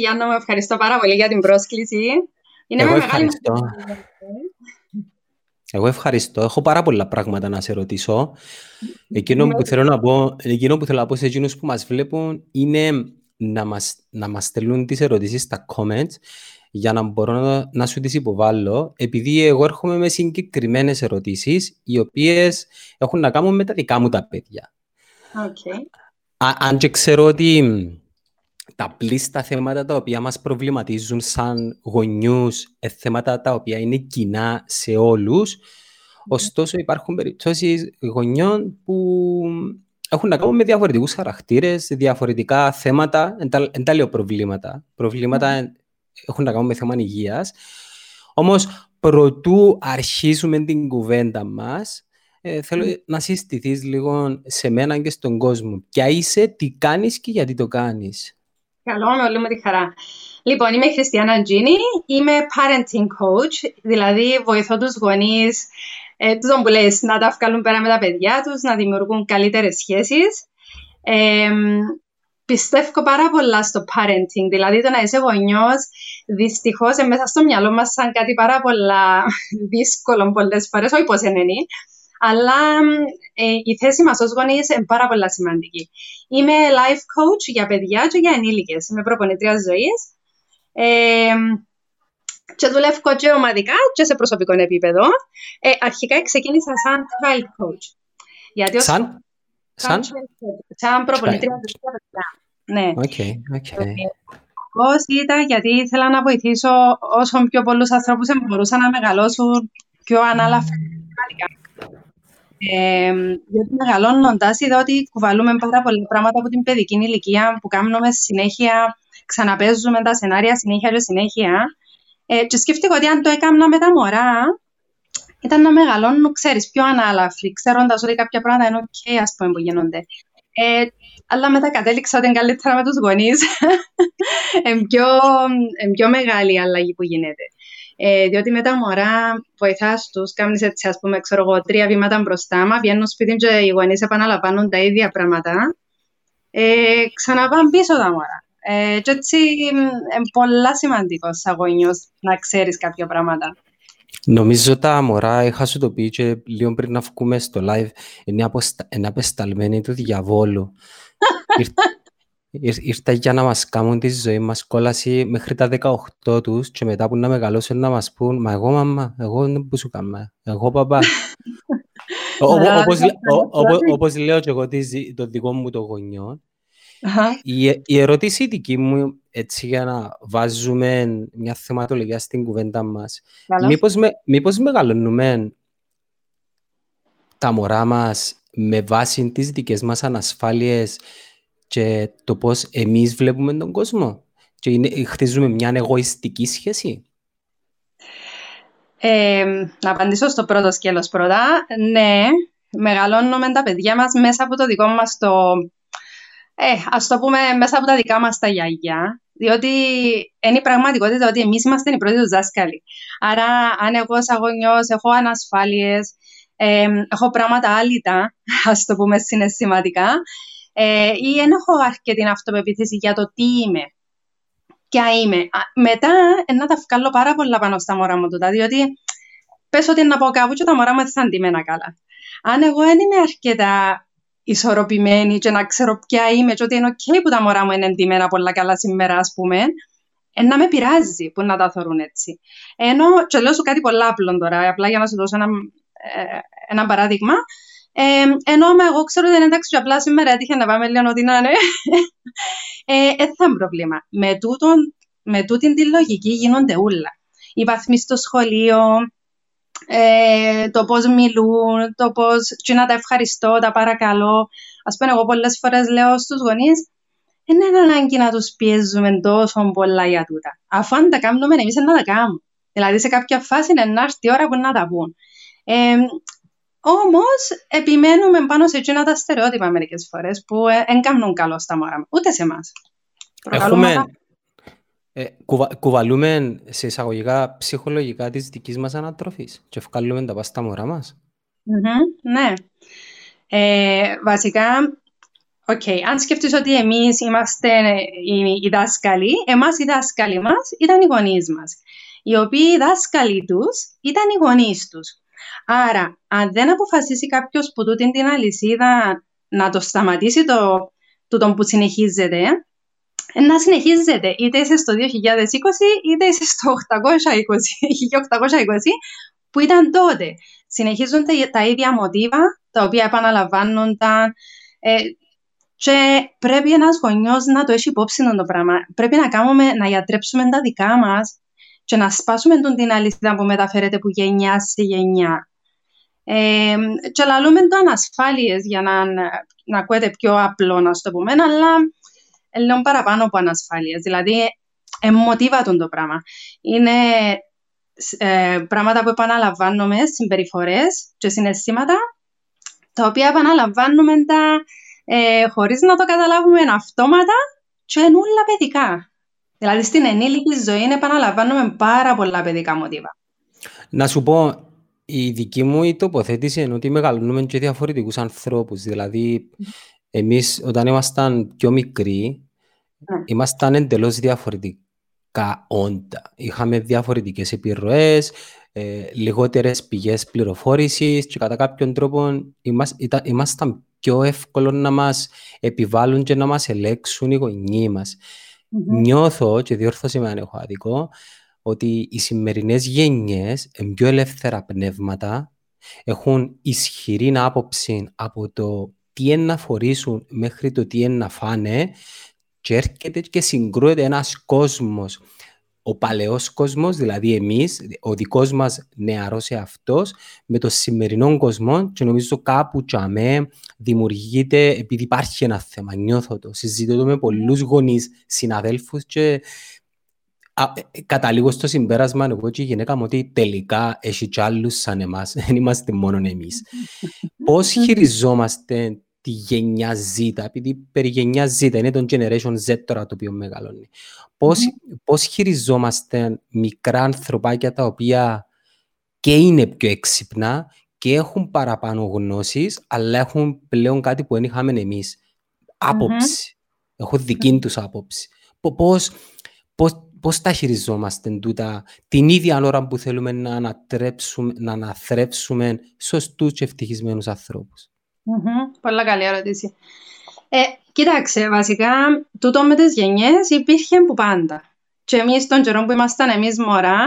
Γιάννα, μου ευχαριστώ πάρα πολύ για την πρόσκληση. Είναι Εγώ ευχαριστώ. Εγώ ευχαριστώ. Έχω πάρα πολλά πράγματα να σε ρωτήσω. Εκείνο που θέλω να πω, εκείνο που θέλω να πω σε εκείνους που μας βλέπουν είναι να μας, να μας στελούν τις ερωτήσεις στα comments για να μπορώ να, να σου τις υποβάλω, επειδή εγώ έρχομαι με συγκεκριμένες ερωτήσεις, οι οποίες έχουν να κάνουν με τα δικά μου τα παιδιά. Okay. Α, αν και ξέρω ότι τα πλήστα θέματα τα οποία μας προβληματίζουν σαν γονιούς, ε, θέματα τα οποία είναι κοινά σε όλους, ωστόσο υπάρχουν περιπτώσεις γονιών που έχουν να κάνουν με διαφορετικούς χαρακτήρες, διαφορετικά θέματα, εν τα λέω προβλήματα. Προβλήματα έχουν να κάνουν με θέμα υγείας. Όμως, προτού αρχίσουμε την κουβέντα μας, ε, θέλω να συστηθείς λίγο σε μένα και στον κόσμο. Ποια είσαι, τι κάνεις και γιατί το κάνεις. Καλό, με όλη μου τη χαρά. Λοιπόν, είμαι η Χριστιανά Τζίνη, είμαι parenting coach, δηλαδή βοηθώ τους γονείς ε, τους που λες, να τα βγάλουν πέρα με τα παιδιά τους, να δημιουργούν καλύτερες σχέσεις. Ε, πιστεύω πάρα πολλά στο parenting, δηλαδή το να είσαι γονιός, δυστυχώς μέσα στο μυαλό μας σαν κάτι πάρα πολλά δύσκολο πολλές φορές, όχι πως είναι, αλλά ε, η θέση μας ως γονείς είναι πάρα πολλά σημαντική. Είμαι life coach για παιδιά και για ενήλικες. Είμαι προπονητρίας ζωής. Ε, και δουλεύω και ομαδικά και σε προσωπικό επίπεδο. Ε, αρχικά ξεκίνησα σαν child coach. Γιατί σαν; Σαν, σαν προπονητρία ζωής για παιδιά. Ναι. Okay, okay. Πώς ήταν γιατί ήθελα να βοηθήσω όσο πιο πολλούς ανθρώπους μπορούσαν να μεγαλώσουν πιο ανάλαφρα. Ε, γιατί μεγαλώνοντας, είδα ότι κουβαλούμε πάρα πολλά πράγματα από την παιδική ηλικία που κάνουμε συνέχεια, ξαναπέζουμε τα σενάρια συνέχεια και συνέχεια. Ε, και σκέφτηκα ότι αν το έκανα με τα μωρά, ήταν να μεγαλώνουν, ξέρεις, πιο ανάλαφροι, ξέροντας ότι κάποια πράγματα είναι OK, ας πούμε, που γίνονται. Ε, αλλά μετά κατέληξα ότι είναι καλύτερα με τους γονείς. είναι πιο, πιο μεγάλη η αλλαγή που γίνεται. Ε, διότι με τα μωρά βοηθάς τους, κάνει έτσι, ας πούμε, ξέρω εγώ, τρία βήματα μπροστά μας, βγαίνουν σπίτι και οι γονείς επαναλαμβάνουν τα ίδια πράγματα. Ε, ξαναπάνε πίσω τα μωρά. Ε, και έτσι είναι πολύ σημαντικό σαν γονιός να ξέρεις κάποια πράγματα. Νομίζω τα μωρά, είχα σου το πει και λίγο πριν να βγούμε στο live, είναι, αποστα... είναι απεσταλμένοι του διαβόλου. Ήρθα για να μας κάνουν τη ζωή μας κόλαση μέχρι τα 18 τους και μετά που να μεγαλώσουν να μας πούν «Μα εγώ μαμά, εγώ δεν που σου κάνω, εγώ παπά». Όπως λέω και εγώ το δικό μου το γονιό, η ερώτηση δική μου, έτσι για να βάζουμε μια θεματολογία στην κουβέντα μας, μήπως μεγαλώνουμε τα μωρά μας με βάση τις δικές μας ανασφάλειες και το πώς εμείς βλέπουμε τον κόσμο και είναι, χτίζουμε μια εγωιστική σχέση. Ε, να απαντήσω στο πρώτο σκέλος πρώτα. Ναι, μεγαλώνουμε τα παιδιά μας μέσα από το δικό μας το... Ε, ας το πούμε μέσα από τα δικά μας τα γιαγιά, διότι είναι η πραγματικότητα ότι εμείς είμαστε οι πρώτοι τους δάσκαλοι. Άρα, αν εγώ σαν γονιός έχω ανασφάλειες, ε, έχω πράγματα άλυτα, ας το πούμε συναισθηματικά, ε, ή δεν έχω αρκετή αυτοπεποίθηση για το τι είμαι. Ποια είμαι. Μετά να τα βγάλω πάρα πολλά πάνω στα μωρά μου τούτα, διότι πες ότι να πω κάπου και τα μωρά μου θα αντιμένα καλά. Αν εγώ δεν είμαι αρκετά ισορροπημένη και να ξέρω ποια είμαι και ότι είναι ok που τα μωρά μου είναι εντυμένα πολλά καλά σήμερα, ας πούμε, ε, να με πειράζει που να τα θεωρούν έτσι. Ενώ, και λέω σου κάτι πολύ απλό τώρα, απλά για να σου δώσω ένα, ε, ένα παράδειγμα, ε, ενώ εγώ ξέρω ότι είναι εντάξει, απλά σήμερα έτυχε να πάμε λίγο ότι να είναι. ε, δεν θα είναι πρόβλημα. Με, τούτον, με τούτη τη λογική γίνονται όλα. Οι βαθμοί στο σχολείο, ε, το πώς μιλούν, το πώς. Τι να τα ευχαριστώ, τα παρακαλώ. Α πούμε, εγώ πολλές φορές λέω στους γονείς, δεν είναι ανάγκη να τους πιέζουμε τόσο πολλά για τούτα. Αφού αν τα κάνουμε, εμείς να τα κάνουμε. Δηλαδή, σε κάποια φάση είναι να έρθει η ώρα που να τα πούν. Ε, Όμως, επιμένουμε πάνω σε εκείνα τα στερεότυπα μερικές φορές που δεν ε, κάνουν καλό στα μωρά ούτε σε εμάς. Έχουμε. Ε, κουβα, κουβαλούμε σε εισαγωγικά ψυχολογικά της δικής μας ανατροφής και βγάλουμε τα πάστα μωρά μας. Mm-hmm, ναι. Ε, βασικά, okay, αν σκεφτείς ότι εμείς είμαστε οι, οι δάσκαλοι, εμάς οι δάσκαλοι μας ήταν οι γονείς μας, οι οποίοι οι δάσκαλοι τους ήταν οι γονείς τους. Άρα, αν δεν αποφασίσει κάποιος που τούτη την αλυσίδα να το σταματήσει το, το που συνεχίζεται, να συνεχίζεται είτε είσαι στο 2020 είτε είσαι στο 820, 1820 που ήταν τότε. Συνεχίζονται τα ίδια μοτίβα τα οποία επαναλαμβάνονταν ε, και πρέπει ένας γονιός να το έχει υπόψη το πράγμα. Πρέπει να, κάνουμε, να γιατρέψουμε τα δικά μας και να σπάσουμε τον την αλήθεια που μεταφέρεται από γενιά σε γενιά. Ε, και λαλούμε το ανασφάλειες για να, να ακούετε πιο απλό να το πούμε, αλλά λέω παραπάνω από ανασφάλειες. Δηλαδή, εμμοτίβατον το πράγμα. Είναι ε, πράγματα που επαναλαμβάνουμε, συμπεριφορές και συναισθήματα, τα οποία επαναλαμβάνουμε τα, ε, χωρίς να το καταλάβουμε αυτόματα και είναι όλα παιδικά. Δηλαδή στην ενήλικη ζωή επαναλαμβάνουμε πάρα πολλά παιδικά μοτίβα. Να σου πω, η δική μου η τοποθέτηση είναι ότι μεγαλώνουμε και διαφορετικούς ανθρώπους. Δηλαδή, εμείς όταν ήμασταν πιο μικροί, ναι. ήμασταν εντελώς διαφορετικά όντα. Είχαμε διαφορετικές επιρροές, ε, λιγότερες πηγές πληροφόρησης και κατά κάποιον τρόπο ήμασταν πιο εύκολο να μας επιβάλλουν και να μας ελέξουν οι γονείς μας. Mm-hmm. Νιώθω, και διόρθωση με αν έχω άδικο, ότι οι σημερινές γενιές είναι πιο ελεύθερα πνεύματα, έχουν ισχυρή άποψη από το τι είναι να φορήσουν μέχρι το τι είναι να φάνε και έρχεται και συγκρούεται ένας κόσμος ο παλαιός κόσμος, δηλαδή εμείς, ο δικός μας νεαρός εαυτός, με το σημερινό κόσμο και νομίζω κάπου τσαμέ δημιουργείται επειδή υπάρχει ένα θέμα, νιώθω το, συζητώ το με πολλούς γονείς, συναδέλφους και α, ε, καταλήγω στο συμπέρασμα εγώ και η γυναίκα μου ότι τελικά έχει κι άλλους σαν εμάς, δεν είμαστε μόνο εμείς. Πώς χειριζόμαστε τη γενιά Z, επειδή περί γενιάς Z είναι το generation Z τώρα το οποίο μεγαλώνει. Πώς, mm-hmm. πώς χειριζόμαστε μικρά ανθρωπάκια τα οποία και είναι πιο έξυπνα και έχουν παραπάνω γνώσεις, αλλά έχουν πλέον κάτι που δεν είχαμε εμείς. Άποψη. Mm-hmm. Έχουν δική τους άποψη. Πώς, πώς, πώς τα χειριζόμαστε τούτα την ίδια ώρα που θέλουμε να ανατρέψουμε, να αναθρέψουμε σωστούς και ευτυχισμένους ανθρώπους; Mm-hmm. Πολύ καλή ερώτηση. Ε, κοίταξε, βασικά, τούτο με τις γενιές υπήρχε που πάντα. Και εμείς τον καιρό που ήμασταν εμείς μωρά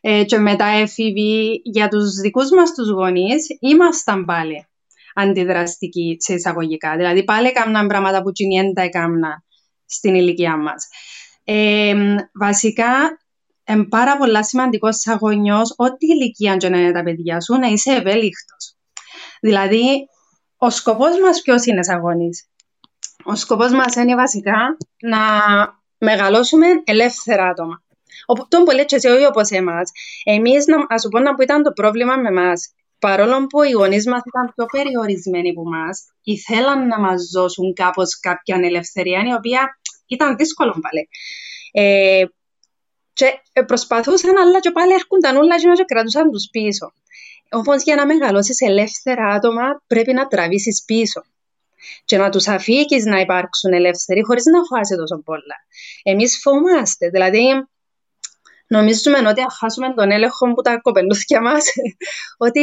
ε, και μετά έφηβοι για τους δικούς μας τους γονείς, ήμασταν πάλι αντιδραστικοί σε εισαγωγικά. Δηλαδή πάλι έκαναν πράγματα που κινιέντα έκαναν στην ηλικία μας. Ε, βασικά, είναι πάρα πολύ σημαντικός σαν γονιός, ό,τι ηλικία και να είναι τα παιδιά σου, να είσαι ευέλικτος. Δηλαδή, ο σκοπός μας ποιος είναι σαν γονείς. Ο σκοπός μας είναι βασικά να μεγαλώσουμε ελεύθερα άτομα. Τον πολύ έτσι όχι όπως εμάς. Εμείς, να σου πω να που ήταν το πρόβλημα με εμάς. Παρόλο που οι γονείς μας ήταν πιο περιορισμένοι από εμάς, ήθελαν να μας δώσουν κάπως κάποια ελευθερία, η οποία ήταν δύσκολο πάλι. Ε, και προσπαθούσαν, αλλά και πάλι έρχονταν όλα και κρατούσαν τους πίσω. Όμως για να μεγαλώσεις ελεύθερα άτομα πρέπει να τραβήσεις πίσω και να τους αφήσει να υπάρξουν ελεύθεροι χωρίς να φάσει τόσο πολλά. Εμείς φοβόμαστε, δηλαδή νομίζουμε ότι αν χάσουμε τον έλεγχο που τα κοπελούθια μας, ότι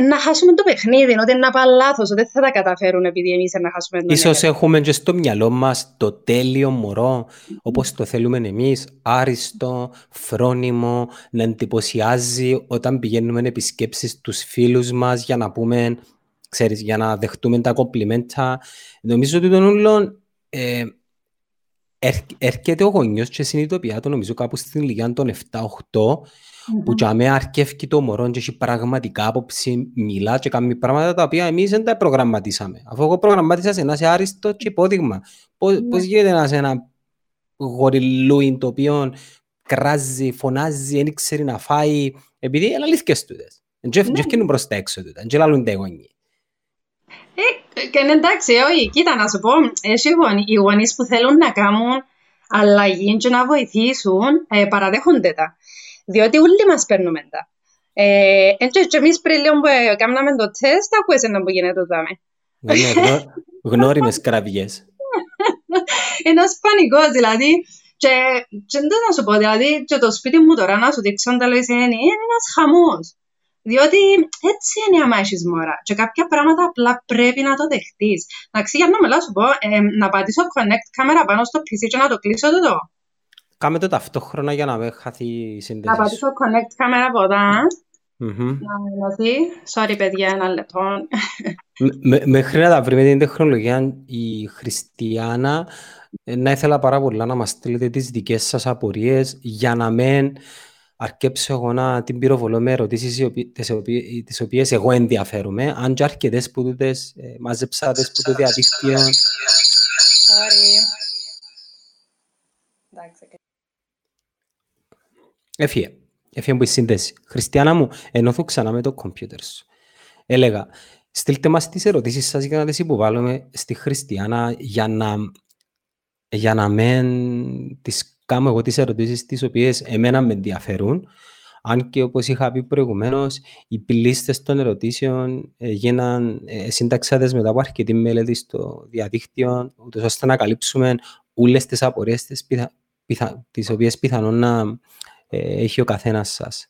να χάσουμε το παιχνίδι, ότι να πάει λάθος, ότι δεν θα τα καταφέρουν επειδή εμείς να χάσουμε τον Ίσως έχουμε και στο μυαλό μας το τέλειο μωρό, όπως το θέλουμε εμείς, άριστο, φρόνιμο, να εντυπωσιάζει όταν πηγαίνουμε επισκέψεις στου φίλους μας για να πούμε, ξέρεις, για να δεχτούμε τα κομπλιμέντα. Νομίζω ότι τον ούλον ε, έρχεται ο γονιός και συνειδητοποιεί το νομίζω κάπου στην ηλικία των 7-8 που για μένα αρκεύει το μωρό και έχει πραγματικά άποψη, μιλά και κάνει πράγματα τα οποία εμείς δεν τα προγραμματίσαμε. Αφού εγώ προγραμμάτισα σε ένα σε άριστο και υπόδειγμα. Πώς, mm. πώς γίνεται να σε ένα γοριλούιν το οποίο κράζει, φωνάζει, δεν ξέρει να φάει, επειδή είναι αλήθικες τούτες. Δεν φτιάχνουν προς τα έξω τούτα, δεν λαλούν τα γονείς. Ε, και είναι εντάξει, όχι, κοίτα να σου πω, έχει οι γονείς που θέλουν να κάνουν αλλαγή και να βοηθήσουν, ε, παραδέχονται τα. Διότι όλοι μας παίρνουμε τα. Ε, και, και εμείς πριν λίγο που έκαναμε το τεστ, ακούες ένα που γίνεται το δάμε. Είναι γνώριμες κραυγές. Ένας πανικός, δηλαδή. Και, και δεν να σου πω, δηλαδή, και το σπίτι μου τώρα να σου δείξω τα είναι ένας χαμός. Διότι έτσι είναι άμα έχεις μωρά. Και κάποια πράγματα απλά πρέπει να το δεχτείς. Εντάξει, για να μιλάω σου πω, ε, να πατήσω connect κάμερα πάνω στο PC και να το κλείσω το. Κάμε το ταυτόχρονα για να μην χαθεί η σύνδεση. Να πατήσω connect κάμερα από εδώ. Mm-hmm. Να ενωθεί. Sorry, παιδιά, ένα λεπτό. Μέχρι να τα βρει με την τεχνολογία η Χριστιανά, να ήθελα πάρα πολλά να μας στείλετε τις δικές σας απορίες για να μην αρκέψω εγώ να την πυροβολώ με ερωτήσεις τις οποίες εγώ ενδιαφέρομαι. Αν και αρκετές που τούτες ε, μαζέψα που το διαδίκτυο. Sorry. Έφυγε. Έφυγε που η σύνδεση. Χριστιανά μου, ενώθω ξανά με το κομπιούτερ σου. Έλεγα, στείλτε μας τις ερωτήσεις σας για να τις υποβάλλουμε στη Χριστιανά για να, για να μην τις κάνω εγώ τις ερωτήσεις τις οποίες εμένα με ενδιαφέρουν. Αν και όπως είχα πει προηγουμένως, οι πλήστες των ερωτήσεων γίναν ε, συνταξάδες μετά από αρκετή μελέτη στο διαδίκτυο, ούτως ώστε να καλύψουμε όλες τις απορίες τις, πιθα, πιθα, τις οποίες πιθανόν να ε, έχει ο καθένας σας.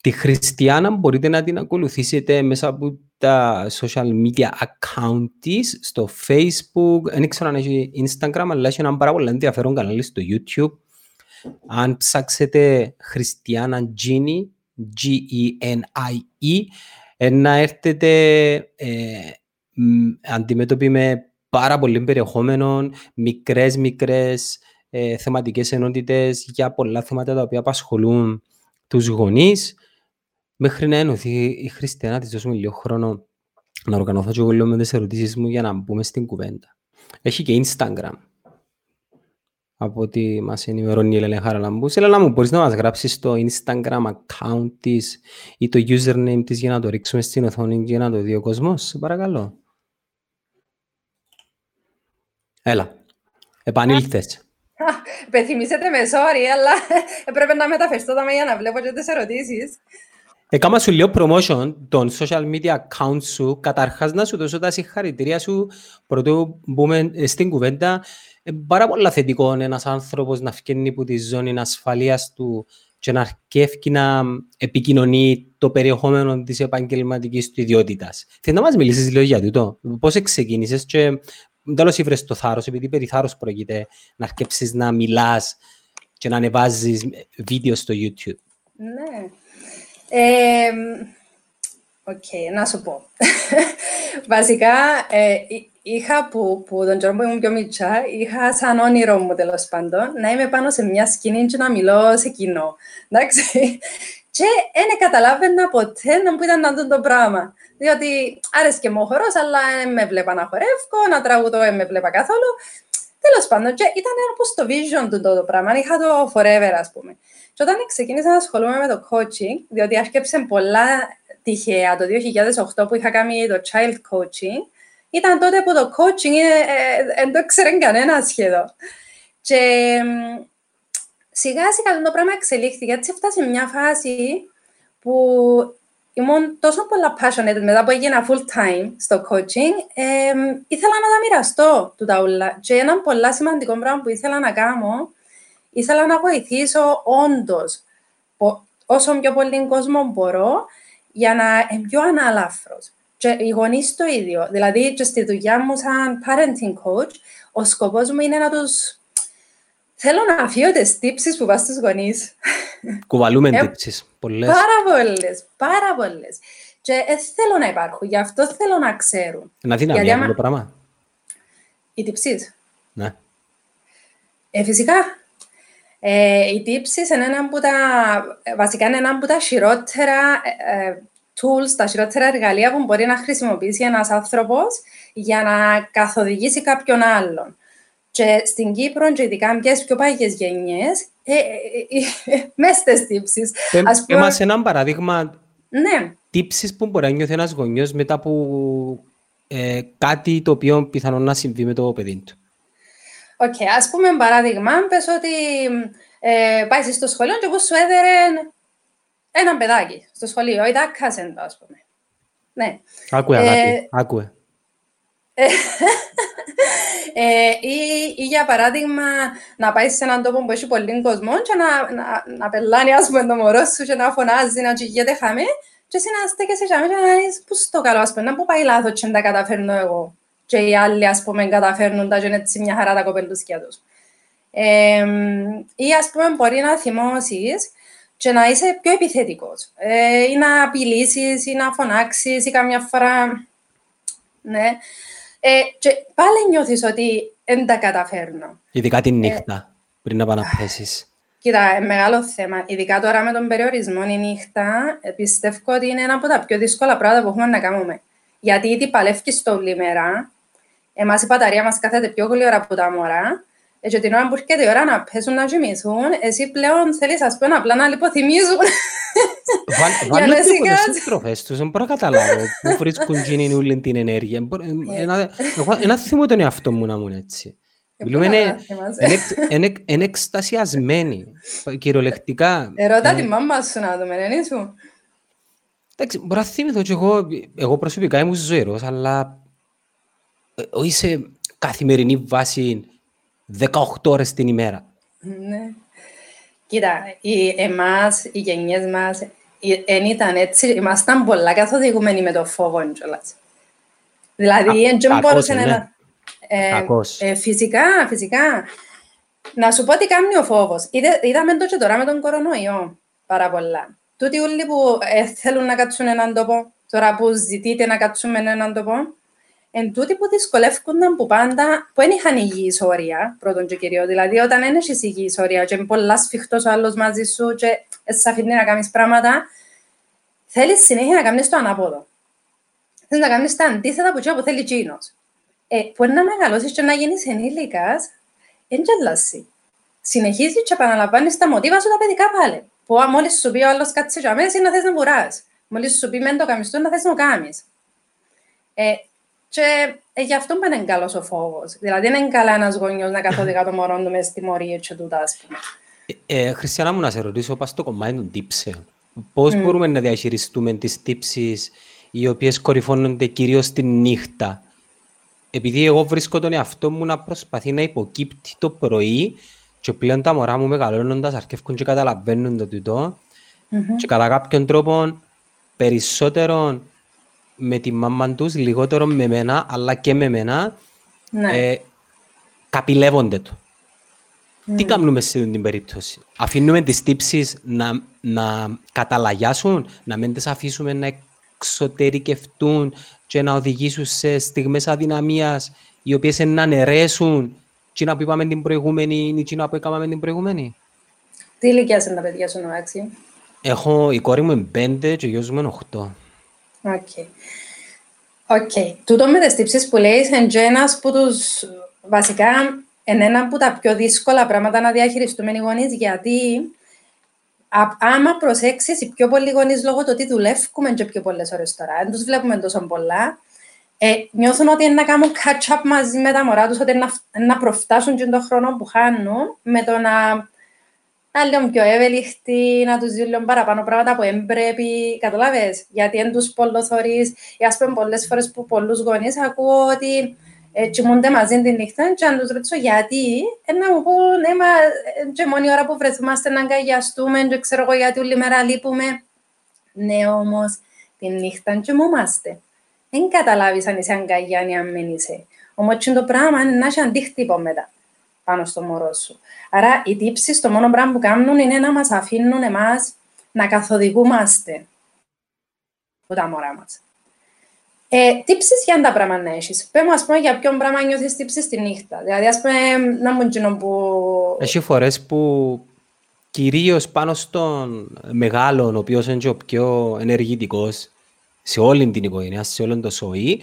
Τη Χριστιανά μπορείτε να την ακολουθήσετε μέσα από τα social media account της, στο Facebook, δεν ξέρω αν έχει Instagram, αλλά έχει ένα πάρα πολύ ενδιαφέρον κανάλι στο YouTube. Αν ψάξετε Χριστιανά Gini, G-E-N-I-E, ε, να έρθετε ε, αντιμέτωποι με πάρα πολύ περιεχόμενο, μικρές μικρές ε, θεματικές ενότητες για πολλά θέματα τα οποία απασχολούν τους γονείς μέχρι να ενωθεί η Χριστιανά της δώσουμε λίγο χρόνο να οργανωθώ και εγώ λίγο με τις ερωτήσεις μου για να μπούμε στην κουβέντα. Έχει και Instagram από ό,τι μας ενημερώνει η Ελένα Χαραλαμπούς. Ελένα μου, μπορείς να μας γράψεις το Instagram account της ή το username της για να το ρίξουμε στην οθόνη και να το δει ο κόσμος, σε παρακαλώ. Έλα, επανήλθες. Πεθυμίσετε με, sorry, αλλά έπρεπε να μεταφερθώ τα για να βλέπω και τις ερωτήσεις. Έκανα σου λίγο promotion των social media account σου. Καταρχάς να σου δώσω τα συγχαρητήρια σου πρωτού μπούμε στην κουβέντα. Ε, πάρα πολύ θετικό ένας άνθρωπος να φκένει από τη ζώνη ασφαλείας του και να αρκεύει να επικοινωνεί το περιεχόμενο της επαγγελματικής του ιδιότητας. Θέλω να μας μιλήσεις λίγο για τούτο; Πώς ξεκίνησες και τέλος ήβρες το θάρρος, επειδή περί θάρρος πρόκειται να αρκέψεις να μιλάς και να ανεβάζεις βίντεο στο YouTube; Ναι. Ε, OK, okay, να σου πω. Βασικά, ε, είχα που, που τον καιρό που ήμουν πιο μιτσιά, είχα σαν όνειρο μου τέλος πάντων να είμαι πάνω σε μια σκηνή και να μιλώ σε κοινό. Εντάξει. Και δεν καταλάβαινα ποτέ ίνταμπου ήταν τούτον το πράγμα. Διότι άρεσε και μου ο χορός, αλλά δεν με βλέπα να χορεύω, να τραγουδώ δεν με βλέπα καθόλου. Τέλος πάντων, και ήταν όπως το vision τούτο, το πράγμα. Είχα το forever, ας πούμε. Και όταν ξεκίνησα να ασχολούμαι με το coaching, διότι άρχισε πολλά τυχαία το 2008 που είχα κάνει το child coaching, ήταν τότε που το coaching δεν το ξέρει κανένα σχεδόν. Και σιγά σιγά το πράγμα εξελίχθηκε. Έτσι έφτασε μια φάση που ήμουν τόσο πολλά passionate μετά που έγινα full time στο coaching, ε, ήθελα να τα μοιραστώ του τα ούλα. Και ένα πολύ σημαντικό πράγμα που ήθελα να κάνω, ήθελα να βοηθήσω όντως όσο πιο πολύ κόσμο μπορώ για να είμαι πιο αναλάφρος. Και οι γονείς το ίδιο. Δηλαδή, και στη δουλειά μου σαν parenting coach, ο σκοπός μου είναι να τους Θέλω να αφήσω τις τύψεις που πας στους γονείς. Κουβαλούμε ε, τύψεις, πολλές. Πάρα πολλές, πάρα πολλές. Και ε, θέλω να υπάρχουν, γι' αυτό θέλω να ξέρουν. Να δύναμη αυτό το πράγμα. Οι τύψεις. Ναι. Ε, φυσικά. Ε, οι τύψεις είναι ένα από τα, βασικά είναι ένα από τα χειρότερα ε, ε, tools, τα χειρότερα εργαλεία που μπορεί να χρησιμοποιήσει ένας άνθρωπος για να καθοδηγήσει κάποιον άλλον. Και στην Κύπρο, και ειδικά με πιο παγιές γενιές, ε, ε, ε, ε μέσα στις τύψεις. Ε, Ας πούμε... Είμαστε ένα παραδείγμα ναι. τύψεις που μπορεί να νιώθει ένας γονιός μετά από ε, κάτι το οποίο πιθανόν να συμβεί με το παιδί του. OK, okay, ας πούμε παράδειγμα, πες ότι ε, πάει στο σχολείο και ξέρω 'γώ έδερε ένα παιδάκι στο σχολείο, ή δάκασεν το, ας πούμε. Ναι. Άκουε, ε, άκουε. ε, ή, ή, για παράδειγμα να πάει σε έναν τόπο που έχει πολύ κόσμο και να, να, να πελλάνει ας πούμε το μωρό σου και να φωνάζει, να τσυλιέται χαμαί και εσύ να στέκεσαι και να δεις πού στο καλό ας πούμε, να πού πάει λάθος και να τα καταφέρνω εγώ και οι άλλοι ας πούμε καταφέρνουν τα και είναι έτσι μια χαρά τα κοπελούσκια τους. Ε, ή ας πούμε μπορεί να θυμώσεις και να είσαι πιο επιθετικός ε, ή να απειλήσεις ή να φωνάξεις ή καμιά φορά ναι. Ε, και πάλι νιώθεις ότι δεν τα καταφέρνω. Ειδικά τη νύχτα, ε, πριν να πάνε να πέσεις. Κοίτα, μεγάλο θέμα. Ειδικά τώρα με τον περιορισμό η νύχτα, ε, πιστεύω ότι είναι ένα από τα πιο δύσκολα πράγματα που έχουμε να κάνουμε. Γιατί ήδη παλεύει το όλη μέρα, εμάς η μπαταρία μας κάθεται πιο γλυόρα από τα μωρά, ε, και την ώρα που έρχεται η ώρα να πέσουν να γυμίσουν, εσύ πλέον θέλεις ας πούμε απλά να λιποθυμίζουν. Βάλε τίποτε στις τροφές τους, δεν μπορώ να καταλάβω πού βρίσκουν γίνει όλη την ενέργεια. Ε. Ένα θυμό τον εαυτό μου να μου έτσι. Ε, Μιλούμε είναι εκστασιασμένοι, κυριολεκτικά. Ερώτα τη μάμα σου να δούμε, είναι σου. Εντάξει, μπορώ να θυμηθώ και εγώ, εγώ προσωπικά ήμουν ζωηρός, αλλά όχι σε καθημερινή βάση 18 ώρες την ημέρα. Ναι. Κοίτα, οι, εμάς, οι γενιές μας, δεν ήταν έτσι, ήμασταν πολλά καθοδηγούμενοι με το φόβο κιόλας. Δηλαδή, δεν μπορούσε ναι. να... Ε, ε, φυσικά, φυσικά. Να σου πω τι κάνει ο φόβος. Είδα, είδαμε το και τώρα με τον κορονοϊό πάρα πολλά. Τούτοι όλοι που ε, θέλουν να κάτσουν έναν τόπο, τώρα που ζητείτε να κάτσουμε έναν τόπο, εν τούτοι που δυσκολεύκονταν που πάντα, που δεν είχαν υγιή όρια, πρώτον και κυρίως. Δηλαδή, όταν δεν έχεις υγιή όρια, και είναι πολλάς σφιχτός ο άλλος μαζί σου, και σε αφήνει να κάνεις πράγματα, θέλεις συνέχεια να κάνεις το ανάποδο. Θέλεις να κάνεις τα αντίθετα που, που θέλει εκείνος. Ε, που να μεγαλώσεις και να γίνεις ενήλικας, δεν τζελάσει. Συνεχίζεις και επαναλαμβάνεις τα μοτίβα σου τα παιδικά πάλι. Που μόλις σου πει ο άλλος κάτσε για μέσα, να θες να βουρά. Μόλις σου πει μεν το καμιστό, να θες να κάνεις. Ε, και ε, γι' αυτό είναι καλός ο φόβος. Δηλαδή, δεν είναι καλά ένας γονιός να καθοδηγά το μωρό του μες στη μορία και τούτα, ας πούμε. Ε, ε, Χριστιανά μου, να σε ρωτήσω, πας στο κομμάτι των τύψεων. Πώς mm. μπορούμε να διαχειριστούμε τις τύψεις οι οποίες κορυφώνονται κυρίως τη νύχτα; Επειδή εγώ βρίσκω τον εαυτό μου να προσπαθεί να υποκύπτει το πρωί και πλέον τα μωρά μου μεγαλώνοντας αρκεύουν και καταλαβαίνουν το τούτο mm-hmm. και κατά κάποιον τρόπο περισσότερο με τη μάμα τους, λιγότερο με μένα, αλλά και με μένα, ναι. ε, καπηλεύονται το. Mm. Τι κάνουμε σε αυτή την περίπτωση; Αφήνουμε τις τύψεις να, να καταλαγιάσουν, να μην τις αφήσουμε να εξωτερικευτούν και να οδηγήσουν σε στιγμές αδυναμίας οι οποίες να αναιρέσουν τι που είπαμε την προηγούμενη ή τι που έκαναμε την προηγούμενη; Τι ηλικία είναι τα παιδιά σου, Νοάξι; Έχω, η κόρη μου είναι πέντε και ο γιος μου είναι οχτώ. OK. OK. Τούτο με τις τύψεις που λέει είναι ένας που τους βασικά είναι ένα από τα πιο δύσκολα πράγματα να διαχειριστούμε οι γονείς γιατί άμα προσέξεις, οι πιο πολλοί γονείς λόγω του ότι δουλεύουμε και πιο πολλές ώρες τώρα, δεν τους βλέπουμε τόσο πολλά, ε, νιώθουν ότι είναι να κάνουν catch-up μαζί με τα μωρά τους, ότι είναι να, να προφτάσουν και τον χρόνο που χάνουν με το να να λίγο πιο ευελιχτοί, να τους δίνουν παραπάνω πράγματα που δεν πρέπει, καταλάβες, γιατί δεν τους πολλοθωρείς. Ή ας πούμε πολλές φορές που πολλούς γονείς ακούω ότι ε, κοιμούνται μαζί τη νύχτα και αν τους ρωτήσω γιατί, ε, να μου πούν, ε, μα, ε, και μόνη ώρα που βρεθούμαστε να αγκαλιαστούμε και ξέρω εγώ γιατί όλη μέρα λείπουμε. Ναι, όμως, τη νύχτα κοιμούμαστε. Δεν καταλάβεις αν είσαι αγκαλιά ή αν μην είσαι. Όμως το πράγμα είναι να έχει αντίκτυπο μετά πάνω στο μωρό σου. Άρα οι τύψεις το μόνο πράγμα που κάνουν είναι να μας αφήνουν εμάς να καθοδηγούμαστε από τα μωρά μας. Ε, τύψεις για τα πράγματα να έχεις. Πες ας πούμε, για ποιον πράγμα νιώθεις τύψεις τη νύχτα. Δηλαδή, ας πούμε, να μου γίνω που... Έχει φορές που κυρίως πάνω στον μεγάλο, ο οποίος είναι και ο πιο ενεργητικός σε όλη την οικογένεια, σε όλο το σοή,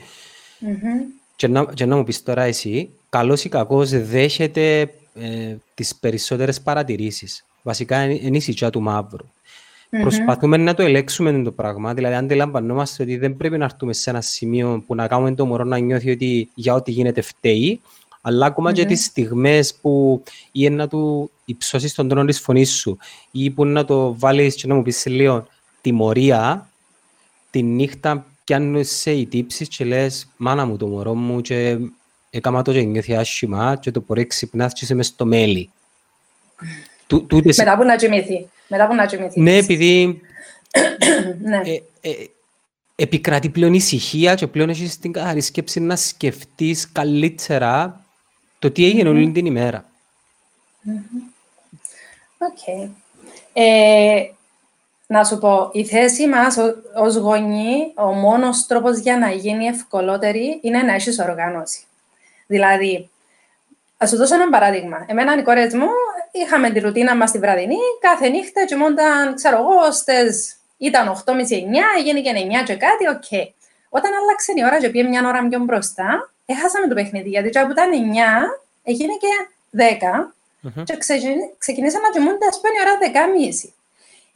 mm-hmm. Και, να, και να μου πεις τώρα εσύ, καλός ή κακός δέχεται ε, τις περισσότερες παρατηρήσεις. Βασικά είναι η σιτιά του μαύρου. Mm-hmm. Προσπαθούμε να το ελέγξουμε το πράγμα, δηλαδή αντιλαμβανόμαστε ότι δεν πρέπει να έρθουμε σε ένα σημείο που να κάνουμε το μωρό να νιώθει ότι για ό,τι γίνεται φταίει, αλλά ακόμα mm-hmm. και τις στιγμές που ή να του υψώσεις τον τρόνο της φωνής σου ή που να το βάλεις και να μου πεις λίγο τιμωρία τη νύχτα πιάνουν σε οι τύψεις και λες «Μάνα μου το μωρό μου και έκαμα το και νιώθει άσχημα και το πρωί ξυπνάς και είσαι μες στο μέλι». Μετά που να κοιμηθεί. Μετά που να κοιμηθείς. Ναι, επειδή ναι. Ε, ε, επικρατεί πλέον ησυχία και πλέον έχεις την καθαρή σκέψη να σκεφτείς καλύτερα το τι έγινε όλη την ημέρα. Οκ. Ε, να σου πω, η θέση μας ως γονιοί, ο μόνος τρόπος για να γίνει ευκολότερη είναι να έχεις οργάνωση. Δηλαδή, ας σου δώσω ένα παράδειγμα. Εμένα οι κόρες μου είχαμε τη ρουτίνα μας τη βραδινή, κάθε νύχτα κοιμούνταν, ξέρω εγώ, στις... ήταν 8.30-9, έγινε και 9 και κάτι, OK. Okay. Όταν άλλαξε η ώρα και πήγε μια ώρα πιο μπροστά, έχασαμε το παιχνίδι, γιατί που ήταν 9, έγινε και 10, Mm-hmm. Και ξεκινήσαμε να κοιμούνται, ας πούμε, η ώρα 10.30.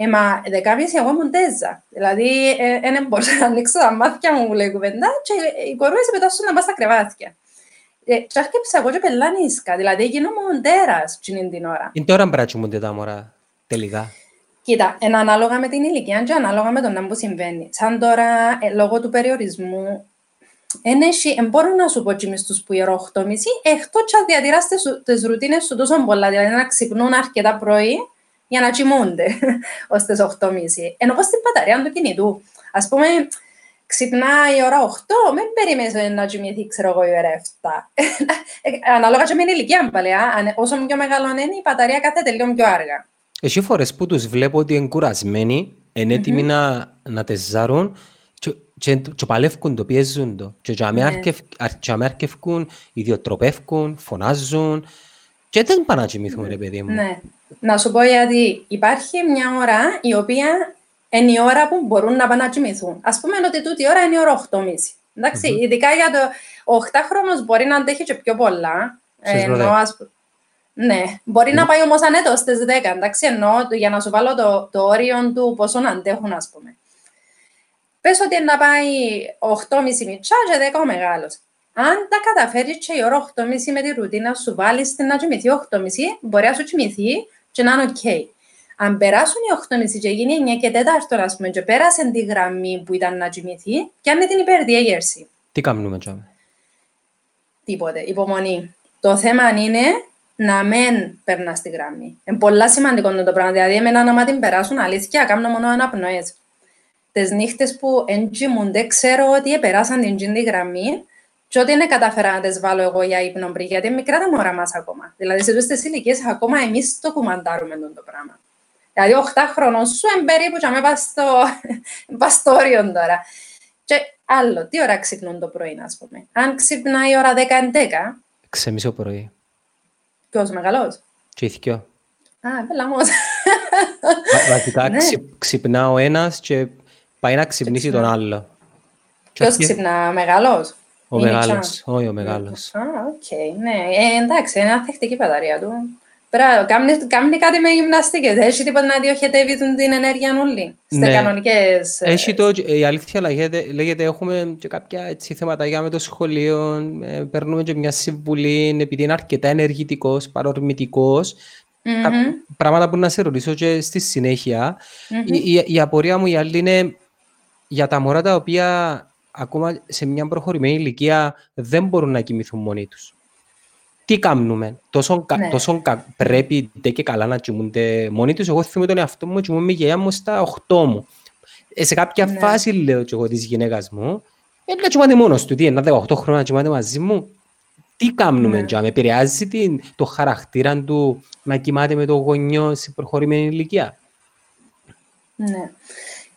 Ε, μα 10.30 εγώ ήμουν τέζα. Δηλαδή, δεν ε, μπορούσα να ανοίξω τα μάτια μου, που λέει κουβέντα, και οι κορούες πετάσουν να πας στα κρεβάτια. Ε, και άρχισα εγώ και πελάνισκα, δηλαδή γίνομαι τέρας την ώρα. Είναι τώρα μπράτσιμονται τα μωρά, τελικά. Κοίτα, είναι ανάλογα με την ηλικία και ανάλογα με τον να που συμβαίνει. Σαν τώρα, ε, λόγω του περιορισμού, δεν έχει, μπορώ να σου πω και στους που γερό 8.30, εκτός και διατηράς τις ρουτίνες σου τόσο πολλά, δηλαδή να ξυπνούν αρκετά πρωί για να κοιμούνται ως τις 8.30. Ενώ πως την μπαταρία του κινητού. Ας πούμε, ξυπνά η ώρα 8, μην περιμένεις να κοιμηθεί, ξέρω εγώ, η ώρα 7. Ανάλογα και με την ηλικία πάλι, όσο πιο μεγαλώνει η μπαταρία κάθεται λίγο πιο άργα. Έχει φορές που τους βλέπω ότι είναι κουρασμένοι, είναι έτοιμοι mm-hmm. να, να τεζάρουν και, παλεύκουν το, πιέζουν το. Και για με αρκευκούν, ιδιοτροπεύκουν, φωνάζουν και δεν πάνε να κοιμηθούν, ρε παιδί μου. Ναι. Να σου πω γιατί υπάρχει μια ώρα η οποία είναι η ώρα που μπορούν να πάνε να κοιμηθούν. Ας πούμε ότι τούτη ώρα είναι η ώρα 8.30. Εντάξει, mm-hmm. ειδικά για το 8χρονος μπορεί να αντέχει και πιο πολλά. Ε, ενώ, ας... Ναι, μπορεί mm. να πάει όμως ανέτος στις 10, εντάξει, ενώ για να σου βάλω το, το όριο του πόσο να αντέχουν, ας πούμε. Πες ότι να πάει 8.30 μητσά και 10 ο μεγάλος. Αν τα καταφέρεις και η ώρα 8.30 με τη ρουτίνα σου βάλεις την να κοιμηθεί 8.30, μπορεί να σου κοιμηθεί και να είναι οκ. Αν περάσουν οι 8.30 και γίνει 9 και 4 ας πούμε και πέρασε τη γραμμή που ήταν να κοιμηθεί και αν είναι την υπερδιέγερση. Τι κάνουμε τζιαμαί. Τίποτε. Υπομονή. Το θέμα είναι να μην περνάς στη γραμμή. Είναι πολύ σημαντικό το πράγμα. Δηλαδή, εμένα να την περάσουν αλήθεια, κάνω μόνο αναπνοές τις νύχτες που εν τζοιμούνται, ξέρω ότι επεράσαν τζείντη γραμμή και ότι δεν καταφέρα να τις βάλω εγώ για ύπνο πριν, γιατί είναι μικρά τα μωρά μας ακόμα. Δηλαδή, σε τούτες ηλικίες, ακόμα εμείς το κουμαντάρουμε το πράγμα. Δηλαδή, 8 χρόνων σου είναι περίπου και με πας στο, πας τώρα. Και άλλο, τι ώρα ξυπνούν το πρωί, ας πούμε. Αν ξυπνάει η ώρα 10-11... Ξεμίσω πρωί. Ποιος, μεγαλός. Και ηθικιό. Α, πελαμός. Βασικά, ναι. ξυπνά ο ένας και Πάει να ξυπνήσει τον άλλο. Ποιος ξυπνά, μεγάλος; Ο μεγάλος, όχι ο μεγάλος. Α, οκ, ναι. Ε, εντάξει, είναι ανθεκτική μπαταρία του. Πρέπει κάνει κάτι με γυμναστικές. Έχει τίποτα να διοχετεύει την ενέργεια όλη. Στις ναι. κανονικές... Ε, Έχει το, η αλήθεια λέγεται, λέγεται έχουμε και κάποια έτσι, θέματα για με το σχολείο. Ε, παίρνουμε και μια συμβουλή επειδή είναι αρκετά ενεργητικός, παρορμητικός. Mm-hmm. πράγματα που να σε ρωτήσω και στη συνέχεια. Mm-hmm. Η, η, η απορία μου η άλλη είναι για τα μωρά τα οποία ακόμα σε μια προχωρημένη ηλικία δεν μπορούν να κοιμηθούν μόνοι τους. Τι κάνουμε, τόσο, ναι. τόσο πρέπει και καλά να κοιμούνται μόνοι τους. Εγώ θυμάμαι τον εαυτό μου, κοιμούμαι με γεια μου στα 8 μου. Ε, σε κάποια ναι. φάση λέω και εγώ της γυναίκας μου, ε, να κοιμάται μόνος του, τι ένα 18 χρόνια να κοιμάται μαζί μου. Τι κάνουμε, ναι. με επηρεάζει την, το χαρακτήρα του να κοιμάται με το γονιό σε προχωρημένη ηλικία; Ναι.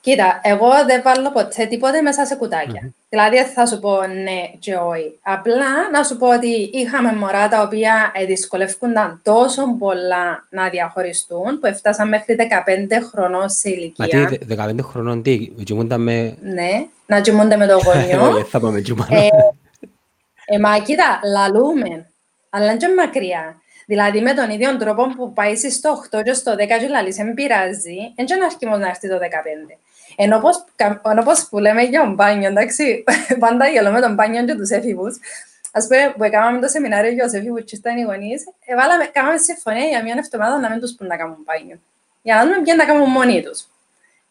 Κοίτα, εγώ δεν βάλω ποτέ τίποτε μέσα σε κουτάκια. Mm-hmm. Δηλαδή, θα σου πω ναι και όχι. Απλά να σου πω ότι είχαμε μωρά τα οποία δυσκολεύονταν τόσο πολλά να διαχωριστούν, που έφτασαν μέχρι 15 χρονών σε ηλικία. Μα τι, 15 χρονών τι, κοιμούνταν με... Ναι, να κοιμούνται με το γονιό. θα πάμε ε, ε, μα κοίτα, λαλούμε, αλλά είναι μακριά. Δηλαδή, με τον ίδιο τρόπο που πάει στο 8 και στο 10 και λαλείς, δεν πειράζει, δεν είναι αρχιμός να έρθει το 15. Ενώ πως, ενώ πως που λέμε για μπάνιο, εντάξει, πάντα γελώ με τον μπάνιο και τους έφηβους. Ας πούμε, που έκαναμε το σεμινάριο για τους έφηβους και ήταν οι γονείς, έβαλαμε, κάναμε συμφωνία για μια εβδομάδα να μην τους πούν να κάνουν μπάνιο. Για να δούμε ποιον να κάνουν μόνοι τους.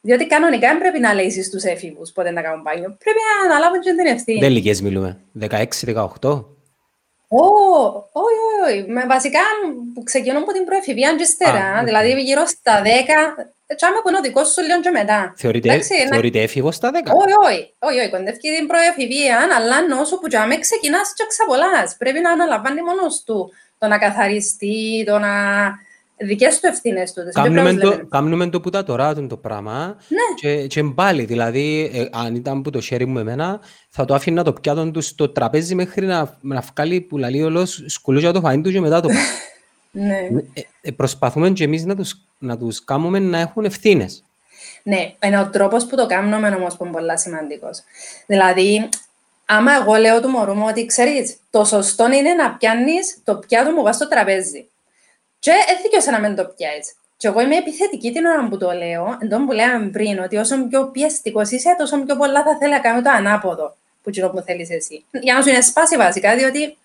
Διότι κανονικά δεν πρέπει να λέει στους έφηβους πότε να κάνουν μπάνιο. Πρέπει να αναλάβουν και την ευθύνη. Δεν ηλικίες μιλούμε. 16-18. Όχι, όχι, όχι. Βασικά που ξεκινούν από την προεφηβεία και ύστερα. Δηλαδή γύρω στα 10, έτσι άμα που είναι ο δικός σου λίγο και μετά. Θεωρείται, θεωρείται έφηβος στα 10. Όχι, όχι, όχι, όχι. Κοντεύει την προεφηβεία, αλλά όσο που τζάμε ξεκινάς και ξαπολάς. Πρέπει να αναλαμβάνει μόνος του το να καθαριστεί, το να δικές του ευθύνες του. Κάνουμε το, κάνουμε το που τα τώρα το πράγμα ναι. και, και πάλι, δηλαδή, ε, αν ήταν που το χέρι μου εμένα, θα το άφηνα το πιάτο του στο τραπέζι μέχρι να, να βγάλει που λαλεί όλος σκουλούζια το φαΐν του και μετά το πάει. ναι. ε, ε, προσπαθούμε και εμείς να τους, να τους κάνουμε να έχουν ευθύνες. Ναι, είναι ο τρόπος που το κάνουμε όμως που είναι πολύ σημαντικός. Δηλαδή, άμα εγώ λέω του μωρού μου ότι ξέρεις, το σωστό είναι να πιάνεις το πιάτο μου στο τραπέζι. Και έδειξε να μην το πιάσει. Και εγώ είμαι επιθετική την ώρα που το λέω, εντό που λέγαμε πριν, ότι όσο πιο πιεστικός είσαι, τόσο πιο πολλά θα θέλει να κάνει το ανάποδο που τσινό που θέλεις εσύ. Για να σου είναι σπάσει βασικά, διότι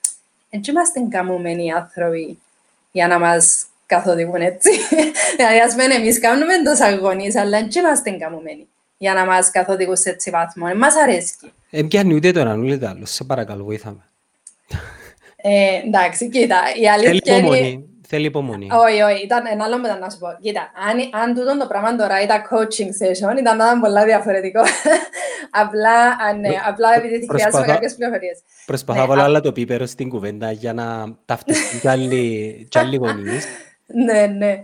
δεν είμαστε καμωμένοι άνθρωποι για να μας καθοδηγούν έτσι. δηλαδή, ας πούμε, εμείς κάνουμε τόσο αγωνίες, αλλά δεν είμαστε καμωμένοι για να μας καθοδηγούν σε έτσι βαθμό. Μας αρέσει. Ε, πιάνει ούτε το έναν ούτε το άλλο. Σε παρακαλώ, βοήθαμε. Ε, εντάξει, κοίτα, η αλήθεια είναι... Θέλει υπομονή. Όχι, όχι, ήταν ένα άλλο μετά να σου πω. Κοίτα, αν, αν τούτο το πράγμα τώρα ήταν coaching session, ήταν να πολύ διαφορετικό. απλά, ναι, απλά επειδή χρειάζομαι κάποιες πληροφορίες. Προσπαθώ να βάλω άλλα το πίπερο στην κουβέντα για να ταυτιστεί κι άλλοι γονείς. Ναι, ναι.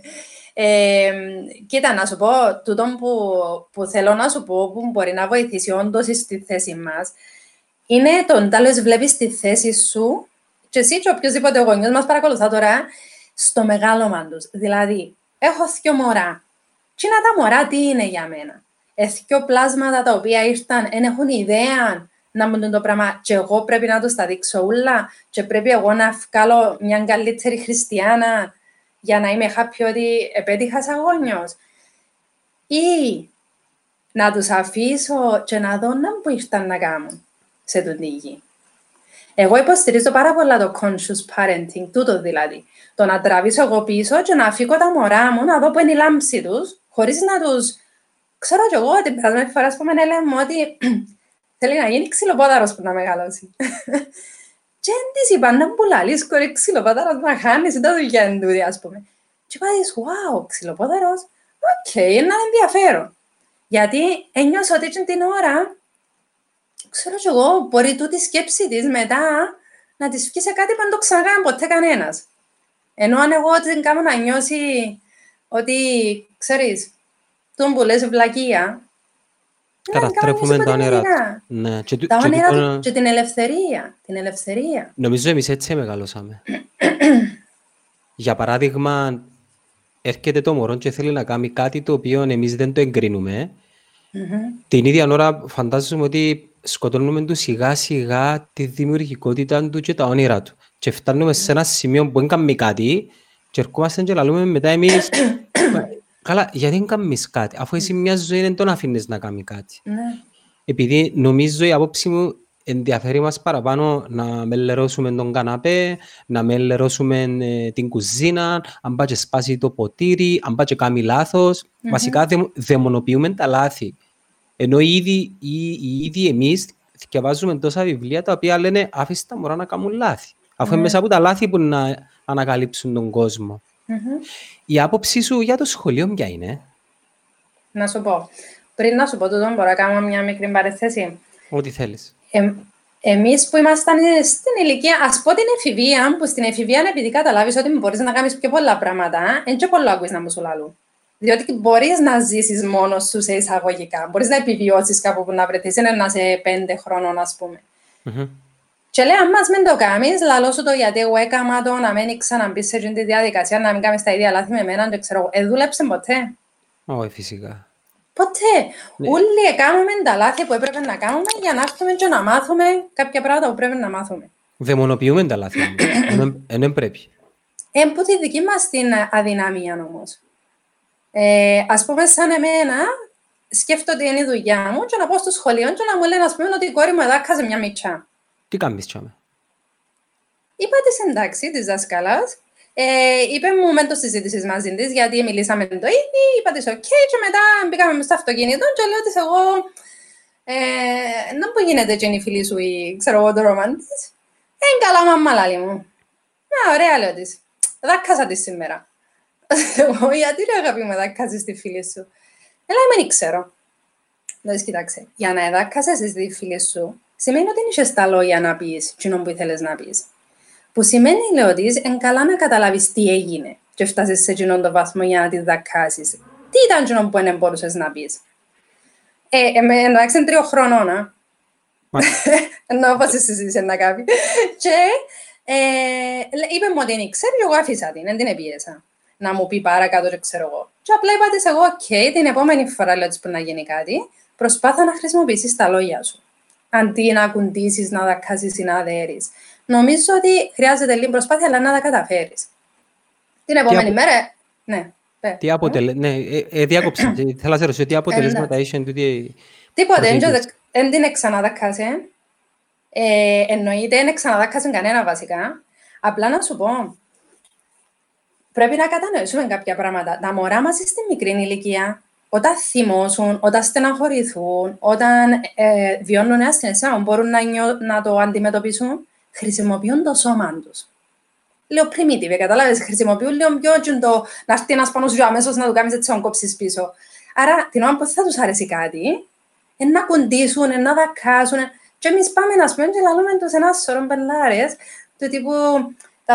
Ε, κοίτα, να σου πω, τούτο που, που θέλω να σου πω, που μπορεί να βοηθήσει όντως στη θέση μας, είναι το να βλέπεις τη θέση σου και εσύ και οποιοδήποτε γονιός μας παρακολουθά τώρα, στο μεγάλο του. Δηλαδή, έχω δύο μωρά. Τι να τα μωρά τι είναι για μένα; Δύο πλάσματα τα οποία ήρθαν, δεν έχουν ιδέα να μου το πράγμα και εγώ πρέπει να το τα δείξω όλα και πρέπει εγώ να βγάλω μια καλύτερη χριστιανά για να είμαι happy ότι επέτυχα σαν γόνιος. Ή να τους αφήσω και να δω να που ήρθαν να κάνουν σε τον γη. Εγώ υποστηρίζω πάρα πολλά το conscious parenting, τούτο δηλαδή. Το να τραβήσω εγώ πίσω και να αφήκω τα μωρά μου να δω που είναι η λάμψη τους, χωρίς να τους. Ξέρω κι εγώ την περασμένη φορά που μου λέει ότι θέλει να γίνει ξυλοπόδαρος που να μεγαλώσει. και δεν της είπα να μου λαλείς κορή ξυλοπόδαρος να χάνεις τα δουλειά του, ας πούμε. Και είπα τη, wow, ξυλοπόδαρος, οκ, είναι ενδιαφέρον. Γιατί ένιωσα ότι την ώρα ξέρω κι εγώ, μπορεί τούτη σκέψη της μετά να της βγει σε κάτι που δεν το ξανακάνε ποτέ κανένας. Ενώ αν εγώ την κάνω να νιώσει ότι, ξέρεις, τον που λες βλακεία, Καταστρέφουμε τα όνειρα Ναι. Και, τα όνειρα τους και την ελευθερία. Την ελευθερία. Νομίζω εμείς έτσι μεγαλώσαμε. Για παράδειγμα, έρχεται το μωρό και θέλει να κάνει κάτι το οποίο εμείς δεν το εγκρίνουμε. Mm-hmm. Την ίδια ώρα φαντάζομαι ότι σκοτώνουμε του σιγά σιγά τη δημιουργικότητα του και τα όνειρα του. Και φτάνουμε σε ένα σημείο που δεν κάνουμε κάτι και ερχόμαστε και λαλούμε μετά εμείς Καλά, γιατί δεν κάνεις κάτι, αφού εσύ μια ζωή δεν τον αφήνεις να κάνει κάτι. Ναι. Επειδή νομίζω η απόψη μου ενδιαφέρει μας παραπάνω να μελερώσουμε τον καναπέ, να μελερώσουμε ε, την κουζίνα, αν πάει και σπάσει το ποτήρι, αν πάει και κάνει λάθος. Mm-hmm. Βασικά δαιμονοποιούμε τα λάθη. Ενώ ήδη, οι, οι ίδιοι εμείς διαβάζουμε τόσα βιβλία τα οποία λένε άφησε τα μωρά να κάνουν λάθη. Αφού είναι ναι. μέσα από τα λάθη που να ανακαλύψουν τον κόσμο. Η άποψή σου για το σχολείο ποια είναι; Να σου πω. Πριν να σου πω τούτο, μπορώ να κάνω μια μικρή παρέθεση. Ό,τι θέλεις. Ε, Εμείς που ήμασταν στην ηλικία, ας πω την εφηβεία, που στην εφηβεία, επειδή καταλάβεις ότι μπορείς να κάνεις πιο πολλά πράγματα, δεν και πολύ ακούεις να μου σου λαλού. Διότι μπορείς να ζήσεις μόνος σου σε εισαγωγικά. Μπορείς να επιβιώσεις κάπου που να βρεθείς, είναι να σε πέντε χρόνων, ας πούμε. Mm-hmm. Και λέει, αν μας μην το κάνεις, λαλώ σου το γιατί εγώ έκανα το να μην ξαναμπείς σε αυτή τη διαδικασία, να μην κάνεις τα ίδια λάθη με εμένα, δεν ξέρω, ε, δούλεψε ποτέ. Όχι, φυσικά. Ποτέ. Ναι. Όλοι κάνουμε τα λάθη που έπρεπε να κάνουμε για να έρθουμε και να μάθουμε κάποια πράγματα που πρέπει να μάθουμε. Δαιμονοποιούμε τα λάθη, δεν πρέπει. Ε, που τη δική μας την αδυναμία όμως. Ε, ας πούμε, σαν εμένα, σκέφτομαι ότι είναι η δουλειά μου και να πάω στο σχολείο και να μου λένε, ας πούμε, ότι η κόρη μου εδάκασε μια μίτσα. Τι κάνεις τσάμε; Είπα της εντάξει της δασκάλας Ε, είπε μου, μεν το συζήτηση μαζί της, γιατί μιλήσαμε το ίδιο, είπα της, οκ, και μετά μπήκαμε στο αυτοκίνητο και λέω ότι εγώ. Ε, να που γίνεται και είναι η φίλη σου ή ξέρω εγώ το ρομάν της. Ε, καλά, μαμά, λάλε μου. Να, ωραία, λέω της. Δάκασα της σήμερα. Εγώ, γιατί ρε αγάπη μου, δάκασες τη φίλη σου. Έλα, είμαι ξέρω. Δηλαδή, κοιτάξε, για να εδάκασες τη φίλη σου, σημαίνει ότι δεν είσαι τα λόγια να πεις, τι που ήθελες να πεις. Που σημαίνει, λέω ότι είναι καλά να καταλάβεις τι έγινε και φτάσεις σε εκείνον το βαθμό για να τη δακάσεις. Τι ήταν εκείνο που δεν μπορούσες να πεις. Ε, ε, εντάξει, είναι τριών χρονών, Ενώ πώς συζήτησε να κάνει. Και ε, είπε μου ότι δεν ξέρει, εγώ άφησα την, δεν την επίεσα να μου πει παρακάτω, δεν ξέρω εγώ. Και απλά είπα της εγώ, οκ, την επόμενη φορά λέω της που να γίνει κάτι, προσπάθα να χρησιμοποιήσεις τα λόγια σου. Αντί να κουντήσεις, να δακάσεις ή να δέρεις. Νομίζω ότι χρειάζεται λίγη προσπάθεια, αλλά να τα καταφέρεις. Την επόμενη απο... μέρα, ναι. Τι αποτελε... Ναι, ε, ε, διάκοψα. Θέλω να σε ρωτήσω, τι αποτελέσματα είχε τούτη... Τίποτε, δεν την ξαναδακάσε. Ε, εννοείται, δεν ξαναδάκασε κανένα βασικά. Απλά να σου πω, πρέπει να κατανοήσουμε κάποια πράγματα. Τα μωρά μας στη μικρή ηλικία, όταν θυμώσουν, όταν στεναχωρηθούν, όταν ε, βιώνουν ένα συναισθήμα, μπορούν να, νιώ, να το αντιμετωπίσουν, χρησιμοποιούν το σώμα τους. Λέω primitive, κατάλαβες, χρησιμοποιούν λίγο πιο το να έρθει ένας πάνω σου αμέσως να του κάνεις έτσι να κόψεις πίσω. Άρα, την ώρα που θα τους αρέσει κάτι, να κουντήσουν, να δακάσουν. Και εμείς πάμε να σπούμε και λαλούμε τους ένας σωρό μπελάρες, του τύπου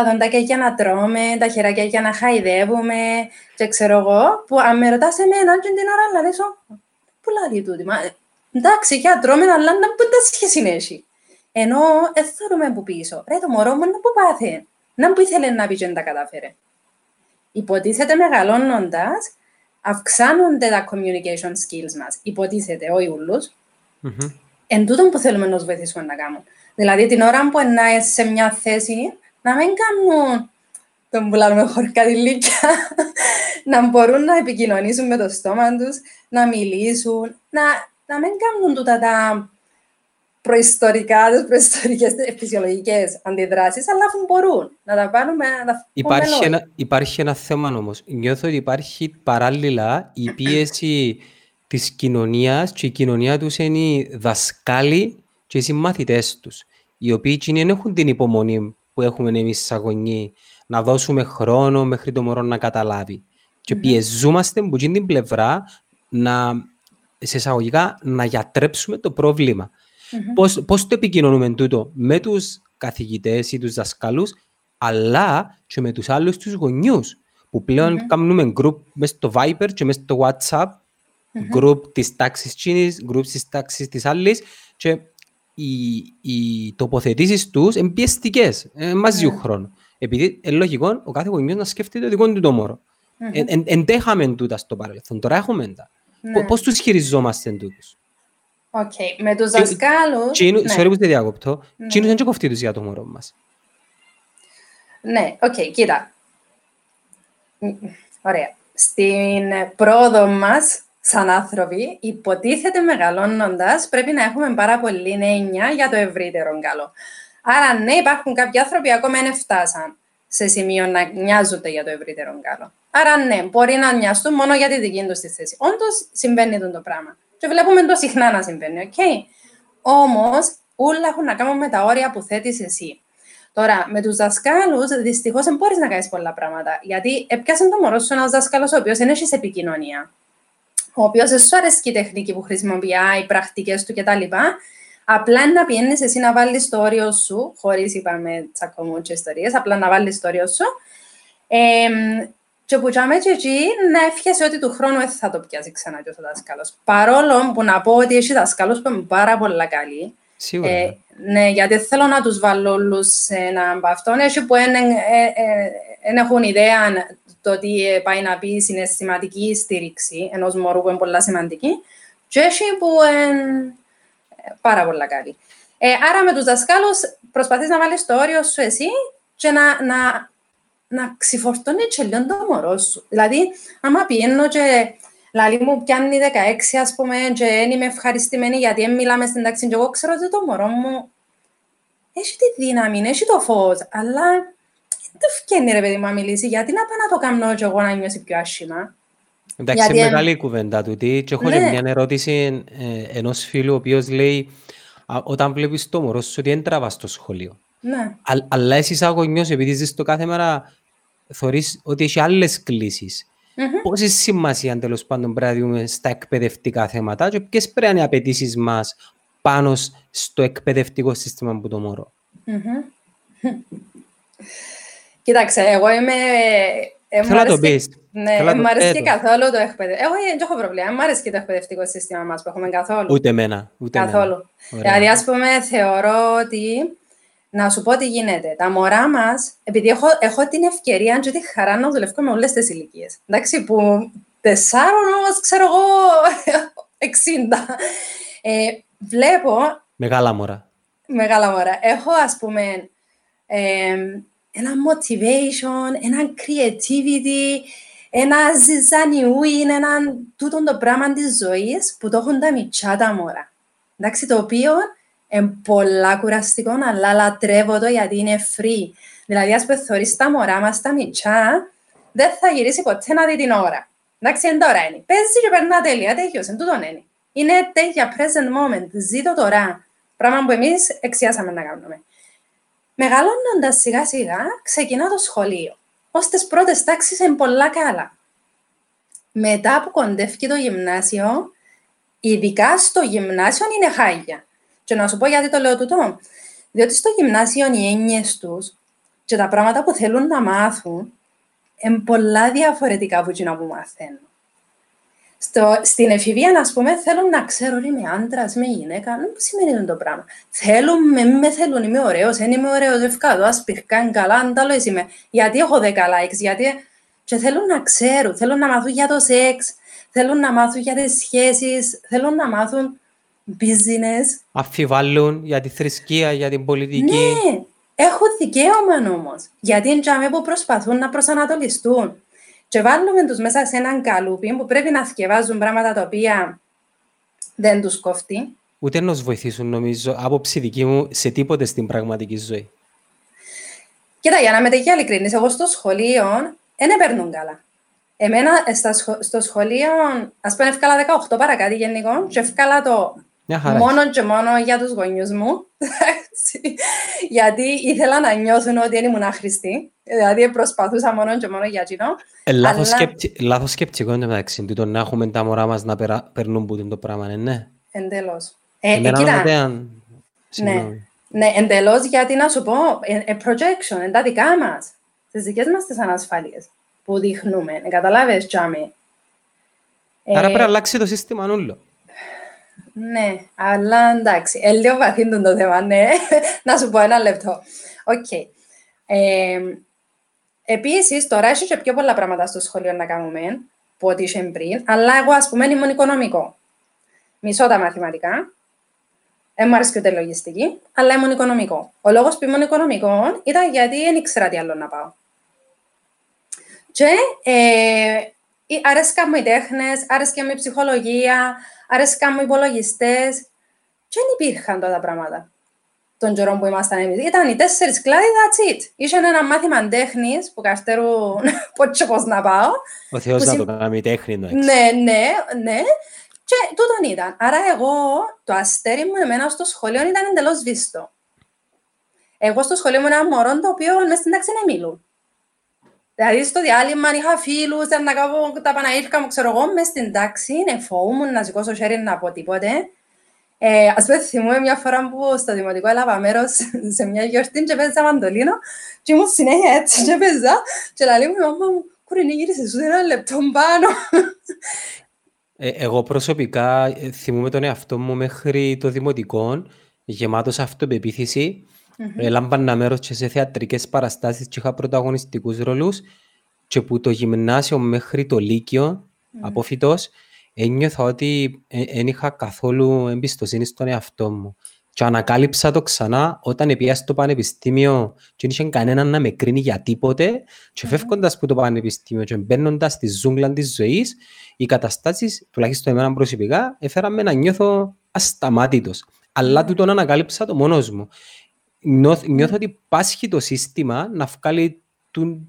τα δοντάκια για να τρώμε, τα χεράκια για να χαϊδεύουμε και ξέρω εγώ, που αν με ρωτάς εμένα και την ώρα λαλέσω, πού λαλεί τούτη, μα εντάξει, για τρώμε, αλλά να πού τα σχέση έχει. Ενώ δεν θεωρούμε που πίσω. Ρε, το μωρό μου να που πάθε. Να που ήθελε να πει και να τα κατάφερε. Υποτίθεται μεγαλώνοντας, αυξάνονται τα communication skills μας. Υποτίθεται, όχι ούλους. Mm-hmm. Εν τούτο που θέλουμε να τους βοηθήσουμε να κάνουμε. Δηλαδή, την ώρα που να σε μια θέση να μην κάνουν τον πουλάρουμε χωρίς κατηλίκια, να μπορούν να επικοινωνήσουν με το στόμα τους, να μιλήσουν, να, να μην κάνουν τούτα τα προϊστορικά, τις προϊστορικές φυσιολογικές αντιδράσεις, αλλά αφού μπορούν να τα πάρουμε, να υπάρχει ένα, υπάρχει ένα θέμα όμως. Νιώθω ότι υπάρχει παράλληλα η πίεση της κοινωνίας και η κοινωνία τους είναι οι δασκάλοι και οι συμμαθητές τους, οι οποίοι δεν έχουν την υπομονή που έχουμε εμείς σαν γονεί, να δώσουμε χρόνο μέχρι το μωρό να καταλάβει. Και mm-hmm. πιεζόμαστε από την πλευρά να, σε εισαγωγικά, να γιατρέψουμε το πρόβλημα. Mm-hmm. Πώς, πώς το επικοινωνούμε τούτο; Με τους καθηγητές ή τους δασκάλους, αλλά και με τους άλλους τους γονιούς, που πλέον mm-hmm. κάνουμε group μέσα στο Viber και μέσα στο WhatsApp, mm-hmm. group της τάξης τσίνης, group της τάξης της άλλης, και οι, οι τοποθετήσεις τους είναι πιεστικές. Ε, μαζί yeah. χρόνο. Επειδή είναι λογικό ο κάθε γονιός να σκέφτεται το δικό του το μωρό. Mm-hmm. Εν τα είχαμε τούτα στο παρελθόν, τώρα έχουμε τα. Ναι. Πώς τους χειριζόμαστε τούτους; Οκ. Με τους δασκάλους. Τζείνου, ναι. sorry που δεν διακόπτω. Ναι. Τζείνου δεν κόφτει του για το μωρό μας. Ναι, OK, okay, κοίτα. Ωραία. Στην πρόοδο μας σαν άνθρωποι, υποτίθεται μεγαλώνοντας, πρέπει να έχουμε πάρα πολύ έννοια για το ευρύτερο καλό. Άρα, ναι, υπάρχουν κάποιοι άνθρωποι ακόμα δεν φτάσαν σε σημείο να νοιάζονται για το ευρύτερο καλό. Άρα, ναι, μπορεί να νοιαστούν μόνο για τη δική τους τη θέση. Όντως, συμβαίνει το πράγμα. Και βλέπουμε το συχνά να συμβαίνει, OK. Okay? Όμως, όλα έχουν να κάνουν με τα όρια που θέτεις εσύ. Τώρα, με τους δασκάλους, δυστυχώς δεν μπορείς να κάνεις πολλά πράγματα. Γιατί έπιασε το μωρό σου ένας δάσκαλο ο οποίος δεν έχεις επικοινωνία ο οποίος δεν σου αρέσει η τεχνική που χρησιμοποιεί, οι πρακτικές του κτλ. Απλά να πιένεις εσύ να βάλεις το όριο σου, χωρίς είπαμε τσακωμού και ιστορίες, απλά να βάλεις το όριο σου. Ε, και που τσάμε και εκεί να εύχεσαι ότι του χρόνου δεν θα το πιάσει ξανά και ο δάσκαλος. Παρόλο που να πω ότι έχει δάσκαλους που είναι πάρα πολύ καλοί. Σίγουρα. Ε, ναι, γιατί θέλω να τους βάλω όλους σε ένα από αυτόν. Έχει που δεν ε, ε, ε, έχουν ιδέα το ότι πάει να πει συναισθηματική στήριξη ενός μωρού που είναι πολύ σημαντική και έχει που είναι πάρα πολύ καλή. Ε, άρα με τους δασκάλους προσπαθείς να βάλεις το όριο σου εσύ και να, να, να ξεφορτώνει και λίγο το μωρό σου. Δηλαδή, άμα πιένω και λαλή μου πιάνει 16 ας πούμε και δεν είμαι ευχαριστημένη γιατί μιλάμε στην τάξη και εγώ ξέρω ότι το μωρό μου έχει τη δύναμη, έχει το φως, αλλά δεν φτιάχνει ρε παιδί μου να μιλήσει, γιατί να πάω να το κάνω και εγώ να νιώσει πιο άσχημα; Εντάξει, Γιατί, είναι ε, μεγάλη η κουβέντα του. Και έχω και Ναι. μια ερώτηση ε, ενός φίλου, ο οποίος λέει «Α, όταν βλέπεις το μωρό σου ότι δεν τραβάς στο σχολείο. Ναι. Α- αλλά εσύ σαν γονιός, επειδή ζεις το κάθε μέρα, θεωρείς ότι έχει άλλες κλήσεις. Μμμ. Πόση σημασία τέλος πάντων πρέπει να δούμε στα εκπαιδευτικά θέματα και ποιες πρέπει να είναι οι απαιτήσεις μας πάνω σ- στο εκπαιδευτικό σύστημα που το μωρό; Μμμ. Κοίταξε, εγώ είμαι... ε, Θέλω να το μ' αρέσει- πεις. Ναι, Θέλω να ε, το μ' αρέσει και πέτω. καθόλου το εκπαιδευτικό. Εγώ δεν έχω πρόβλημα. Μ' αρέσει και το εκπαιδευτικό σύστημα μας που έχουμε καθόλου. Ούτε εμένα. Ούτε εμένα. Καθόλου. Ωραία. Δηλαδή, ας πούμε, θεωρώ ότι να σου πω τι γίνεται. Τα μωρά μας, επειδή έχω, έχω την ευκαιρία και τη χαρά να δουλεύω με όλες τις ηλικίες. Εντάξει, που τεσσάρων όμως, ξέρω εγώ, 60. Ε, βλέπω Μεγάλα μωρά. μεγάλα μωρά. Έχω, ας πούμε, ε, ένα motivation, ένα creativity, ένα ζυζανιούι, ένα τούτο το πράγμα της ζωής που το έχουν τα μητσά τα μωρά. Εντάξει, το οποίο είναι πολλά κουραστικό, αλλά λατρεύω το γιατί είναι free. Δηλαδή, ας πούμε, θωρείς τα μωρά μας τα μητσά, δεν θα γυρίσει ποτέ να δει την ώρα. Εντάξει, είναι τώρα είναι. Παίζει και περνά τέλεια, τέλειος, είναι τούτον είναι. Είναι τέλεια, present moment, ζήτω τώρα. Πράγμα που εμείς εξιάσαμε να κάνουμε. Μεγαλώνοντας σιγά σιγά, ξεκινά το σχολείο. Ως τις πρώτες τάξεις είναι πολλά καλά. Μετά που κοντεύει το γυμνάσιο, ειδικά στο γυμνάσιο είναι χάγια. Και να σου πω γιατί το λέω τούτο. Διότι στο γυμνάσιο οι έννοιες τους και τα πράγματα που θέλουν να μάθουν είναι πολλά διαφορετικά από εκείνα που μαθαίνουν. Στο, στην εφηβεία, α πούμε, θέλουν να ξέρουν είμαι άντρας, είμαι γυναίκα. Δεν σημαίνει αυτό το πράγμα. Θέλουν, με, με θέλουν, είμαι ωραίος, δεν είμαι ωραίος, ευκατό, ασπιρκάν, καλά, αντάλλο είμαι. Γιατί έχω 10 likes, γιατί. Και θέλουν να ξέρουν, θέλουν να μάθουν για το σεξ, θέλουν να μάθουν για τις σχέσεις, θέλουν να μάθουν business. Αφιβάλλουν για τη θρησκεία, για την πολιτική. Ναι, έχουν δικαίωμα όμως. Γιατί είναι τζαμί που προσπαθούν να προσανατολιστούν. Και βάλουμε τους μέσα σε έναν καλούπι που πρέπει να θυκευάζουν πράγματα τα οποία δεν τους κόφτει. Ούτε να τους βοηθήσουν, νομίζω, άποψη δική μου, σε τίποτε στην πραγματική ζωή. Κοίτα, για να είμαι και ειλικρινής, εγώ στο σχολείο δεν παίρνουν καλά. Εμένα στα σχο- στο σχολείο, ας πούμε, έφκαλα 18 παρακάτω γενικό και έφκαλα το Μια χαρά. μόνο και μόνο για τους γονιούς μου. εντάξει. γιατί ήθελα να νιώθουν ότι δεν ήμουν άχρηστη. Δηλαδή προσπαθούσα μόνο και μόνο για εκείνο. Ε, λάθος, αλλά- σκεπτ... λάθος σκεπτικό είναι μεταξύ του το να έχουμε τα μωρά μας να περα... περνούν που το πράγμα, ε, ναι. Εντελώς. Ε, ε, Εμένα κοίτα, νομίζετε αν... Ναι, Συγγνώμη. ναι εντελώς γιατί να σου πω, ε, ε, projection, είναι τα δικά μας. Τις δικές μας τις ανασφάλειες που δείχνουμε. Ε, καταλάβες, Τζάμι; Άρα Ε, πρέπει να αλλάξει το σύστημα όλο. Ναι, αλλά εντάξει, ε, λίγο βαθύν το θέμα, ναι. να σου πω ένα λεπτό. Οκ. Ε, επίσης, τώρα έχει και πιο πολλά πράγματα στο σχολείο να κάνουμε, που ό,τι είχε πριν, αλλά εγώ, ας πούμε, ήμουν οικονομικό. Μισώ τα μαθηματικά, δεν μου άρεσε και ούτε λογιστική, αλλά ήμουν οικονομικό. Ο λόγος που ήμουν οικονομικό ήταν γιατί δεν ήξερα τι άλλο να πάω. Και ε, ε, αρέσκα μου οι τέχνες, άρεσκα μου η ψυχολογία, άρεσκα μου οι υπολογιστές. Και δεν υπήρχαν τότε τα πράγματα; Των καιρών που ήμασταν εμείς. Ήταν οι τέσσερις κλάδοι, that's it. Είχαν ένα μάθημα τέχνης που καστέρουν πώς και πώς να πάω. Ο Θεός που να συμ- το κάνει τέχνη, ναι. Ναι, ναι, ναι. Και τούτον ήταν. Άρα εγώ, το αστέρι μου εμένα στο σχολείο ήταν εντελώς βίστο. Εγώ στο σχολείο μου ένα μωρό το οποίο μέσα στην τάξη δεν μιλούν. Δηλαδή στο διάλειμμα αν είχα φίλους, ήταν να κάνω τα παναήρκα μου, ξέρω εγώ, μες στην τάξη, ναι, φοβούμουν να σηκώσω χέρι να πω τίποτε. Ε, ας πούμε, θυμούμαι μια φορά που στο δημοτικό έλαβα μέρος σε μια γιορτή και παίζα μαντολίνο και ήμουν συνέχεια έτσι και παίζα και λέει μου η μαμά μου, κουρινή γύρισε σου ένα λεπτό πάνω. Ε, εγώ προσωπικά ε, θυμούμαι τον εαυτό μου μέχρι το δημοτικό, γεμάτος αυτοπεποίθηση. Έλαμβανα μέρος και σε θεατρικές παραστάσεις και είχα πρωταγωνιστικούς ρόλους και που το γυμνάσιο μέχρι το λύκειο, απόφυτος, ένιωθα ότι δεν είχα καθόλου εμπιστοσύνη στον εαυτό μου. Και ανακάλυψα το ξανά όταν πήγα στο πανεπιστήμιο και δεν είχε κανέναν να με κρίνει για τίποτε και φεύγοντας από το πανεπιστήμιο και μπαίνοντας στη ζούγκλα της ζωής, οι καταστάσεις, τουλάχιστον εμένα προσωπικά, έφεραν με να νιώθω ασταμάτητος. Αλλά τούτο ανακάλυψα το μόνος μου. Νιώθ- Νιώθω ότι πάσχει το σύστημα να βγάλει τούν,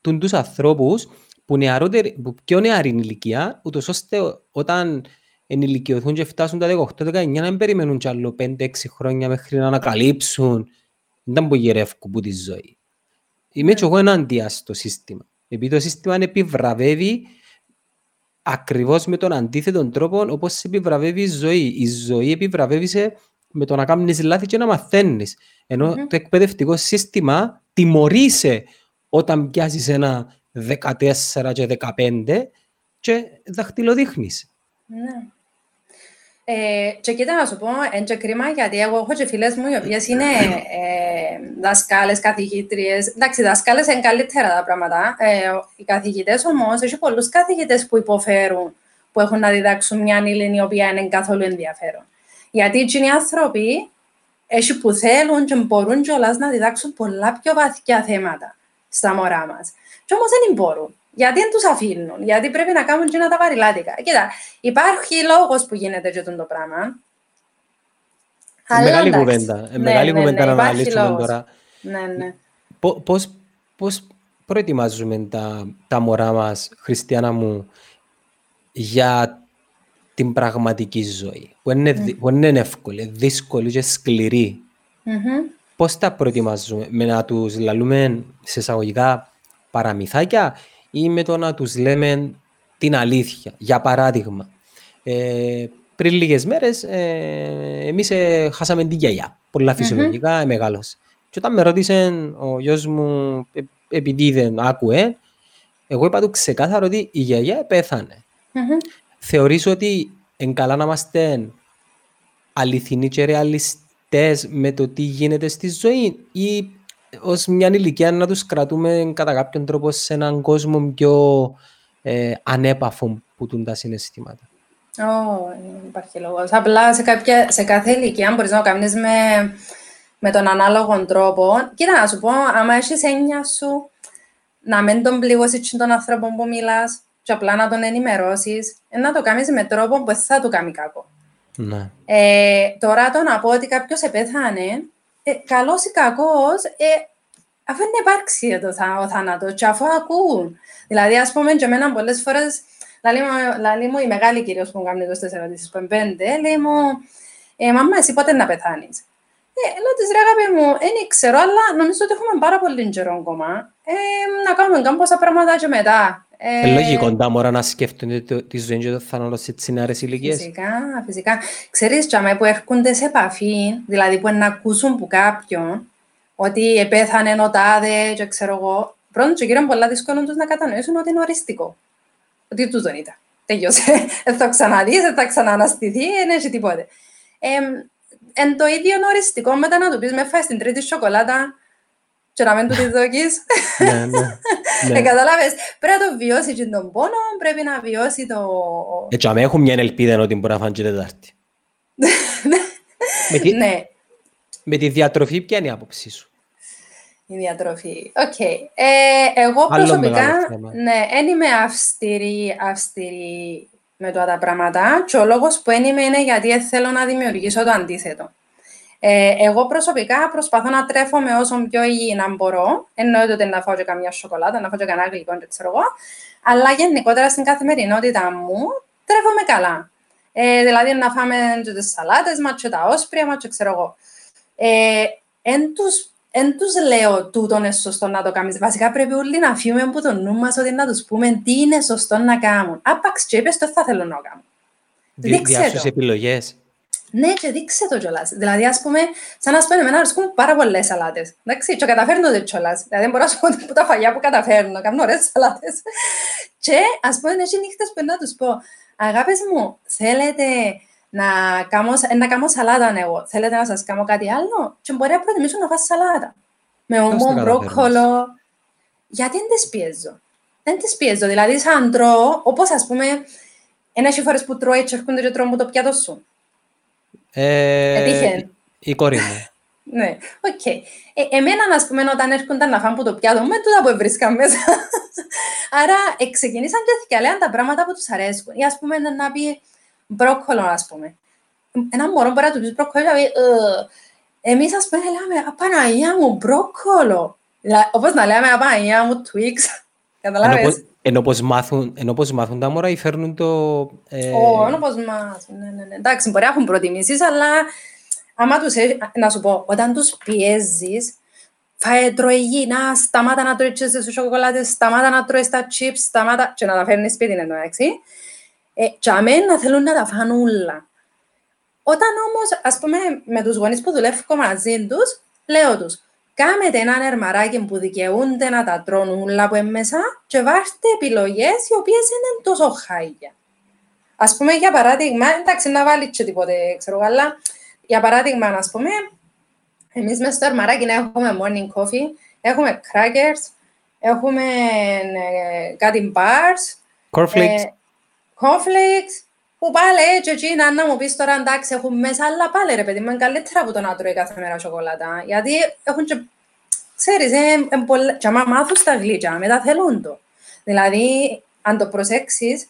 τούν τους ανθρώπους που, νεαρότεροι, που πιο νεαρή ηλικία, ούτως ώστε όταν ενηλικιωθούν και φτάσουν τα 18-19 να μην περιμένουν κι άλλο 5-6 χρόνια μέχρι να ανακαλύψουν. Δεν που γυρεύκουν από τη ζωή. Είμαι και εγώ ενάντια στο σύστημα. Επειδή το σύστημα επιβραβεύει ακριβώς με τον αντίθετο τρόπο όπως επιβραβεύει η ζωή. Η ζωή επιβραβεύει σε με το να κάνεις λάθη και να μαθαίνεις. Ενώ mm-hmm. το εκπαιδευτικό σύστημα τιμωρείσαι όταν πιάσεις ένα 14 και 15 και δαχτυλοδείχνεις. Ναι. Ε, και κοίτα να σου πω, είναι κρίμα γιατί εγώ έχω και φίλες μου οι οποίες είναι ε, δασκάλες, καθηγήτριες. Εντάξει, δασκάλες είναι καλύτερα τα πράγματα. Ε, οι καθηγητές όμως, έχει πολλούς καθηγητές που υποφέρουν, που έχουν να διδάξουν μια ύλη η οποία είναι καθόλου ενδιαφέρον. Γιατί οι άνθρωποι έχει που θέλουν και μπορούν κιόλας να διδάξουν πολλά πιο βαθιά θέματα στα μωρά μας. Και όμως δεν μπορούν. Γιατί δεν τους αφήνουν, γιατί πρέπει να κάνουν και τα βαριλάτικα. Κοίτα, υπάρχει λόγος που γίνεται και το πράγμα. Ε, μεγάλη κουβέντα. Ε, ναι, μεγάλη ναι, κουβέντα ναι, να αναλύσουμε τώρα. Ναι, ναι. Πώς, πώς προετοιμάζουμε τα, τα μωρά μας, Χριστιανά μου, για την πραγματική ζωή, που είναι, mm. που είναι εύκολη, δύσκολη και σκληρή. Mm-hmm. Πώς τα προετοιμάζουμε, με να τους λαλούμε σε εισαγωγικά παραμυθάκια ή με το να τους λέμε την αλήθεια. Για παράδειγμα, ε, πριν λίγες μέρες ε, εμείς ε, χάσαμε την γιαγιά, πολλά φυσιολογικά, mm-hmm. μεγάλος. Και όταν με ρώτησε ο γιος μου, ε, επειδή δεν άκουε, εγώ είπα του ξεκάθαρο ότι η γιαγιά πέθανε. Mm-hmm. Θεωρείς ότι είναι καλά να είμαστε αληθινοί και ρεαλιστές με το τι γίνεται στη ζωή ή ως μια ηλικία να τους κρατούμε κατά κάποιον τρόπο σε έναν κόσμο πιο ε, ανέπαφο που τούν τα συναισθήματα; Oh, υπάρχει λόγος. Απλά σε, κάποια, σε κάθε ηλικία μπορείς να το κάνεις με, με τον ανάλογο τρόπο. Κοίτα, να σου πω, άμα έχεις έννοια σου να μην τον πληγώσεις τον άνθρωπο που μιλάς, και απλά να τον ενημερώσεις, να το κάνεις με τρόπο που θα του κάνει κακό. Ναι. Ε, τώρα το να πω ότι κάποιος επέθανε, ε, καλός ή κακός, ε, αφού δεν υπάρξει το θά, ο θάνατος, και αφού ακούν. Δηλαδή, ας πούμε, και εμένα πολλές φορές, λέει μου η μεγάλη κυρίως που μου κάνει το στι ερωτήσεις που πέντε, λέει μου, ε, Μαμά, εσύ πότε να πεθάνεις; Ε, λέω της ρε αγάπη μου, δεν ξέρω, αλλά νομίζω ότι έχουμε πάρα πολύ καιρό ακόμα. Ε, να κάνουμε κάποια πράγματα και μετά. Ε, λογικό τα μωρά να σκέφτονται τη ζωή και το θάνατος σε τις νεαρές ηλικίες. Φυσικά, φυσικά. Ξέρεις, τσάμε που έρχονται σε επαφή, δηλαδή που να ακούσουν που κάποιον, ότι επέθανε ο τάδε και ξέρω εγώ, πρώτον και κύριο πολλά δύσκολο τους να κατανοήσουν ότι είναι οριστικό. Ότι τους δεν ήταν. Τελειώσε. Δεν θα ξαναδείς, δεν θα ξαναναστηθεί, δεν έχει τίποτε. Ε, εν το ίδιο οριστικό μετά να του πεις μεν φάεις την τρίτη σοκολάτα και να μην του τη δώκεις. ναι, ναι. ναι. Ε, καταλάβες, πρέπει να το βιώσεις και τον πόνο, πρέπει να βιώσει το... Έτσι, αν έχω μια ελπίδα ότι μπορεί να φάνε και τετάρτη. με, τη... ναι. με τη διατροφή, ποια είναι η άποψή σου; Η διατροφή. OK. Okay. Ε, εγώ προσωπικά, ναι, δεν είμαι αυστηρή, αυστηρή με τα πράγματα και ο λόγος που δεν είμαι είναι γιατί θέλω να δημιουργήσω το αντίθετο. Ε, εγώ προσωπικά προσπαθώ να τρέφομαι όσο πιο υγιεινά μπορώ. Εννοείται ότι να φάω και καμιά σοκολάτα, να φάω και κανένα γλυκό, δεν ξέρω εγώ. Αλλά γενικότερα στην καθημερινότητα μου τρέφομαι καλά. Ε, δηλαδή να φάμε και τις σαλάτες μας και τα όσπρια μας και ξέρω εγώ. Ε, εν τους, εν τους λέω τούτο είναι σωστό να το κάνεις. Βασικά πρέπει όλοι να φύγουμε από το νου μας ότι να τους πούμε τι είναι σωστό να κάνουν. Άπαξ και είπες το θα θέλω να κάνω. Δι, Διάφορες επιλογές. Ναι, και δείξε το κιόλας. Δηλαδή, ας πούμε, σαν να σου πω, εμένα αρέσκουν πάρα πολλές σαλάτες. Εντάξει, και καταφέρνω το κιόλας. Δηλαδή, δεν μπορώ να σου πω που τα φαγιά που καταφέρνω, κάνω ωραίες σαλάτες. και ας πούμε, έχει νύχτες που να τους πω, αγάπης μου, θέλετε να κάνω, να κάνω σαλάτα εγώ, θέλετε να σας κάνω κάτι άλλο, και μπορεί να προτιμήσω να φας σαλάτα. Με ομό, μπρόκολο. Γιατί δεν τι πιέζω; Δεν την πιέζω. Δηλαδή, σαν τρώω, όπως ας πούμε, ένα φορές που τρώει, και έρχονται και τρώω το πιάτο σου. Ε, Η κόρη μου. ναι, OK. Okay. Ε, εμένα, ας πούμε, όταν έρχονταν να φάνε από το πιάτο, με τούτα που βρίσκαν μέσα. Άρα, ε, ξεκινήσαν και εθκιαλέαν τα πράγματα που τους αρέσουν. Ή, ας πούμε, να πει μπρόκολο, ας πούμε. Ένα μωρό μπορεί να του πεις μπρόκολο, να πει, Εμείς, ας πούμε, λέμε, α Παναγία μου, μπρόκολο. Δηλα- Όπως να λέμε α Παναγία μου Twix. Ενώ Καταλάβες. Πως- Ενώ πως μάθουν, ενώ πως μάθουν τα μωρά ή φέρνουν το... ε, Ω, ενώ πως μας. Ναι, ναι, ναι. Εντάξει, μπορεί να έχουν προτιμήσεις, αλλά άμα τους, έ- να σου πω, όταν τους πιέζεις, φάε τρώει υγιεινά, σταμάτα να τρώεις τσες στους σοκολάτες, σταμάτα να τρώεις στα chips, σταμάτα και να τα φέρνεις σπίτι, εν τω μεταξύ. Ε, και αμέν να θέλουν να τα φάνε όλα. Όταν όμως, ας πούμε, με τους γονείς που δουλεύω μαζί τους, λέω τους, κάμετε έναν ερμαράκι που δικαιούνται να τα τρώνε όλα που είναι μέσα και βάρτε επιλογές οι οποίες δεν είναι τόσο χάγια. Ας πούμε, για παράδειγμα, εντάξει, να βάλεις και τίποτε, ξέρω εγώ, αλλά για παράδειγμα, ας πούμε, εμείς μες στο ερμαράκι να έχουμε morning coffee, έχουμε crackers, έχουμε ε, κάτι bars, Cornflakes. ε, cornflakes, που πάλι έτσι εκεί να, να μου πεις τώρα εντάξει έχουν μέσα, αλλά πάλι ρε παιδί μου είναι καλύτερα από το να τρώει κάθε μέρα σοκολάτα. Γιατί έχουν και, ξέρεις, ε, ε, πολλά, και άμα μάθουν στα γλύκια, μετά θέλουν το. Δηλαδή, αν το προσέξεις,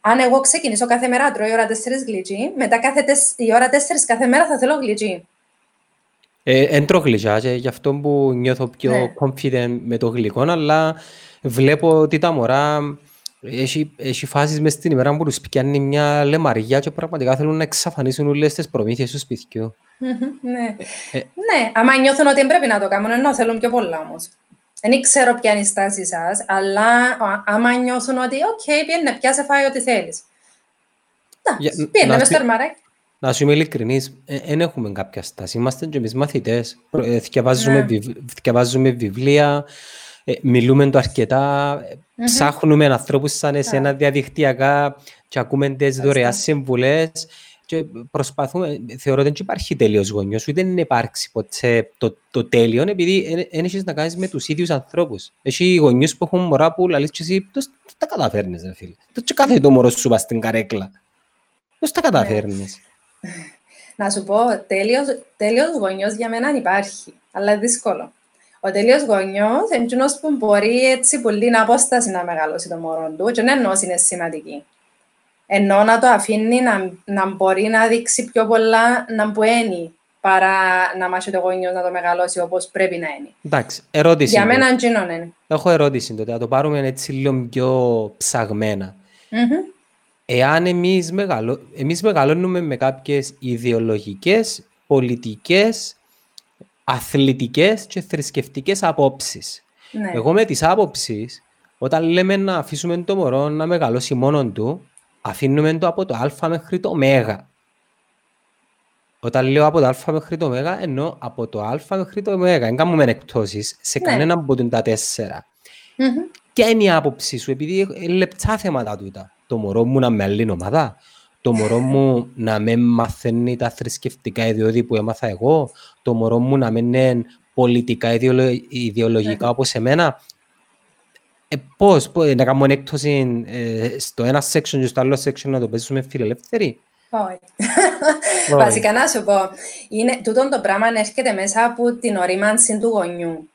αν εγώ ξεκινήσω κάθε μέρα τρώω η ώρα 4 γλυκί, μετά κάθε τεσ... η ώρα 4 κάθε μέρα θα θέλω γλυκί. Ε, Εν τρώω γλυκιά και γι' αυτό που νιώθω πιο Ναι. confident με το γλυκό, αλλά βλέπω ότι τα μωρά έχει, έχει φάσεις μες στην ημέρα που τους πιάνει μια λεμαριά και πραγματικά θέλουν να εξαφανίσουν όλες τις προμήθειες του σπιτιού. Μμμ, ναι. Ε, ναι, άμα νιώθουν ότι δεν πρέπει να το κάνουν, ενώ θέλουν πιο πολλά όμως. Δεν ξέρω ποια είναι η στάση σας, αλλά α- άμα νιώθουν ότι «ΟΚ, πιένε, πιάσε φάει ό,τι θέλεις». Για- Εντάξει, πιένε να μες στο σου- ερμαράκι. Να σου είμαι ειλικρινής, δεν έχουμε κάποια στάση. Είμαστε και εμείς μαθητές. Προ- ε, Θκιαβάζουμε, Ναι. βιβλ- θκιαβάζουμε βιβλία, ε, μιλούμε το αρκετά, ε, ψάχνουμε ανθρώπους σαν εσένα διαδικτυακά και ακούμε τις δωρεάς συμβουλές και προσπαθούμε, θεωρώ ότι δεν υπάρχει τέλειος γονιός, ούτε δεν υπάρξει ποτέ το, το τέλειο, επειδή δεν έχεις να κάνεις με τους ίδιους ανθρώπους. Έχει γονιούς που έχουν μωρά που λαλείς και εσύ, πώς πώς τα καταφέρνεις, ρε φίλε. Πώς και κάθε το μωρό σου πας στην καρέκλα. Πώς τα καταφέρνεις. Να σου πω, τέλειος, τέλειος γονιός για μένα υπάρχει, αλλά είναι δύσκολο. Ο τέλειος γονιός είναι εκείνος που μπορεί έτσι πολύ απόσταση να μεγαλώσει το μωρό του και δεν εννοώ ότι είναι σημαντική. Ενώ να το αφήνει να, να μπορεί να δείξει πιο πολλά να μπουένει παρά να μάθει το γονιός να το μεγαλώσει όπως πρέπει να είναι. Εντάξει, ερώτηση. Για είναι. μένα εκείνο είναι. Έχω ερώτηση τότε, να το πάρουμε έτσι λίγο πιο ψαγμένα. Μμμ. Εάν εμείς, μεγαλώ... εμείς μεγαλώνουμε με κάποιες ιδεολογικές, πολιτικές, αθλητικές και θρησκευτικές απόψεις. Ναι. Εγώ με τις άποψεις, όταν λέμε να αφήσουμε το μωρό να μεγαλώσει μόνον του, αφήνουμε το από το α μέχρι το μέγα. Όταν λέω από το α μέχρι το μέγα, εννοώ από το α μέχρι το μέγα. Δεν κάνουμε εκτόσεις σε Ναι. κανένα από τα τέσσερα. Μμμ. Ποια είναι η άποψή σου, επειδή είναι λεπτά θέματα τούτα. Το μωρό μου να με άλλη ομάδα, το μωρό μου να με μαθαίνει τα θρησκευτικά ιδιώδη που έμαθα εγώ, το μωρό μου να μην είναι πολιτικά ιδεολο- ιδεολογικά όπως εμένα. Ε, πώς, πώς, να κάνουμε έκπτωση ε, στο ένα section και στο άλλο section να το παίζουμε φιλελεύθεροι; Όχι. Όχι. Βασικά να σου πω, είναι, τούτο το πράγμα έρχεται μέσα από την ορίμανση του γονιού.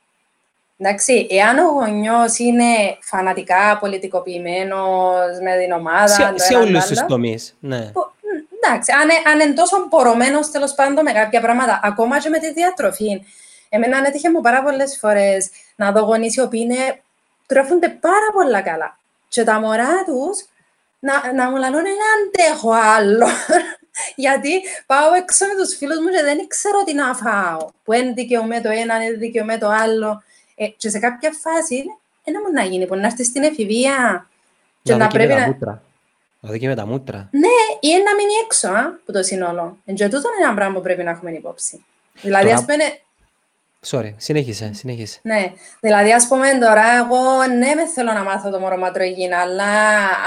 Εντάξει, εάν ο γονιός είναι φανατικά πολιτικοποιημένος με την ομάδα, Σε, το σε ένα, το όλους τους άλλο, τομείς. Ναι. που- μ, εντάξει, αν, ε- αν είναι τόσο πορωμένος τέλος πάντων με κάποια πράγματα, ακόμα και με τη διατροφή. Εμένα έτυχε μου πάρα πολλές φορές να δω γονείς οι οποίοι είναι, τρέφονται πάρα πολλά καλά. Και τα μωρά τους να, να μου λένε δεν αντέχω άλλο. Γιατί πάω έξω με τους φίλους μου και δεν ξέρω τι να φάω. Που είναι δικαιωμέ το ένα, είναι δικαιωμέ το άλλο. Ε, και σε κάποια φάση δεν μου να γίνει, που να έρθει στην εφηβεία και Να να δω και με πρέπει τα να... μούτρα. Να δω και με τα μούτρα. Ναι, ή να μείνει έξω α, από το σύνολο. Εν και τούτο είναι ένα πράγμα που πρέπει να έχουμε υπόψη. Δηλαδή, Τώρα- ας πούμε, Sorry, συνέχισε, συνέχισε. ναι, δηλαδή ας πούμε τώρα εγώ ναι με θέλω να μάθω το μωρό ματρογίνα, αλλά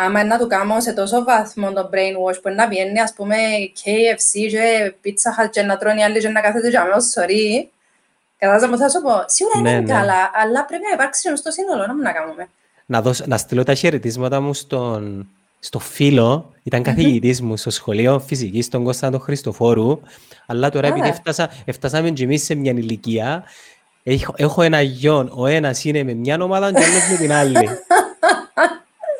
άμα είναι να του κάνω σε τόσο βαθμό το brainwash που είναι να πιένει ας πούμε KFC και pizza hut και να τρώνε οι άλλοι και να κάθεται και αμέσως σωρί, κατάλαβα μου θα σου πω, σίγουρα Ναι, είναι ναι. καλά, αλλά πρέπει να υπάρξει και στο σύνολο, να μου να κάνουμε. να, δώσω, να στείλω τα χαιρετίσματα μου στον, στο φίλο, ήταν καθηγητής μου στο σχολείο φυσικής, τον Κώστα τον Χριστοφόρου, αλλά τώρα επειδή Άρα. έφτασα, έφτασαμε και εμείς σε μια ηλικία, έχω, έχω ένα γιον, ο ένας είναι με μια ομάδα και ο άλλος με την άλλη.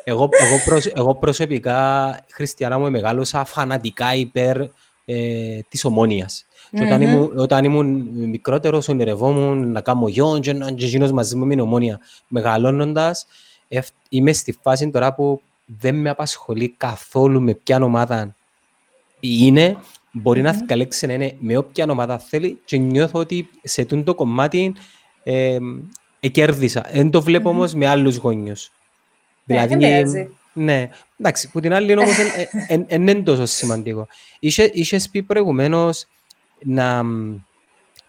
εγώ, εγώ, προσ- εγώ προσωπικά, Χριστιανά μου, μεγάλωσα φανατικά υπέρ ε, της ομόνιας. Και όταν, ήμουν, όταν ήμουν μικρότερος, ονειρευόμουν να κάνω γιο και να γίνω μαζί μου με την ομόνια. Μεγαλώνοντας, είμαι στη φάση τώρα που δεν με απασχολεί καθόλου με ποια ομάδα είναι. Μπορεί mm-hmm. να διαλέξει να είναι με όποια ομάδα θέλει και νιώθω ότι σε αυτό το κομμάτι ε, εκέρδισα. Δεν το βλέπω mm-hmm. όμως με άλλους γόνιους. Ναι, δηλαδή, ναι, εντάξει, που την άλλη όμως δεν είναι τόσο σημαντικό. Είχες πει προηγουμένως να,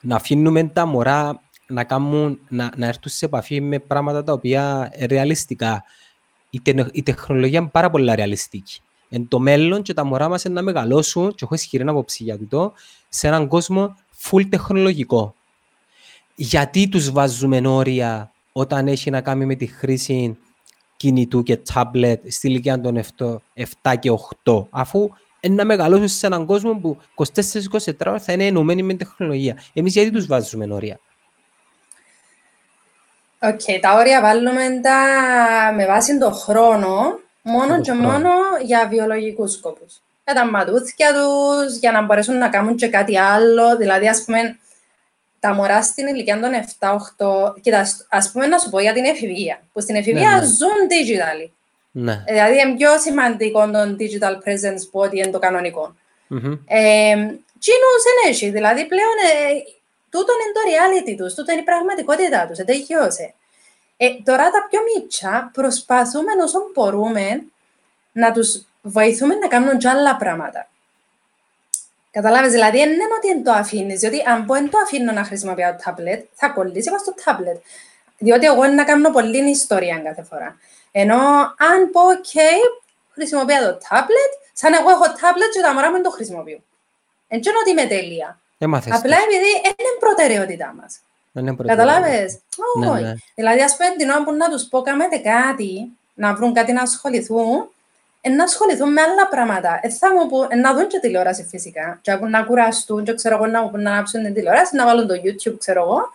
να αφήνουμε τα μωρά να, κάνουν, να, να έρθουν σε επαφή με πράγματα τα οποία ρεαλιστικά. Η, τε, η τεχνολογία είναι πάρα πολύ ρεαλιστική. Εν το μέλλον και τα μωρά μας είναι να μεγαλώσουν, και έχω ισχυρή άποψη για το, σε έναν κόσμο full τεχνολογικό. Γιατί τους βάζουμε όρια όταν έχει να κάνει με τη χρήση κινητού και τάμπλετ στη ηλικία των 7 και 8, αφού να μεγαλώσουν σε έναν κόσμο που 24-24 ώρα θα είναι ενωμένοι με τεχνολογία. Εμείς γιατί τους βάζουμε όρια. OK, okay, τα όρια βάλουμε τα με βάση τον χρόνο, μόνο και χρόνο. μόνο για βιολογικούς σκόπους. Για τα ματούθια τους, για να μπορέσουν να κάνουν και κάτι άλλο. Δηλαδή, ας πούμε, τα μωρά στην ηλικία των 7-8, κοίτα, ας πούμε να σου πω για την εφηβεία, που στην εφηβεία ναι, ναι. ζουν digital. Ναι. Δηλαδή, είναι πιο σημαντικό το digital presence που ότι είναι το κανονικό. Mm-hmm. Ε, δεν έχει, δηλαδή πλέον ε, τούτο είναι το reality τους, τούτο είναι η πραγματικότητα τους, τελειώσε. Ε, τώρα τα πιο μίτσα προσπαθούμε όσο μπορούμε να τους βοηθούμε να κάνουν και άλλα πράγματα. Καταλάβεις, δηλαδή δεν είναι ότι το αφήνεις, διότι αν πω το αφήνω να χρησιμοποιώ το τάμπλετ, θα κολλήσει από το τάμπλετ. Διότι εγώ είναι να κάνω πολύ ιστορία κάθε φορά. Ενώ αν πω, ok, χρησιμοποιώ το τάμπλετ, σαν εγώ έχω τάμπλετ και τα μωρά μου το χρησιμοποιώ. Δεν είναι ότι είμαι τέλεια. Έμαθες Απλά επειδή είναι προτεραιότητά μας. Καταλάβες; Ναι, Όχι. Ναι. Δηλαδή, ας πούμε, την ώρα που να τους πω κάνετε κάτι, να βρουν κάτι να ασχοληθούν, να ασχοληθούν με άλλα πράγματα. Ε, θα μου πω, να δουν και τηλεόραση φυσικά. Και να κουραστούν, και ξέρω εγώ, να, να ανάψουν την τηλεόραση, να βάλουν το YouTube, ξέρω εγώ.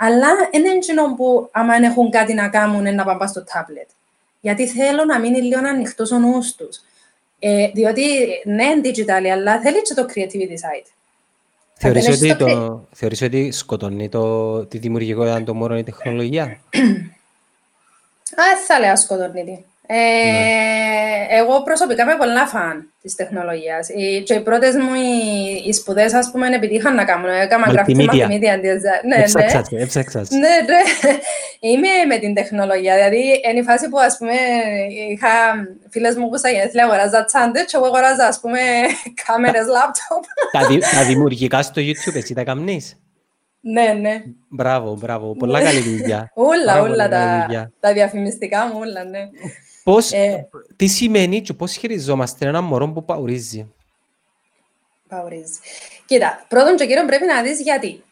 Αλλά είναι έτσι που, άμα έχουν κάτι να κάνουν, να πάνε στο τάμπλετ. Γιατί θέλω να μείνει λίγο ανοιχτός ο νους τους. Ε, διότι, ναι, digital, αλλά θέλει και το creativity side. Θεωρείς ότι, το, θεωρείς ότι σκοτώνει το, τη δημιουργικότητα των μόρων η τεχνολογία; Α, θα λέω σκοτώνει ε, ναι. Εγώ προσωπικά είμαι πολλά φαν της τεχνολογίας. Οι, και οι πρώτες μου οι, οι σπουδές, ας πούμε, επιτύχαν να κάνουν. Έκανα γραφική μαθημίδια. Ναι, ναι. Έψαξα, ναι, ναι. Είμαι με την τεχνολογία. Δηλαδή, είναι η φάση που, ας πούμε, είχα φίλες μου που στα γενέθλια αγοράζα τσάντες και εγώ αγοράζα, ας πούμε, κάμερες λάπτοπ. Τα δημιουργικά στο YouTube, εσύ τα καμνείς. Ναι, ναι. Μπράβο, μπράβο. Πολλά καλή δουλειά. Όλα, όλα τα διαφημιστικά μου, όλα, ναι. Πώς, ε, τι σημαίνει και πώς χειριζόμαστε ένα μωρό που παουρίζει; Παουρίζει. Κοίτα, πρώτον και κύριον πρέπει να δεις γιατί.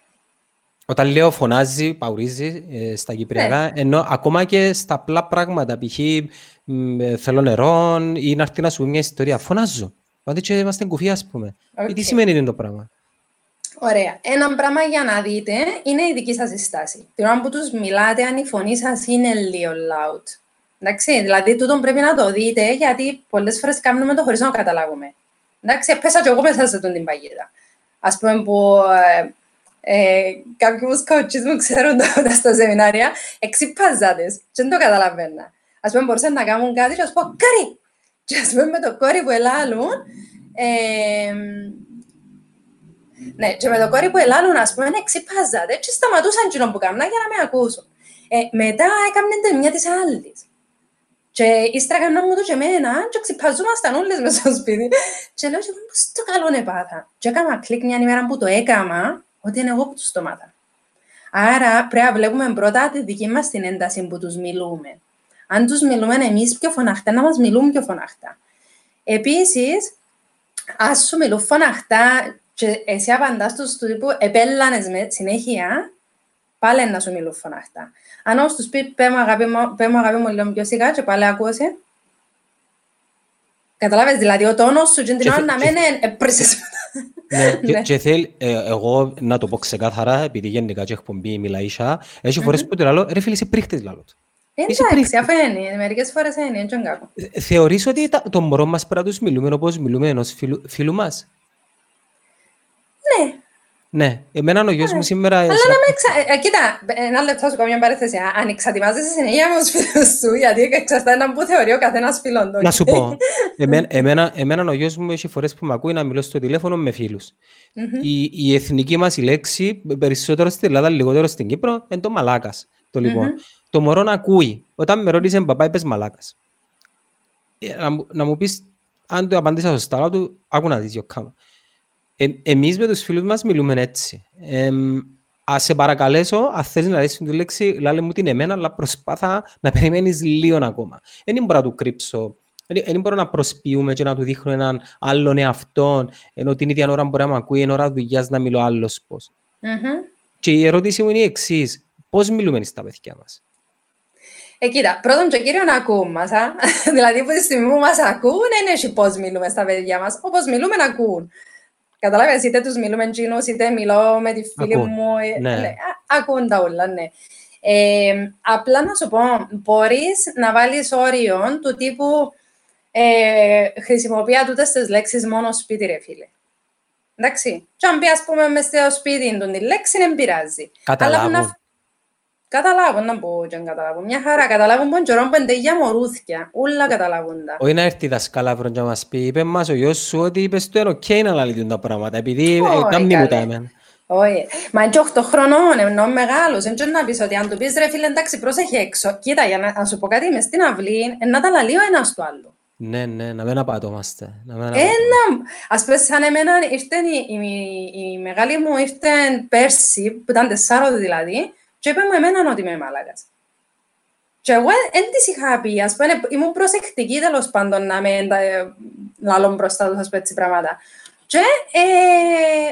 Όταν λέω φωνάζει, παουρίζει ε, στα κυπριακά, ναι. ενώ ακόμα και στα απλά πράγματα, π.χ. Ε, θέλω νερό ή να έρθει να σου μια ιστορία, φωνάζω. Πάντα και είμαστε κουφοί, ας πούμε. Okay. Τι σημαίνει είναι το πράγμα; Ωραία. Ένα πράγμα για να δείτε είναι η δική σας στάση. Την ώρα που τους μιλάτε, αν η φωνή σας είναι λίγο loud. Εντάξει, δηλαδή τούτο πρέπει να το δείτε, γιατί πολλές φορές κάνουμε το χωρίς να το καταλάβουμε. Εντάξει, πέσα και εγώ μέσα σε την παγίδα. Α πούμε που ε, ε, κάποιοι μου σκότσις μου ξέρουν τότε στα σεμινάρια, εξυπάζατες και δεν το καταλαβαίνα. Α πούμε μπορούσαν να κάνουν κάτι και α πω «Κάρι!» Και ας πούμε με το κόρη που ελάλουν, ε, ναι, και με το κόρη που ελάλουν, ας πούμε, εξυπάζατε και σταματούσαν κοινό που κάνουν για να με ακούσουν. Ε, μετά έκαναν την μια της άλλης. Και ύστερα κάναμε μου το και εμένα και ξυπαζόμασταν όλες μέσα στο σπίτι. Και λέω, πώς το καλό είναι πάθα. Και έκανα κλικ μια ημέρα που το έκανα, ότι είναι εγώ που τους το μάθα. Άρα πρέπει να βλέπουμε πρώτα τη δική μας την ένταση που τους μιλούμε. Αν τους μιλούμε εμείς πιο φωναχτά, να μας μιλούν πιο φωναχτά. Επίσης, ας σου μιλούν φωναχτά και εσύ απαντάς τους του τύπου επέλανες με συνέχεια, πάλι να σου μιλούν φωναχτά. Αν όμως τους πει, πέ μου αγάπη μου, πέ μου, αγάπη μου λίγο πιο σιγά και πάλι ακούσε. Καταλάβες, δηλαδή ο τόνος σου και την ώρα να μένει έπρεσες. Ναι, και θέλει, εγώ να το πω ξεκάθαρα, επειδή γενικά και εκπομπή μιλαΐσα, έχει φορές που το λέω, ρε φίλε, είσαι πρίχτης λάλο Εντάξει, αφήνει, μερικές φορές είναι, έτσι κάπου. Θεωρείς ότι το μωρό μας πρέπει να τους μιλούμε όπως μιλούμε ενός φίλου μας; Ναι. Ναι, εμένα ο γιος μου σήμερα... Αλλά να με εξα... Ε, κοίτα, ένα λεπτό σου κάνω μια παρέθεση. Αν εξατιμάζεσαι συνέχεια με τους φίλους σου, γιατί εξαρτάται να που θεωρεί ο καθένας φίλον του. Να σου πω, εμένα, εμένα, εμένα ο γιος μου έχει φορές που με ακούει να μιλώ στο τηλέφωνο με φίλους. Μμμ. Η, η εθνική μας η λέξη, περισσότερο στην Ελλάδα, λιγότερο στην Κύπρο, είναι το μαλάκας. Το λοιπόν. Μμμ. Το μωρό να ακούει. Όταν με ρώτησε παπά, είπες μαλάκας. Ε, να, μου- να μου πεις, αν το απαντήσα σωστά, αλλά του, άκου να δεις, Γιώκα. Ε, εμείς με τους φίλους μας μιλούμε έτσι. Ε, ας σε παρακαλέσω, αν θέλεις να λες τη λέξη, λάλε μου την εμένα, αλλά προσπάθα να περιμένεις λίγο ακόμα. Δεν μπορώ να του κρύψω. Δεν δεν μπορώ να προσποιούμε και να του δείχνω έναν άλλον εαυτό, ενώ την ίδια ώρα μπορεί να με ακούει, εν ώρα δουλειάς να μιλώ άλλος πώς. Μμμ. Και η ερώτηση μου είναι η εξής. Πώς μιλούμε στα παιδιά μας; Ε, κοίτα, πρώτον και κύριο να ακούν μας, α. δηλαδή από τη στιγμή που μας ακούν, δεν έχει πώς μιλούμε στα παιδιά μας. Όπως μιλούμε να ακούν. Καταλάβες, είτε τους μιλούμε τζίνους, είτε μιλώ με τη φίλη Ακούν, μου. ε, ναι. α- ακούν τα όλα, ναι. Ε, απλά να σου πω, μπορείς να βάλεις όριο του τύπου ε, χρησιμοποιεί τούτες τις λέξεις μόνο σπίτι, ρε φίλε. Εντάξει. Και αν πει, ας πούμε, μες στο σπίτι του τη λέξη, δεν πειράζει. Αλλά που Καταλάβουν. να... Καταλάβουν να πω και να καταλάβουν. Μια χαρά. Καταλάβουν πον καιρό που είναι για μωρούθκια. Ούλα καταλάβουν τα. Όχι να έρθει η δασκάλα να μας πει, είπε μας ο γιος σου ότι είπες του είναι οκ να λαλείς τα πράγματα, επειδή Όχι, ε, κάμνη μου τα καλέ. εμένα. Όχι. Μα είναι και 8 χρονών, ενώ μεγάλος. Δεν ξέρω να πεις ότι αν του πεις ρε φίλε, εντάξει, πρόσεχε έξω. Κοίτα, για να, να σου πω κάτι, μες στην αυλή, ε, να τα λαλεί ο ένας του άλλου. Ναι, ναι, να μην απατώμαστε. Να μην Ε, απατώμαστε. Ένα, ας πούμε, σαν εμένα ήρθε η, η, η μεγάλη μου ήρθε πέρσι, που ήταν τεσσάρων δηλαδή, και είπε μου εμένα ότι είμαι μάλακας. Και εγώ δεν της είχα πει, ας πούμε, ήμουν προσεκτική τέλος πάντων να με τα, λαλώ μπροστά τους, ας πούμε, έτσι πράγματα. Και ε,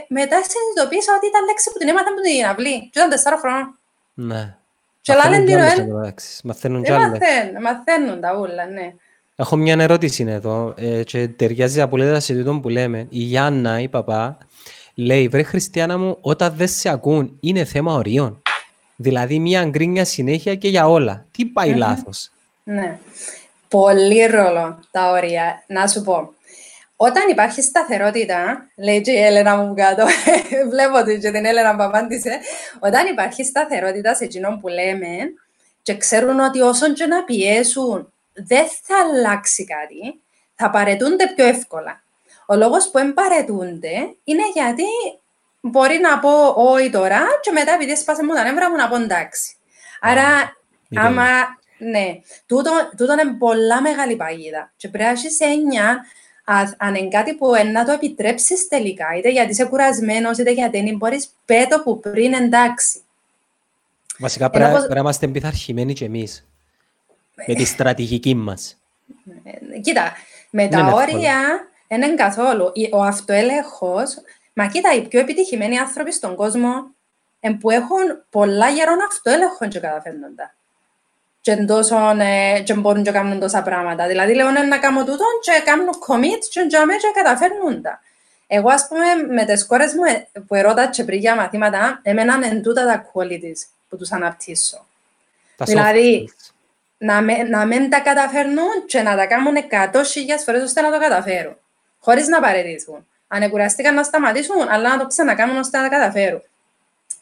μετά συνειδητοποίησα ότι ήταν λέξη που την έμαθα από την αυλή. Και ήταν τεσσάρων χρόνων. Ναι. Και Μαθαίνουν λάλεν κι την άλλες οέ- εν τω μεταξύ. Μαθαίνουν κι Ε, άλλες. μαθαίνουν, μαθαίνουν τα ούλα, ναι. Έχω μια ερώτηση εδώ ε, και ταιριάζει απολύτως σε τούτο που λέμε. Η Γιάννα, η παπά, λέει, βρε Χριστιανά μου, όταν δεν σε ακούν, είναι θέμα ορίων. Δηλαδή μια γκρίνια συνέχεια και για όλα. Τι πάει Μμμ. λάθος; Ναι. Πολύ ρόλο τα όρια. Να σου πω. Όταν υπάρχει σταθερότητα, λέει και η Έλενα μου κάτω, βλέπω ότι και την Έλενα που απάντησε, όταν υπάρχει σταθερότητα σε εκείνον που λέμε και ξέρουν ότι όσον και να πιέσουν δεν θα αλλάξει κάτι, θα παρετούνται πιο εύκολα. Ο λόγος που εμπαρετούνται είναι γιατί μπορεί να πω όχι τώρα και μετά επειδή σπάσε μου τα νεύρα μου να πω εντάξει. Άρα, Ιδέα. άμα, ναι, τούτο, τούτο είναι πολλά μεγάλη παγίδα και πρέπει να έχεις έννοια α- αν είναι κάτι που ε, να το επιτρέψεις τελικά, είτε γιατί είσαι κουρασμένος, είτε γιατί δεν μπορείς πέτω που πριν εντάξει. Βασικά πρέπει όπως- πρέπει να είμαστε πειθαρχημένοι κι εμείς. Με τη στρατηγική μας. Ε, Κοίτα, με Δεν τα είναι εύκολο. όρια δεν είναι καθόλου. Η- Ο αυτοέλεγχος, μα κοίτα, οι πιο επιτυχημένοι άνθρωποι στον κόσμο εν που έχουν πολλά γερόν αυτοέλεγχο και καταφέρνουν τα. Και, εν τόσο, ε, και μπορούν και κάνουν τόσα πράγματα. Δηλαδή, λέω «Ναι, να κάνω τούτο και κάνουν commit και για μέ και καταφέρνουν τα. Εγώ, ας πούμε, με τις κόρες μου ε, που ερώτα και πριν για μαθήματα, εμένα είναι τούτα τα qualities που τους αναπτύσσω. Τα soft Δηλαδή, skills. να, με, να μην τα καταφέρνουν και να τα κάνουν 100.000 φορές ώστε να το καταφέρουν. Χωρίς να παρετηθούν. Αν κουραστήκαν να σταματήσουν, αλλά να το ξανακάνουν ώστε να τα καταφέρουν.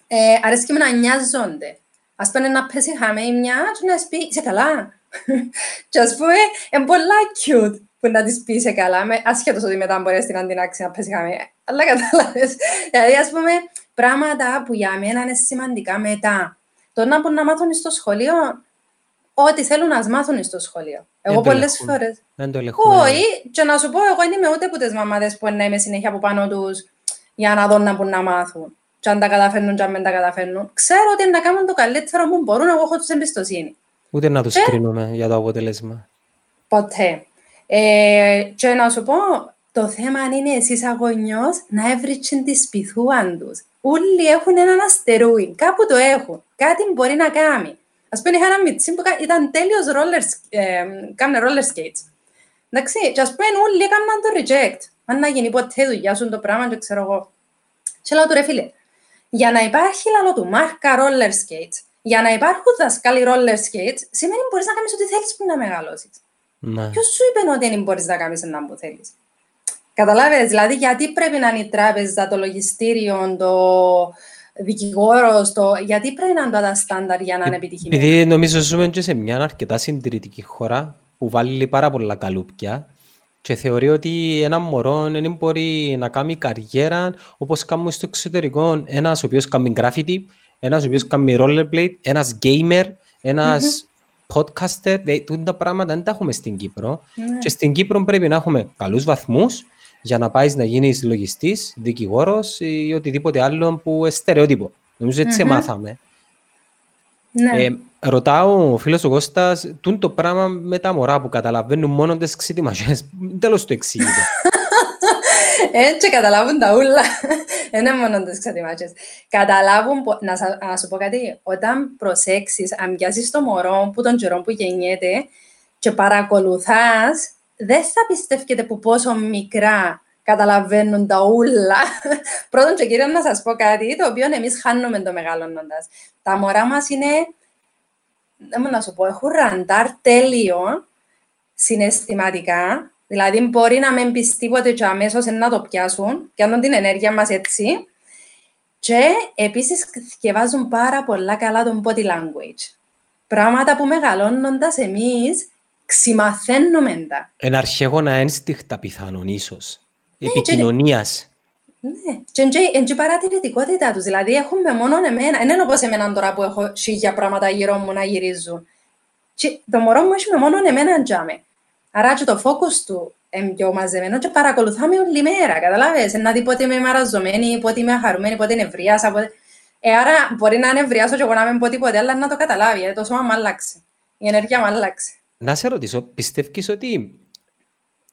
Ε, αρέσκει μου να νοιάζονται. Ας πούμε να πέσει χαμένη μια και να της πει «Είσαι καλά». και ας πούμε, είναι πολλά cute που να της πει «Είσαι καλά», με, ασχέτως ότι μετά μπορεί στην αντινάξη να πέσει χαμένη. Αλλά κατάλαβες. Δηλαδή, ας πούμε, πράγματα που για μένα είναι σημαντικά μετά. Το να μπορούν να μάθουν στο σχολείο, ό,τι θέλουν να μάθουν στο σχολείο. Εγώ Δεν το πολλές ελεγχούμε. φορές. Δεν το ελεγχούμε. Όχι, και να σου πω, εγώ δεν είμαι ούτε από τις μαμάδες που να είμαι συνέχεια από πάνω τους για να δουν να μπορούν να μάθουν. Και αν τα καταφέρνουν και αν δεν τα καταφέρνουν. Ξέρω ότι να κάνουν το καλύτερο που μπορούν, εγώ έχω τους εμπιστοσύνη. Ούτε να τους Ε. κρίνουμε για το αποτέλεσμα. Ποτέ. Ε, και να σου πω, το θέμα είναι εσείς αγωνιός να έβριξουν τη σπιθούαν τους. Όλοι έχουν έναν αστερούι, κάπου το έχουν. Κάτι μπορεί να κάνει. Ας πούμε, είχα ένα μιτσί που κα- ήταν τέλειος roller, sk- ε, κάμνε roller skates. Εντάξει, και ας πούμε όλοι έκαναν το reject. Αν να γίνει ποτέ δουλειά σου το πράγμα και ξέρω εγώ. Και λέω του ρε φίλε, για να υπάρχει λαλό του μάρκα roller skates, για να υπάρχουν δασκάλοι roller skates, σημαίνει μπορείς να κάνεις ό,τι θέλεις που να μεγαλώσεις. Ναι. Ποιος σου είπε ότι δεν μπορείς να κάνεις ένα που θέλεις; Καταλάβες, δηλαδή γιατί πρέπει να είναι η τράπεζα, το λογιστήριο, το δικηγόρο, το... γιατί πρέπει να είναι τα στάνταρ για να είναι επιτυχημένο; Επειδή νομίζω ζούμε και σε μια αρκετά συντηρητική χώρα που βάλει πάρα πολλά καλούπια και θεωρεί ότι ένα μωρό δεν μπορεί να κάνει καριέρα όπως κάνουμε στο εξωτερικό ένας ο οποίος κάνει graffiti, ένας ο οποίος κάνει rollerblade, ένας gamer, ένας podcaster. Δηλαδή, τα πράγματα δεν τα έχουμε στην Κύπρο. Ναι. Και στην Κύπρο πρέπει να έχουμε καλούς βαθμούς για να πάεις να γίνεις λογιστής, δικηγόρος ή οτιδήποτε άλλο που είναι στερεότυπο. Νομίζω έτσι μάθαμε. Ναι. Ε, ρωτάω ο φίλος ο Κώστας, τούν το πράγμα με τα μωρά που καταλαβαίνουν μόνο τις ξύτιμασιές. Τέλος το εξήγητο. Έτσι καταλάβουν τα ούλα. Δεν είναι μόνο τις ξατιμάτσες. Καταλάβουν, πο- να, σα- να σου πω κάτι, όταν προσέξεις, αν πιάσεις το μωρό που τον καιρό που γεννιέται και παρακολουθάς, δεν θα πιστεύετε που πόσο μικρά καταλαβαίνουν τα ούλα. Πρώτον και κύριον να σας πω κάτι, το οποίο εμείς χάνουμε το μεγαλώνοντας. Τα μωρά μας είναι, δεν μπορώ να σου πω, έχουν ραντάρ τέλειο συναισθηματικά, δηλαδή μπορεί να μην πεις τίποτε και αμέσως να το πιάσουν, πιάνουν την ενέργεια μας έτσι. Και επίσης διαβάζουν πάρα πολλά καλά τον body language. Πράγματα που μεγαλώνοντας εμείς ξημαθαίνουμε τα. Ένα αρχαίγωνα ένστιχτα πιθανόν ίσως. Ναι, και- Επικοινωνίας. Ναι, και είναι και η παρατηρητικότητα τους. Δηλαδή, έχουμε μόνο εμένα. Δεν είναι όπως εμένα τώρα που έχω σίγια πράγματα γύρω μου να γυρίζουν. Και το μωρό μου έχει μόνο εμένα τζάμε. Άρα και το focus του είναι πιο μαζεμένο και παρακολουθάμε όλη μέρα, καταλάβες. Να δει πότε είμαι μαραζωμένη, πότε είμαι χαρούμενη, πότε νευρίασα. Πότε... Ε, άρα μπορεί να νευριάσω και εγώ να μην πω τίποτε, αλλά να το καταλάβει. Ε, το σώμα μου άλλαξε. Η ενέργεια μου άλλαξε. Να σε ρωτήσω, πιστεύεις ότι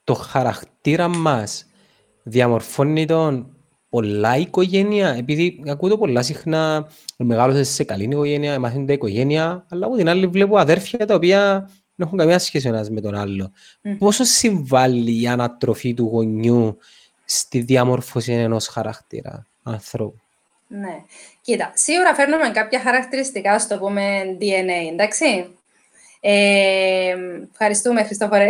το χαρακτήρα μας διαμορφώνει τον πολλά οικογένεια, επειδή ακούω το πολλά συχνά, μεγάλωσες σε καλή οικογένεια, μαθαίνουν οικογένεια, αλλά από την άλλη βλέπω αδέρφια τα οποία δεν έχουν καμία σχέση ο ένας με τον άλλο. Μμμ. Πόσο συμβάλλει η ανατροφή του γονιού στη διαμόρφωση ενός χαρακτήρα ανθρώπου; Ναι. Κοίτα, σίγουρα φέρνουμε κάποια χαρακτηριστικά στο πούμε DNA, εντάξει. Ε, ευχαριστούμε, Χριστόφορε.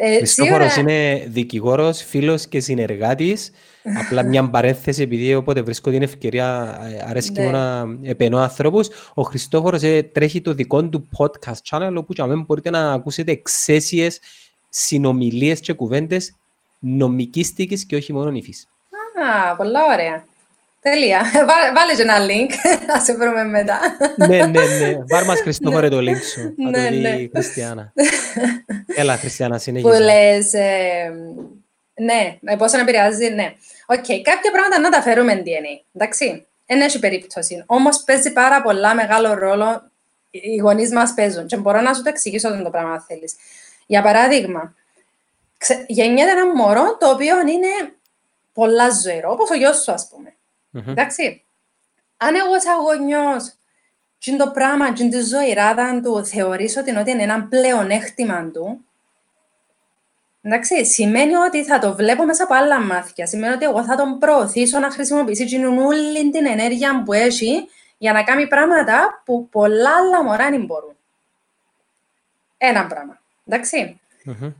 Ε, Χριστόφορος σίγουρα- είναι δικηγόρος, φίλος και συνεργάτης. Απλά μια παρένθεση, επειδή όποτε βρίσκω την ευκαιρία ε, αρέσκει μου Ναι. να επενώ ανθρώπους. Ο Χριστόφορος ε, τρέχει το δικό του podcast channel, όπου και αμέσως μπορείτε να ακούσετε εξαίσιες συνομιλίες και κουβέντες νομικίστικης και όχι μόνο υφής. Α, πολλά ωραία. Τέλεια. Βά- Βάλες και ένα link, να σε βρούμε μετά. ναι, ναι, ναι. Βάλ' μας Χριστόφορε το link σου. Να Ναι, το δει ναι. η Χριστιανά. Έλα, Χριστιανά, που συνέχισε. λες, ε, ναι, με πόσο επηρεάζει, ναι. Οκ, κάποια πράγματα να τα φέρουμε DNA, εντάξει. Δεν έχει περίπτωση. Όμως παίζει πάρα πολλά μεγάλο ρόλο οι γονείς μας παίζουν. Και μπορώ να σου το εξηγήσω αυτό το πράγμα, αν θέλεις. Για παράδειγμα, ξε- γεννιέται ένα μωρό το οποίο είναι πολλά ζωηρό, όπως ο γιος σου, ας πούμε. Μμμ. Εντάξει. Αν εγώ σαν γονιός τι το πράγμα, τι τη ζωηράδα του θεωρείς ότι είναι ότι είναι ένα πλεονέκτημα του, εντάξει, σημαίνει ότι θα το βλέπω μέσα από άλλα μάτια. Σημαίνει ότι εγώ θα τον προωθήσω να χρησιμοποιήσει την όλη την ενέργεια που έχει για να κάνει πράγματα που πολλά άλλα μωρά δεν μπορούν. Ένα πράγμα. Εντάξει. Μμμ.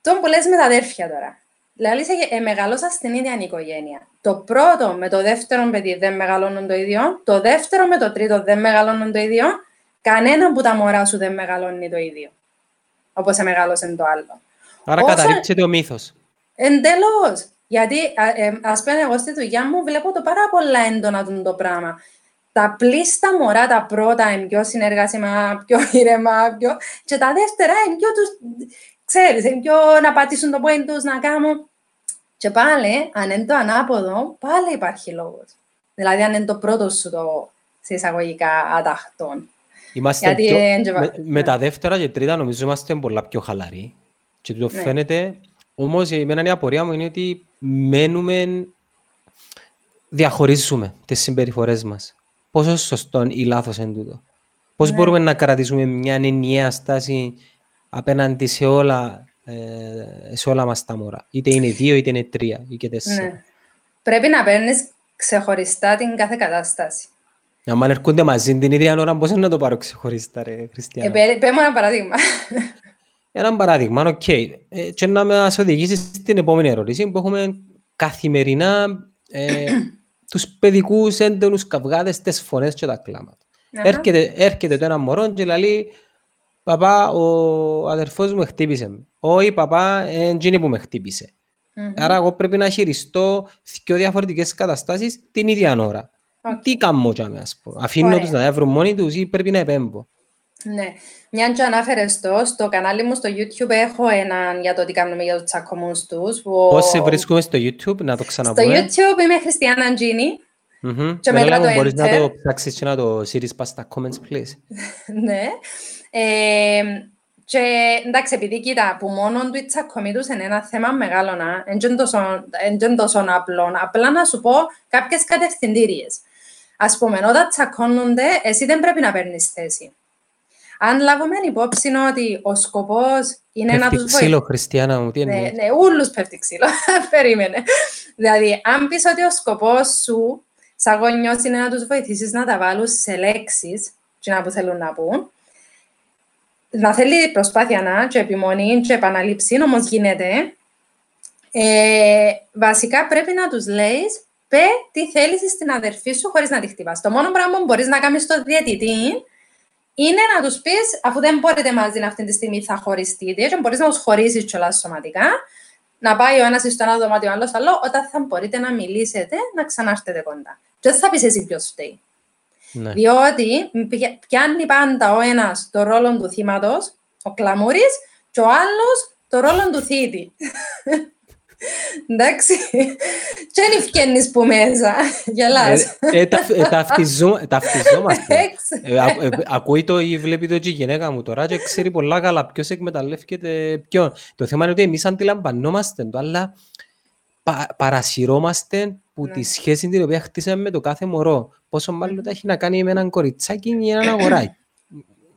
Τον που λες με τα αδέρφια τώρα. Δηλαδή, ε, μεγαλώσας στην ίδια οικογένεια. Το πρώτο με το δεύτερο παιδί δεν μεγαλώνουν το ίδιο. Το δεύτερο με το τρίτο δεν μεγαλώνουν το ίδιο. Κανένα από τα μωρά σου δεν μεγαλώνει το ίδιο. Όπως μεγάλωσε το άλλο. Άρα Όσο- καταρρύψεται ο μύθος. Εντελώς. Γιατί, α ε, ας πούμε, εγώ στη δουλειά μου βλέπω το πάρα πολλά έντονα του το πράγμα. Τα πλήστα μωρά τα πρώτα είναι πιο συνεργάσιμα, πιο ήρεμα, πιο... και τα δεύτερα είναι πιο τους, ξέρεις, είναι πιο να πατήσουν το πόιν τους, να κάνουν. Και πάλι, αν είναι το ανάποδο, πάλι υπάρχει λόγος. Δηλαδή, αν είναι το πρώτο σου το σε εισαγωγικά αταχτών. Είμαστε Γιατί πιο... εν και- με, με ναι. τα δεύτερα και τρίτα νομίζω είμαστε πολλά πιο χαλαροί. Και το Ναι. φαίνεται, όμως εμένα η απορία μου είναι ότι μένουμε, διαχωρίζουμε τις συμπεριφορές μας. Πόσο σωστό ή λάθος είναι τούτο. Πώς Ναι. μπορούμε να κρατήσουμε μια ενιαία στάση απέναντι σε όλα, ε, σε όλα μας τα μωρά. Είτε είναι δύο, είτε είναι τρία ή και τέσσερα. Ναι. Πρέπει να παίρνεις ξεχωριστά την κάθε κατάσταση. Αν έρχονται μαζί την ίδια ώρα, πώς είναι να το πάρω ξεχωριστά, ρε Ε, Χριστιανά; πέ- Πες μου ένα παράδειγμα. Ένα παράδειγμα, OK. Okay. Ε, και να μας οδηγήσεις στην επόμενη ερώτηση που έχουμε καθημερινά ε, τους παιδικούς έντονους καυγάδες, τις φωνές και τα κλάματα. Έρχεται, έρχεται το ένα μωρό και λέει «Παπά, ο αδερφός μου χτύπησε με». «Όχι, παπά, είναι που με χτύπησε». Mm-hmm. Άρα εγώ πρέπει να χειριστώ δύο διαφορετικές καταστάσεις την ίδια ώρα. Okay. Τι κάνω για να πω. Αφήνω τους να βρουν μόνοι τους ή πρέπει να επέμπω. Ναι. Μια και ανάφερες το, στο κανάλι μου στο YouTube έχω έναν για το τι κάνουμε για τους τσακωμούς τους. Που... Πώς σε βρίσκουμε στο YouTube, να το ξαναπούμε. Στο YouTube είμαι Χριστιανά Τζίνι. Mm-hmm. Και μετά το Μπορείς να το ψάξεις και να το σύρεις πας στα comments, please. ναι. Ε, και εντάξει, επειδή κοίτα, που μόνο του η τσακωμή τους είναι ένα θέμα μεγάλο, να, δεν τόσο απλό. Απλά να σου πω κάποιες κατευθυντήριες. Ας πούμε, όταν τσακώνονται, εσύ δεν πρέπει να παίρνεις θέση. Αν λάβουμε υπόψη ότι ο σκοπός είναι να τους βοηθήσει. ξύλο, Χριστιανά μου, τι είναι. Ναι, ναι, ούλους πέφτει ξύλο. Περίμενε. δηλαδή, αν πεις ότι ο σκοπός σου, σαν γονιός, είναι να τους βοηθήσεις να τα βάλουν σε λέξεις, και να που θέλουν να πούν, να θέλει προσπάθεια να, και επιμονή, και επαναλήψη, όμως γίνεται. Ε, βασικά πρέπει να τους λέει πε τι θέλεις στην αδερφή σου χωρίς να τη χτυπάς. Το μόνο πράγμα που μπορείς να κάνεις στο διαιτητή είναι να τους πεις, αφού δεν μπορείτε μαζί αυτή τη στιγμή, θα χωριστείτε, και μπορείς να τους χωρίσει κιόλας σωματικά, να πάει ο ένας στο ένα δωμάτιο, ο άλλος άλλο, όταν θα μπορείτε να μιλήσετε, να ξανάρθετε κοντά. Και δεν θα πεις εσύ ποιος φταίει. Ναι. Διότι πιάνει πάντα ο ένας το ρόλο του θύματος, ο κλαμούρης, και ο άλλος το ρόλο του θήτη. Εντάξει, και δεν ευκαινείς που μέσα, γελάς. Ε, ε, ταυτιζόμαστε. Ε, ακούει το ή βλέπει το και η γυναίκα μου τώρα και ξέρει πολλά καλά ποιος εκμεταλλεύεται ποιον. Το θέμα είναι ότι εμείς αντιλαμβανόμαστε το, αλλά παρασυρώμαστε που τη ναι. σχέση την οποία χτίσαμε με το κάθε μωρό. Πόσο μάλλον έχει να κάνει με έναν κοριτσάκι ή έναν αγοράκι.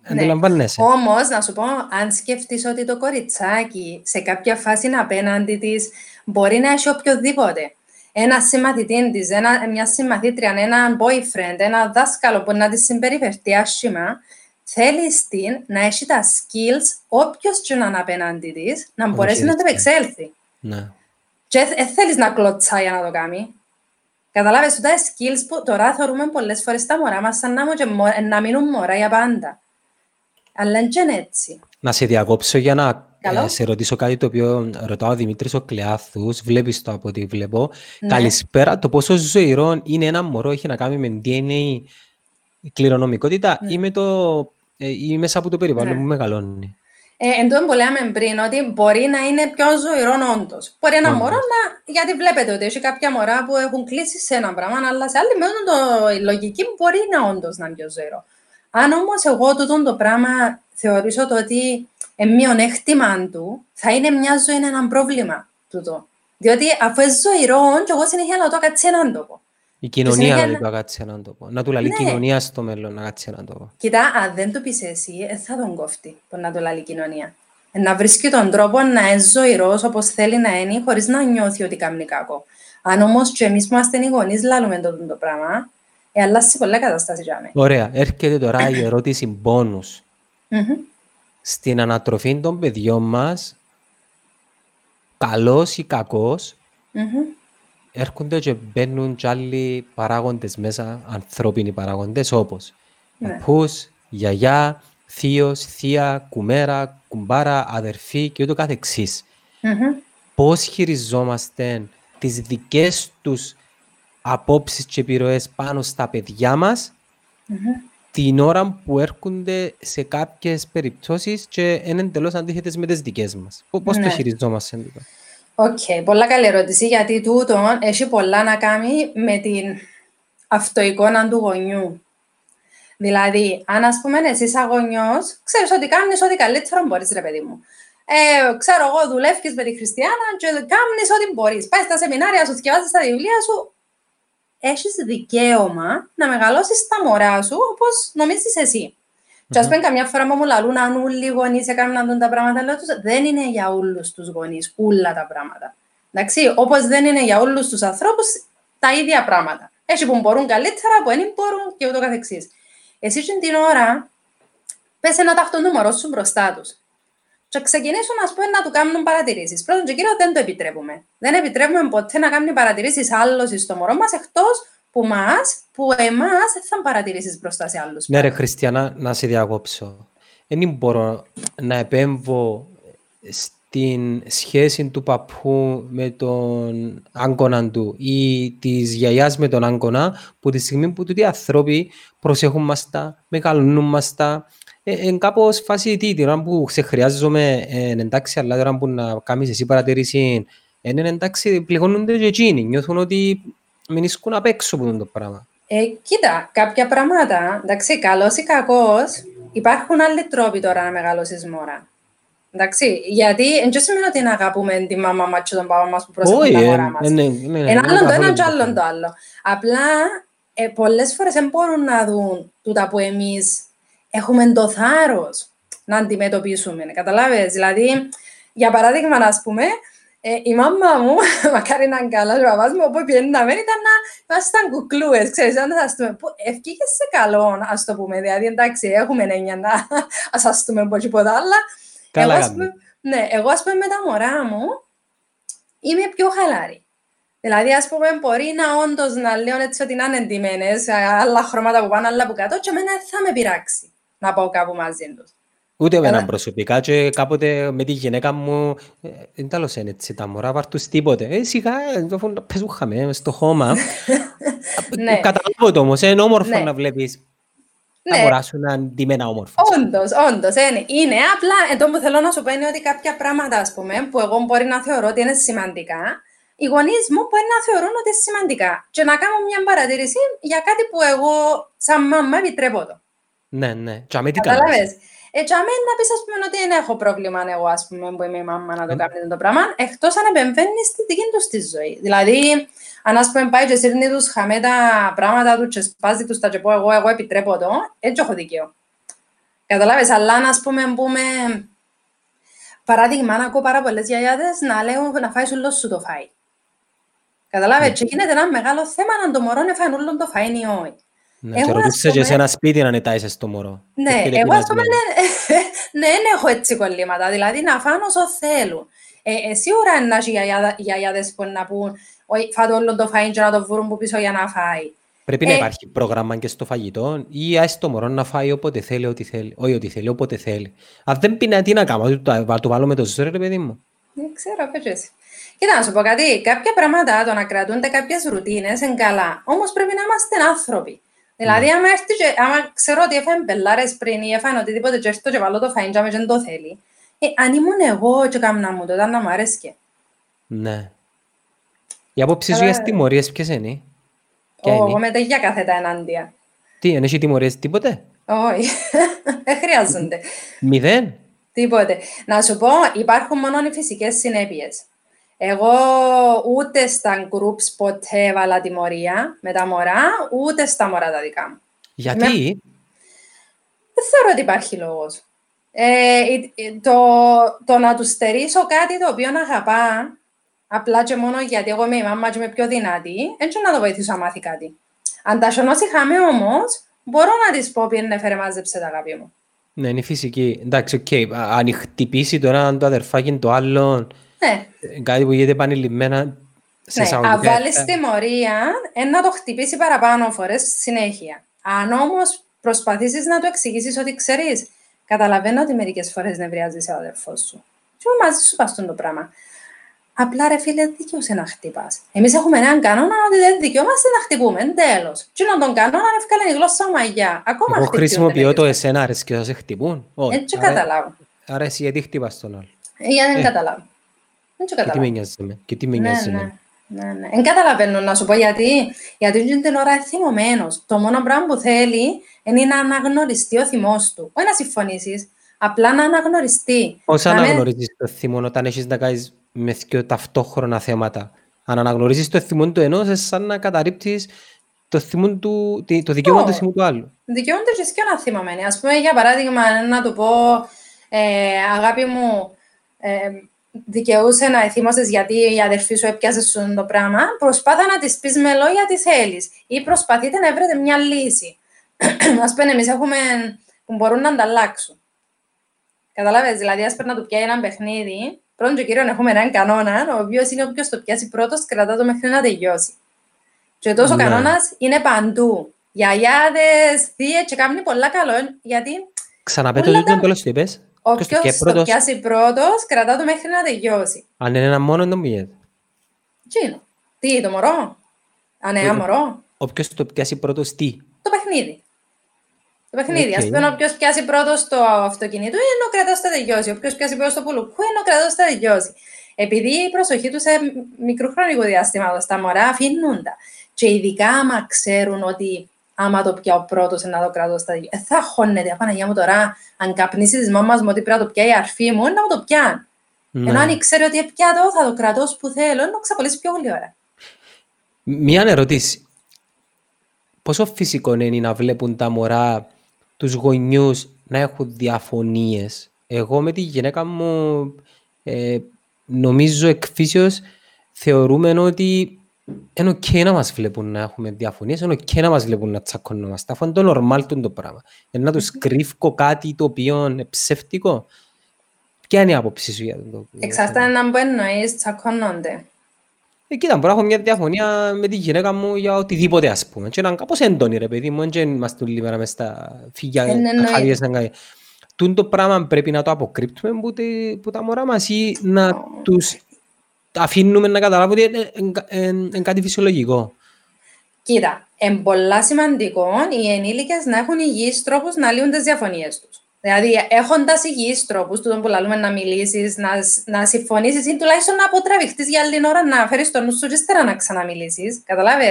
Ναι. Αντιλαμβάνεσαι. Όμως, να σου πω, αν σκεφτείς ότι το κοριτσάκι σε κάποια φάση είναι απέναντι της, μπορεί να έχει οποιοδήποτε. Ένα συμμαθητή της, μια συμμαθήτρια, ένα boyfriend, ένα δάσκαλο που να τη συμπεριφερθεί άσχημα, θέλεις την να έχει τα skills, όποιος και να είναι απέναντι της, να μπορέσει να τα επεξέλθει. Ναι. Και δεν θέλεις να κλωτσάει για να το κάνει. Καταλάβει ότι τα skills που τώρα θεωρούμε πολλές φορές τα μωρά μας σαν να, να μείνουν μωρά για πάντα. Αλλά είναι έτσι. Να σε διακόψω για να ε, σε ρωτήσω κάτι το οποίο ρωτάω ο Δημήτρης ο Κλεάθους, βλέπεις το από ό,τι βλέπω. Ναι. Καλησπέρα, το πόσο ζωηρό είναι ένα μωρό έχει να κάνει με DNA κληρονομικότητα ναι. ή, με το, ε, ή μέσα από το περιβάλλον ναι. που μεγαλώνει. Ε, εν τω που λέμε πριν, ότι μπορεί να είναι πιο ζωηρό όντως. Μπορεί ένα μωρό να. Γιατί βλέπετε ότι έχει κάποια μωρά που έχουν κλείσει σε ένα πράγμα, αλλά σε άλλη μέρο η λογική μπορεί να όντως να είναι πιο ζωηρό. Αν όμως εγώ τούτο το πράγμα θεωρήσω το ότι ε, μειονέκτημα του, θα είναι μια ζωή, είναι ένα πρόβλημα τούτο. Διότι αφού είναι ζωηρό, και εγώ συνέχεια να το κάτσει έναν τόπο. Η κοινωνία να το κάτσει έναν τόπο. Να του λέει ναι. κοινωνία στο μέλλον να κάτσει έναν τόπο. Κοίτα, αν δεν το πεις εσύ, δεν θα τον κόφτει που να το λέει η κοινωνία. Ε, να βρίσκει τον τρόπο να είναι ζωηρός όπως θέλει να είναι, χωρίς να νιώθει ότι κάνει κακό. Αν όμως και εμείς που είμαστε οι γονείς, λάλουμε το, το πράγμα, ε, αλλάζει πολλά κατάσταση για μένα. Ωραία. Έρχεται τώρα η ερώτηση μπόνους. Στην ανατροφή των παιδιών μας, καλός ή κακός, έρχονται και μπαίνουν και άλλοι παράγοντες μέσα, ανθρώπινοι παράγοντες, όπως ναι. παππούς, γιαγιά, θείος, θεία, κουμέρα, κουμπάρα, αδερφή και ούτω καθεξής. Πώς χειριζόμαστε τις δικές τους απόψεις και επιρροές πάνω στα παιδιά μας την ώρα που έρχονται σε κάποιες περιπτώσεις και είναι εντελώς αντίθετες με τις δικές μας. Πώς ναι. το χειριζόμαστε αυτό. OK, okay, πολλά καλή ερώτηση, γιατί τούτο έχει πολλά να κάνει με την αυτοεικόνα του γονιού. Δηλαδή, αν ας πούμε εσύ σαν γονιός, ξέρεις ότι κάνεις ό,τι καλύτερο μπορείς ρε παιδί μου. Ε, ξέρω εγώ, δουλεύεις με τη Χριστιανά και κάνεις ό,τι μπορείς. Πάει στα σεμινάρια σου, διαβάζεις τα βιβλία σου, έχεις δικαίωμα να μεγαλώσεις τα μωρά σου όπως νομίζεις εσύ. Mm-hmm. Και ας πούμε, καμιά φορά μου λαλούν αν όλοι οι γονείς έκαναν τα πράγματα, λέω τους δεν είναι για όλους τους γονείς όλα τα πράγματα. Εντάξει, όπως δεν είναι για όλους τους ανθρώπους τα ίδια πράγματα. Έχει που μπορούν καλύτερα, που δεν μπορούν και ούτω καθεξής. Εσύ την ώρα πες ένα ταυτό το μωρό σου μπροστά τους. και ξεκινήσουν ας πούμε, να του κάνουν παρατηρήσεις. Πρώτον και κύριο δεν το επιτρέπουμε. Δεν επιτρέπουμε ποτέ να κάνει παρατηρήσεις άλλος στο μωρό μας, εκτός που μας, που εμάς δεν θα παρατηρήσεις μπροστά σε άλλους. Ναι ρε Χριστιανά, να σε διακόψω. Δεν μπορώ να επέμβω στην σχέση του παππού με τον άγκονα του ή της γιαγιάς με τον άγκονα, που τη στιγμή που τούτοι άνθρωποι προσέχουν μας τα, μεγαλώνουν μας τα, ε, εν κάπως φάση τι, την ώρα που σε χρειάζομαι ε, εντάξει, αλλά τώρα που να κάνεις εσύ παρατηρήσεις, είναι εντάξει, πληγώνονται και εκείνοι, νιώθουν ότι μην ισκούν απ' έξω από το πράγμα. Ε, κοίτα, κάποια πράγματα, εντάξει, καλός ή κακός, υπάρχουν άλλοι τρόποι τώρα να μεγαλώσεις μόρα. Εντάξει, γιατί δεν σημαίνει ότι να αγαπούμε τη μάμα μας και τον παπά μας που προσέχουν τα μωρά μας. Ένα άλλο το ένα και άλλο το άλλο. Απλά, ε, πολλές φορές δεν μπορούν να δουν τούτα που εμείς έχουμε το θάρρος να αντιμετωπίσουμε. Καταλάβες, δηλαδή, για παράδειγμα, να πούμε, ε, η μάμα μου, μακάρι να είναι καλά, ο παπάς μου, όπου πιέναμε, ήταν να ήμασταν κουκλούες, ξέρεις, αν θα πούμε, που ευκήκε σε καλό, ας το πούμε, δηλαδή, εντάξει, έχουμε έννοια να ας πούμε από τίποτα άλλα, Καλά εγώ, ας πούμε, ναι, εγώ ας πούμε με τα μωρά μου είμαι πιο χαλάρη. Δηλαδή, ας πούμε, μπορεί να όντως να λέω έτσι ότι να είναι εντυμένες, άλλα χρώματα που πάνε, άλλα που κάτω, και εμένα θα με πειράξει να πάω κάπου μαζί τους. Ούτε εμένα προσωπικά και κάποτε με τη γυναίκα μου δεν τα λένε έτσι τα μωρά βαρτούς τίποτε. Ε, σιγά, πέσουν χαμέ στο χώμα. ναι. Καταλάβω το όμως, είναι όμορφο ναι. να βλέπεις ναι. τα μωρά σου να είναι ντυμένα όμορφα. Όντως, όντως, είναι. είναι. Απλά, εδώ που θέλω να σου πω είναι ότι κάποια πράγματα, ας πούμε, που εγώ μπορεί να θεωρώ ότι είναι σημαντικά, οι γονείς μου μπορεί να θεωρούν ότι είναι σημαντικά και να κάνω μια παρατήρηση για κάτι που εγώ, σαν μαμά, επιτρέπω το. Ναι, ναι. Και αμέ τι Καταλάβες. Ε, και αμέ να πεις, ας πούμε, ότι δεν έχω πρόβλημα εγώ, ας πούμε, που είμαι η μαμά να το κάνω το πράγμα, εκτός αν επεμβαίνεις στη δική τους τη ζωή. Δηλαδή, αν ας πούμε πάει και σύρνει τους χαμέ τα πράγματα του και σπάζει τους τα και πω εγώ, εγώ επιτρέπω το, έτσι έχω δικαίω. Καταλάβες, αλλά αν ας πούμε, πούμε παράδειγμα, να ακούω πάρα πολλές γιαγιάδες να λέω να φάει σου σου το φάει. Καταλάβες, και γίνεται ένα μεγάλο θέμα αν το μωρό είναι φάει όλο το φάει ή όχι. Ναι, και ρωτήσες και σε ένα σπίτι να νετάεις στο μωρό. Ναι, εγώ ας πούμε, ναι, δεν έχω έτσι κολλήματα, δηλαδή να φάνω όσο θέλουν. Ε, σίγουρα είναι οι γιαγιάδες που να πούν όχι φάτε όλο το φαΐν και να το βρουν που πίσω για να φάει. Πρέπει ε, να υπάρχει πρόγραμμα και στο φαγητό ή ας το μωρό να φάει όποτε θέλει, ό,τι θέλει. Όχι ό,τι θέλει, όποτε θέλει. Αν δεν πει τι να κάνω, το, το βάλω με το ζώρο, ρε παιδί μου. Δεν ξέρω, πες εσύ. Κοίτα, να σου πω κάτι. Κάποια πράγματα, το να κρατούνται κάποιες ρουτίνες είναι καλά. Όμως πρέπει να είμαστε άνθρωποι. Δηλαδή, άμα, έρθει και, άμα ξέρω ότι έφαγε μπελάρες πριν ή έφαγε οτιδήποτε και έρθω και βάλω το φαΐν και δεν το θέλει, ε, αν ήμουν εγώ και κάμνα μου, τότε να μου άρεσκε. Ναι. Οι απόψεις σου για τιμωρίες ποιες είναι; Εγώ με για καθέτα ενάντια. Τι, δεν έχει τιμωρίες τίποτε; Όχι, δεν χρειάζονται. Μηδέν; Τίποτε. Να σου πω, υπάρχουν μόνο οι φυσικές συνέπειες. Εγώ ούτε στα groups ποτέ έβαλα τιμωρία με τα μωρά, ούτε στα μωρά τα δικά μου. Γιατί; Με... Δεν θεωρώ ότι υπάρχει λόγος. Ε, το, το να τους στερήσω κάτι το οποίο αγαπά, απλά και μόνο γιατί εγώ είμαι η μάμα και είμαι πιο δυνατή, έτσι να το βοηθήσω να μάθει κάτι. Αν τα σιωνώσει χάμε όμως, μπορώ να της πω ποιον έφερε μάζεψε τα αγάπη μου. Ναι, είναι φυσική. Εντάξει, OK. Okay. Αν χτυπήσει τώρα το αδερφάκι το άλλο, ναι. κάτι που γίνεται επανειλημμένα σε ναι. Αν βάλεις τιμωρία, να το χτυπήσει παραπάνω φορές συνέχεια. Αν όμως προσπαθήσεις να του εξηγήσεις ότι ξέρεις, καταλαβαίνω ότι μερικές φορές νευριάζει ο αδερφός σου. Και μαζί σου πα το πράγμα. Απλά ρε φίλε, δικαιούσε να χτυπάς. Εμείς έχουμε έναν κανόνα ότι δεν δικαιούμαστε να χτυπούμε. Τέλος. Τι να τον κανόνα να έφκαλε η γλώσσα μαλλιά. Ακόμα Εγώ χρησιμοποιώ το εσένα, αρέσει και θα σε χτυπούν. Έτσι καταλάβω. Άρα εσύ γιατί χτυπάς τον άλλο. Ε, γιατί δεν καταλάβω. Δεν καταλάβω. Και τι με νοιάζει με. Και τι με ναι, νοιάζει ναι. Ναι, ναι. Δεν καταλαβαίνω να σου πω γιατί. Γιατί είναι την ώρα θυμωμένος. Το μόνο πράγμα που θέλει είναι να αναγνωριστεί ο θυμός του. Όχι να συμφωνήσεις. Απλά να αναγνωριστεί. Πώς αναγνωρίζεις το θυμό όταν έχεις να κάνεις με δύο ταυτόχρονα θέματα; Αν αναγνωρίζεις το θυμό του ενός, σαν να καταρρύπτεις το, θυμό του, το δικαίωμα oh. του θυμού του άλλου. Δικαιώνται και σκιο να θυμωμένοι. Α πούμε, για παράδειγμα, να του πω, ε, αγάπη μου, ε, δικαιούσε να εθίμωσες γιατί η αδερφή σου έπιασε σου το πράγμα, προσπάθα να της πεις με λόγια τι θέλεις. Ή προσπαθείτε να βρείτε μια λύση. Α πούμε, εμείς έχουμε που μπορούν να ανταλλάξουν. Καταλάβες, δηλαδή ας πρέπει να του πιάει ένα παιχνίδι, πρώτον και κύριον έχουμε έναν κανόνα, ο οποίος είναι όποιος το πιάσει πρώτος, κρατά το μέχρι να τελειώσει. Και τόσο Ναι. κανόνας είναι παντού. Γιαγιάδες, θείες και κάνει πολλά καλό, γιατί Ξαναπέτω Όλα το τα- τέλος του είπες. Ποιος το όποιος πιάει το πρώτος; πιάσει πρώτος, κρατά το μέχρι να τελειώσει. Αν είναι ένα μόνο, δεν μου γίνεται. Τι είναι, τι, το μωρό, αν είναι ένα Ε, μωρό, Όποιος το πιάσει πρώτος, τι; το παιχνίδι. Το παιχνίδι. Οκ. Ας πούμε, όποιος πιάσει πρώτος το αυτοκίνητο είναι ο κρατός θα τελειώσει. Όποιος πιάσει πρώτος το πουλουκού είναι ο κρατός θα τελειώσει. Επειδή η προσοχή τους σε μικρού χρονικού διαστήματος τα μωρά αφήνουν τα. Και ειδικά άμα ξέρουν ότι άμα το πιάω πρώτος να το κρατώ στα τελειώσει. Ε, θα χώνεται, απαναγιά μου τώρα, αν καπνίσει της μάμας μου ότι πρέπει να το πιάει η αρφή μου, να μου το πιάνει. Ναι. Ενώ αν ξέρει ότι πια το, θα το κρατώ που θέλω, να ξαπολύσει πιο πολύ ώρα. Μία ερώτηση. Πόσο φυσικό είναι να βλέπουν τα μωρά τους γονιούς να έχουν διαφωνίες; Εγώ με τη γυναίκα μου ε, νομίζω εκ φύσεως θεωρούμε ότι είναι οκ να μας βλέπουν να έχουμε διαφωνίες, είναι οκ να μας βλέπουν να τσακωνόμαστε. Αυτό είναι το normal του το πράγμα. Για να τους κρύφω κάτι το οποίο είναι ψεύτικο. Ποια είναι η άποψη σου για το Εξαρτάται να που εννοείς, τσακώνονται. ε, κοίτα, μπορώ να έχω μια διαφωνία με τη γυναίκα μου για οτιδήποτε, ας πούμε. Και είναι κάπως έντονη, ρε παιδί μου, δεν είμαστε όλη μέρα μες στα φύγια, Ε, ναι, εννοείται. χάριες να κάνει. Τούν το πράγμα πρέπει να το αποκρύπτουμε που, τε- που τα μωρά μας ή να τους αφήνουμε να καταλάβουν ότι είναι, είναι, είναι κάτι φυσιολογικό. Κοίτα, είναι πολλά σημαντικό οι ενήλικες να έχουν υγιείς τρόπους να λύουν τις διαφωνίες τους. Δηλαδή, έχοντας υγιείς τρόπους, τούτο που λαλούμε να μιλήσεις, να, να συμφωνήσεις ή τουλάχιστον να αποτραβηχτείς για άλλη ώρα να φέρεις το νου σου και ύστερα να ξαναμιλήσεις. Καταλάβει.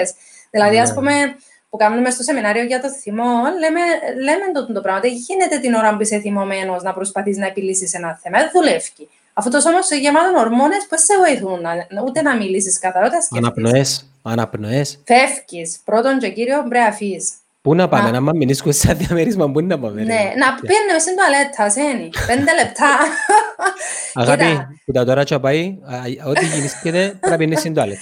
Δηλαδή, ας Ναι. πούμε, που κάνουμε στο σεμινάριο για το θυμό, λέμε, λέμε το, το πράγμα. Δεν γίνεται την ώρα που είσαι θυμωμένος να προσπαθείς να επιλύσεις ένα θέμα. Δεν δουλεύει. Αφού το σώμα σου είναι γεμάτο ορμόνε, πώ σε βοηθούν να, ούτε να μιλήσεις καθαρά, ούτε να σκεφτείς. Αναπνοές, αναπνοές. Φεύγει. Πρώτον και κύριο, πρέπει να αφήσεις. Πού να πάμε, Να- να μας μηνίσκουμε σε ένα διαμέρισμα, πού να πάμε. ρε. Ναι, να πήγαινε στην τουαλέτα, σένι. Πέντε λεπτά. Αγάπη, Κοίτα. που τα τώρα τσαπάει, α, ό,τι γεννήσκεται πρέπει να είναι στην τουαλέτα.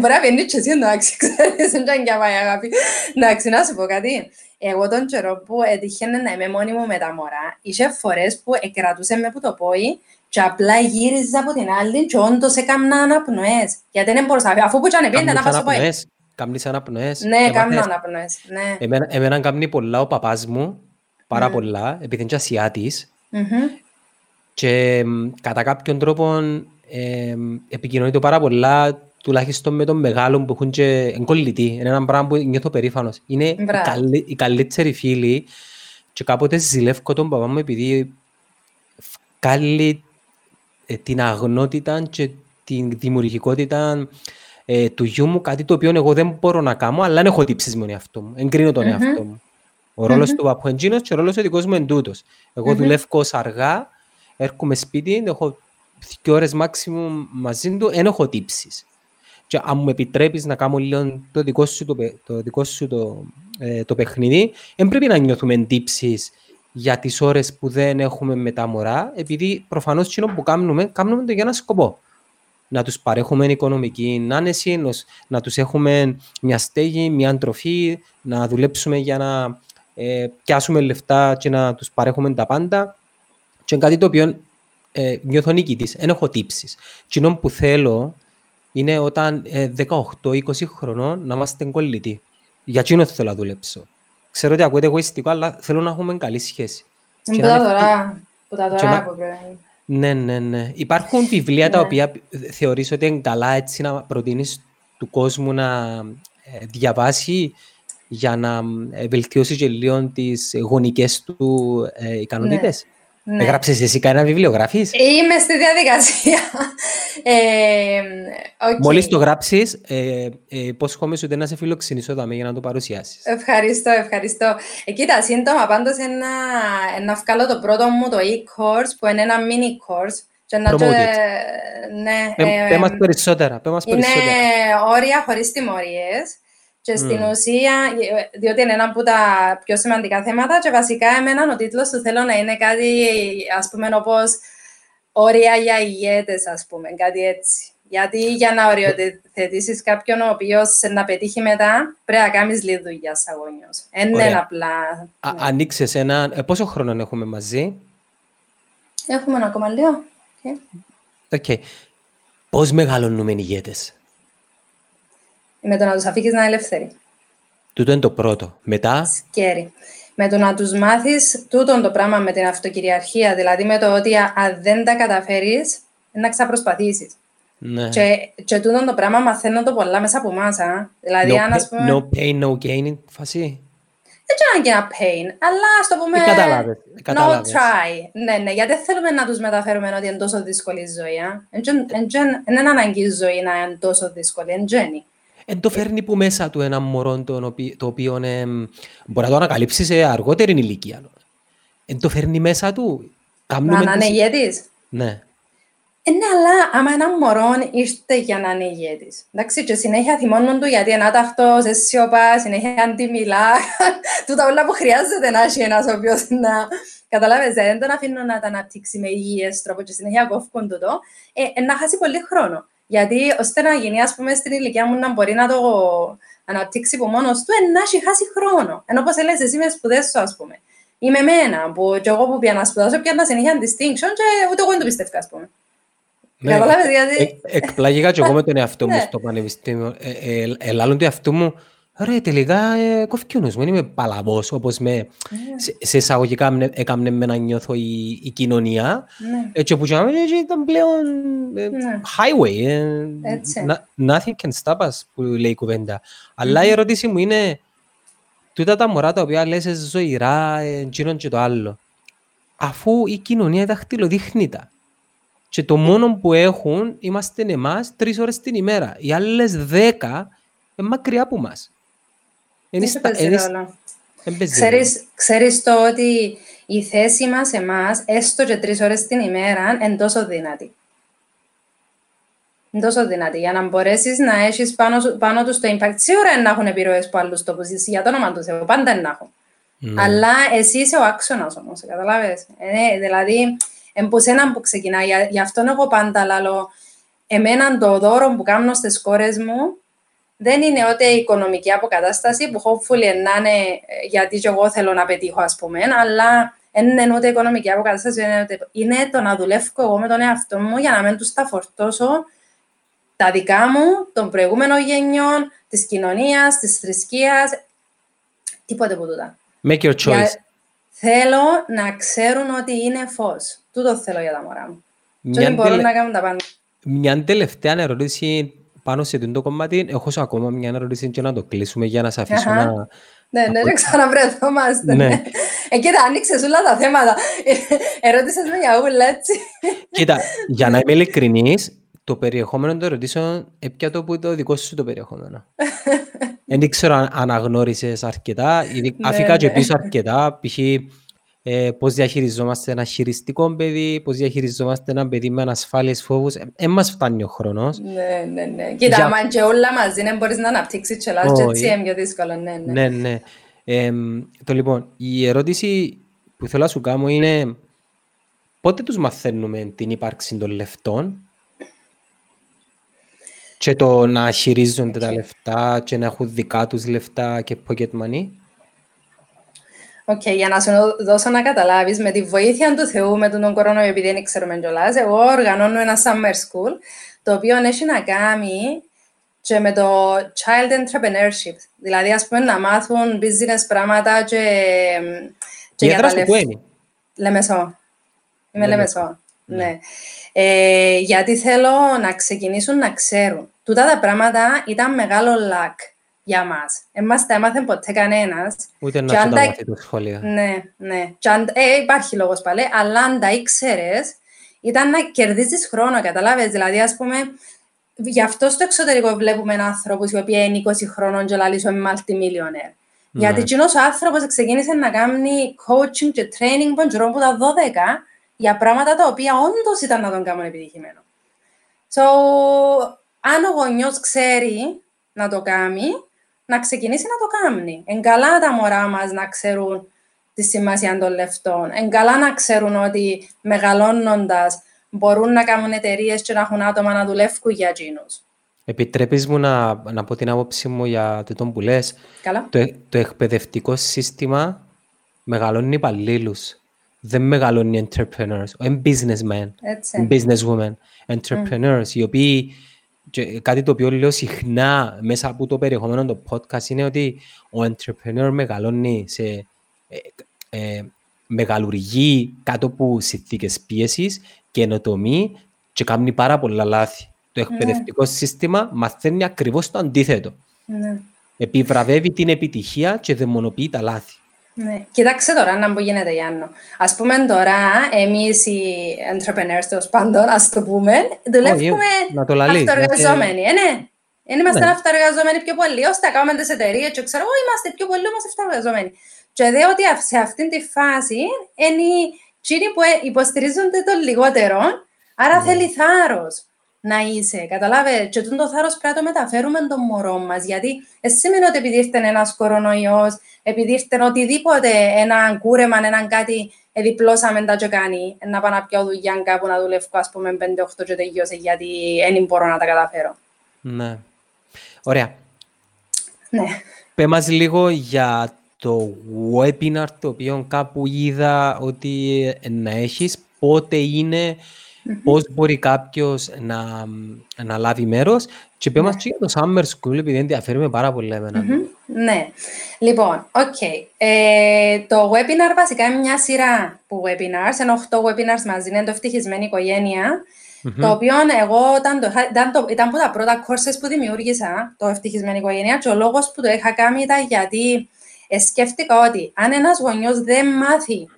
Μπορεί να πιένει και εσύ εντάξει, ξέρεις, δεν ήταν για πάει αγάπη. Εντάξει, να σου πω κάτι. Εγώ τον καιρό που έτυχαινε να είμαι μόνη μου με τα μωρά, είχε φορές που εκρατούσε με που το πόη και απλά γύριζα από την άλλη και όντως έκανα αναπνοές. Γιατί δεν μπορούσα, αφού που ήταν πήγαινε να Κάμνεις πάω στο πόη. αναπνοές. Κάμνεις αναπνοές. Ναι, Έμαθες. κάνω αναπνοές, ναι. Εμένα, εμένα κάνει πολλά ο παπάς μου, πάρα Ναι. πολλά, επειδή είναι και Ασιάτης Μμμ. και μ, κατά κάποιον τρόπο ε, επικοινωνείται πάρα πολλά τουλάχιστον με τον μεγάλο που έχουν και εγκολλητή. Είναι ένα πράγμα που νιώθω περήφανος. Είναι οι, Μπράβο. καλύ, οι καλύτεροι φίλοι και κάποτε ζηλεύω τον παπά μου επειδή βγάλει ε, την αγνότητα και την δημιουργικότητα ε, του γιού μου, κάτι το οποίο εγώ δεν μπορώ να κάνω, αλλά δεν έχω τύψεις με τον εαυτό μου. Εγκρίνω τον Μμμ. εαυτό μου. Ο ρόλος Μμμ. του παππού είναι εκείνος και ο ρόλος ο δικός μου είναι τούτος. Εγώ Μμμ. δουλεύω ως αργά, έρχομαι σπίτι, έχω δύο ώρες maximum μαζί του, δεν έχω τύψεις. Και αν μου επιτρέπεις να κάνω λίγο το δικό σου το, παι- το, δικό σου το, ε, το παιχνίδι, δεν πρέπει να νιώθουμε τύψεις για τις ώρες που δεν έχουμε με τα μωρά, επειδή προφανώς εκείνο που κάνουμε, κάνουμε το για ένα σκοπό. Να τους παρέχουμε οικονομική άνεση, νος- να τους έχουμε μια στέγη, μια τροφή, να δουλέψουμε για να ε, πιάσουμε λεφτά και να τους παρέχουμε τα πάντα. Και είναι κάτι το οποίο ε, νιώθω νικητής, δεν έχω τύψεις. Κοινό που θέλω είναι όταν ε, 18-20 χρονών να είμαστε κολλητοί. Για εκείνο θέλω να δουλέψω. Ξέρω ότι ακούγεται εγωιστικό, αλλά θέλω να έχουμε καλή σχέση. Είναι Και που να τα είναι- τώρα, που τα και τώρα να- που πρέπει. Ναι, ναι, ναι. Υπάρχουν βιβλία τα Ναι. οποία θεωρείς ότι είναι καλά έτσι να προτείνεις του κόσμου να ε, διαβάσει για να ε, βελτιώσει και λίγο τις γονικές του ε, ικανότητες; Ναι. Έγραψες εσύ κανένα βιβλίο, γράφεις; Είμαι στη διαδικασία. Ε, οκ. Μόλις το γράψεις, ε, ε, υπόσχομαι σου ότι να σε φιλοξενήσω δαμέ για να το παρουσιάσεις. Ευχαριστώ, ευχαριστώ. Ε, κοίτα, σύντομα πάντως ένα, εννά βγάλω το πρώτο μου το e-course που είναι ένα mini course. Και να Promote το- it. ναι, Πε ε, πέ μας περισσότερα, πέ μας είναι περισσότερα. όρια χωρίς τιμωρίες και στην Μμμ. ουσία, ε, διότι είναι ένα από τα πιο σημαντικά θέματα και βασικά εμένα ο τίτλος του θέλω να είναι κάτι, ας πούμε, όπως όρια για ηγέτες, ας πούμε, κάτι έτσι. Γιατί για να οριοθετήσεις κάποιον ο οποίος να πετύχει μετά, πρέπει να κάνεις λίγη δουλειά σαν γονιός. Δεν είναι Ωραία. απλά... Α- ναι. Ανοίξες ένα... ε, πόσο χρόνο έχουμε μαζί, Έχουμε ένα ακόμα λίγο. Ok. Okay. Πώς μεγαλώνουμε οι ηγέτες; Με το να τους αφήκεις να είναι ελεύθεροι. Τούτο είναι το πρώτο. Μετά; Scary. Με το να τους μάθεις τούτο το πράγμα με την αυτοκυριαρχία, δηλαδή με το ότι αν δεν τα καταφέρεις, να ξαναπροσπαθήσεις. Ναι. Και, και τούτο το πράγμα μαθαίνουν το πολλά μέσα από εμάς. Δηλαδή, no, αν ας πούμε... no pain, no gain φασί. Δεν ξέρω αν και ένα pain, αλλά ας το πούμε... Ε, κατάλαβες. No κατάλαβες. try. Ναι, ναι, γιατί δεν θέλουμε να τους μεταφέρουμε ότι είναι τόσο δύσκολη η ζωή. Δεν είναι αναγκή η ζωή να είναι τόσο δύσκολη, εν γέννη. Εν το φέρνει που μέσα του ένα μωρό το οποίο, το οποίο ε, μπορεί να το ανακαλύψει σε αργότερη ηλικία. Εν το φέρνει μέσα του. Να είναι ηγέτης. Ναι. Ε, ναι, αλλά άμα ένα μωρό ήρθε για να είναι ηγέτης. Εντάξει, και συνέχεια θυμώνουν του γιατί είναι άταχτος, αισιοπά, συνέχεια αντιμιλά. Τούτα όλα που χρειάζεται να έχει ένας ο οποίος να... Καταλάβες, δεν τον αφήνω να τα αναπτύξει με υγιές τρόπο και συνέχεια κόφκουν τούτο. Ε, ε, να χάσει πολύ χρόνο. Γιατί ώστε να γίνει, ας πούμε, στην ηλικία μου να μπορεί να το αναπτύξει από μόνος του, ε, να έχει χάσει χρόνο. Ενώ όπως έλεγες εσύ με σπουδές σου, ας πούμε. Είμαι εμένα, που και εγώ που πια να σπουδάσω, πια να συνέχεια distinction και ούτε εγώ δεν το πιστεύω, ας πούμε. Ναι, Καταλάβες, γιατί... ε, εκπλάγηκα και εγώ με τον εαυτό μου Ναι. στο πανεπιστήμιο. Ε, ε, Ελάλλον του εαυτού μου, ρε, τελικά ε, κόφκει ο νους μου, δεν είμαι παλαβός, όπως με, Ναι. σε, σε εισαγωγικά έμνε- έκαμνε με να νιώθω η, η κοινωνία. Ναι. Έτσι που τζάμε, έτσι ήταν πλέον ε, Ναι. highway. ε, Έτσι. na- nothing can stop us, που λέει η κουβέντα. Αλλά η ερώτηση μου είναι, τούτα τα μωρά τα οποία λες ζωηρά, ε, εκείνον και το άλλο, αφού η κοινωνία δαχτυλοδείχνει τα. Και το μόνο που έχουν είμαστε εμάς τρεις ώρες την ημέρα. Οι άλλες δέκα είναι μακριά από μας. Εν Δεν στα- παίζει εν εις- ρόλο. εν παίζει ρόλο. Ξέρεις, ξέρεις το ότι η θέση μας εμάς, έστω και τρεις ώρες την ημέρα, είναι τόσο δυνατή. Είναι τόσο δυνατή. Για να μπορέσεις να έχεις πάνω, σου- πάνω τους το impact. Σίγουρα είναι να έχουν επιρροές από άλλους τόπους, για το όνομα του Θεού, πάντα είναι να έχουν. Ναι. Αλλά εσύ είσαι ο άξονας όμως, καταλάβες. Ε, ναι, δηλαδή, εμπού σένα που ξεκινάει. Για- Γι' αυτό εγώ πάντα λαλώ, εμένα το δώρο που κάνω στις κόρες μου δεν είναι ούτε η οικονομική αποκατάσταση, που hopefully να είναι ε, γιατί και εγώ θέλω να πετύχω, ας πούμε, αλλά δεν είναι ούτε η οικονομική αποκατάσταση, είναι, ούτε... είναι το να δουλεύω εγώ με τον εαυτό μου για να μην τους τα φορτώσω τα δικά μου, των προηγούμενων γενιών, της κοινωνίας, της θρησκείας, τίποτε από τούτα. Make your choice. Για- Θέλω να ξέρουν ότι είναι φως. Τούτο θέλω για τα μωρά μου. Και Μια ότι μπορούν τελε- να κάνουν τα πάντα. Μια τελευταία ερώτηση πάνω σε αυτό το κομμάτι. Έχω σου ακόμα μια ερώτηση και να το κλείσουμε για να σε αφήσω Αχα. να... Ναι, ναι, και ξαναβρεθόμαστε. Ναι. Ναι. Ε, κοίτα, άνοιξες όλα τα θέματα. Ε, Ερώτησες με για ούλα, έτσι. Κοίτα, για να είμαι ειλικρινής, το περιεχόμενο των ερωτήσεων έπια το από το δικό σου το περιεχόμενο. Δεν ξέρω αν αναγνώρισες αρκετά, ειδι- Ναι, αφήκα και ναι. πίσω αρκετά, π.χ. Ε, πώς διαχειριζόμαστε ένα χειριστικό παιδί, πώς διαχειριζόμαστε ένα παιδί με ανασφάλειες φόβους. Δεν μας φτάνει ο χρόνος. Ναι, ναι, ναι. Κοίτα, Για- άμα και όλα μαζί, δεν μπορείς να αναπτύξεις και λάθος, και έτσι Όχι. είναι πιο δύσκολο, ναι, ναι. Ναι, ναι. Εμ, το λοιπόν, η ερώτηση που θέλω να σου κάνω είναι πότε τους μαθαίνουμε την ύπαρξη των λεφτών και το να χειρίζονται τα λεφτά και να έχουν δικά τους λεφτά και pocket money; Οκ, για να σου δώσω να καταλάβεις, με τη βοήθεια του Θεού, με τον κορονοϊό, επειδή δεν ξέρουμε κιόλας, εγώ οργανώνω ένα summer school, το οποίο έχει να κάνει και με το child entrepreneurship. Δηλαδή, ας πούμε, να μάθουν business πράγματα και, και Η για έδρας τα σου που λεφτά. είναι. Λεμεσό. Είμαι Λεμεσό. Λεμεσό. Ναι. Ε, γιατί θέλω να ξεκινήσουν να ξέρουν. Τούτα τα πράγματα ήταν μεγάλο luck για μας. Εμάς τα έμαθε ποτέ κανένας. Ούτε Και να σου αν τα τα- μάθει το σχολείο. Ναι, ναι. Και αν, ε, υπάρχει λόγος πάλι, αλλά αν τα ήξερες, ήταν να κερδίζεις χρόνο, καταλάβες. Δηλαδή, ας πούμε, γι' αυτό στο εξωτερικό βλέπουμε ανθρώπους οι οποίοι είναι 20 χρόνων και λαλείς είμαι multimillionaire. Ναι. Γιατί εκείνος ο άνθρωπος ξεκίνησε να κάνει coaching και training ποντζερό από τα 12 για πράγματα τα οποία όντως ήταν να τον κάνουν επιτυχημένο. So, αν ο γονιός ξέρει να το κάνει, να ξεκινήσει να το κάνει. Εν καλά τα μωρά μας να ξέρουν τη σημασία των λεφτών. Εν καλά να ξέρουν ότι μεγαλώνοντας μπορούν να κάνουν εταιρείες και να έχουν άτομα να δουλεύουν για εκείνους. Επιτρέπεις μου να, να πω την άποψη μου για το που λες. Καλά. Το, το εκπαιδευτικό σύστημα μεγαλώνει υπαλλήλους. δεν μεγαλώνει entrepreneurs, είναι businessmen, Έτσι. businesswomen, entrepreneurs, οι οποίοι, και κάτι το οποίο λέω συχνά μέσα από το περιεχόμενο του podcast είναι ότι ο entrepreneur μεγαλώνει σε ε, ε, μεγαλουργεί κάτω από συνθήκες πίεσης και ενοτομεί και κάνει πάρα πολλά λάθη. Το εκπαιδευτικό σύστημα μαθαίνει ακριβώς το αντίθετο. Ναι. Επιβραβεύει την επιτυχία και δαιμονοποιεί τα λάθη. Ναι. Κοίταξε τώρα να μου γίνεται, Γιάννο. Α πούμε τώρα, εμείς οι entrepreneurs, τέλος πάντων, ας το πούμε, δουλεύουμε να το λαλείς, αυτοεργαζόμενοι. Ε, ναι. Δεν είμαστε Ναι. αυτοεργαζόμενοι πιο πολύ, ώστε να κάνουμε τις εταιρείες και ξέρω εγώ, είμαστε πιο πολύ όμως αυτοεργαζόμενοι. Και δε ότι αυ- σε αυτήν τη φάση είναι οι εκείνοι που ε, υποστηρίζονται το λιγότερο, άρα Ναι. θέλει θάρρος να είσαι. Καταλάβε, και τούτο το θάρρος πρέπει να το μεταφέρουμε τον μωρό μας. Γιατί δεν σημαίνει ότι επειδή ήρθε ένας κορονοϊός, επειδή ήρθε οτιδήποτε, ένα κούρεμα, έναν κάτι, εδιπλώσαμε τα και κάνει, να πάω να πιω δουλειά κάπου να δουλεύω, ας πούμε, 5-8 και τελειώσε, γιατί δεν μπορώ να τα καταφέρω. Ναι. Ωραία. Ναι. Πε μας λίγο για το webinar το οποίο κάπου είδα ότι ε, να έχεις, πότε είναι, πώς μπορεί κάποιος να, να λάβει μέρος και πέ μας και για το Summer School επειδή ενδιαφέρει με πάρα πολύ εμένα. Μμμ, Ναι. Λοιπόν, οκ. Ε, το webinar βασικά είναι μια σειρά που webinars, είναι 8 webinars μαζί, είναι το ευτυχισμένη οικογένεια, το οποίο εγώ ήταν, το, είχα- ήταν, το, ήταν από τα πρώτα courses που δημιούργησα, το ευτυχισμένη οικογένεια, και ο λόγος που το είχα κάνει ήταν γιατί ε, σκέφτηκα ότι αν ένας γονιός δεν μάθει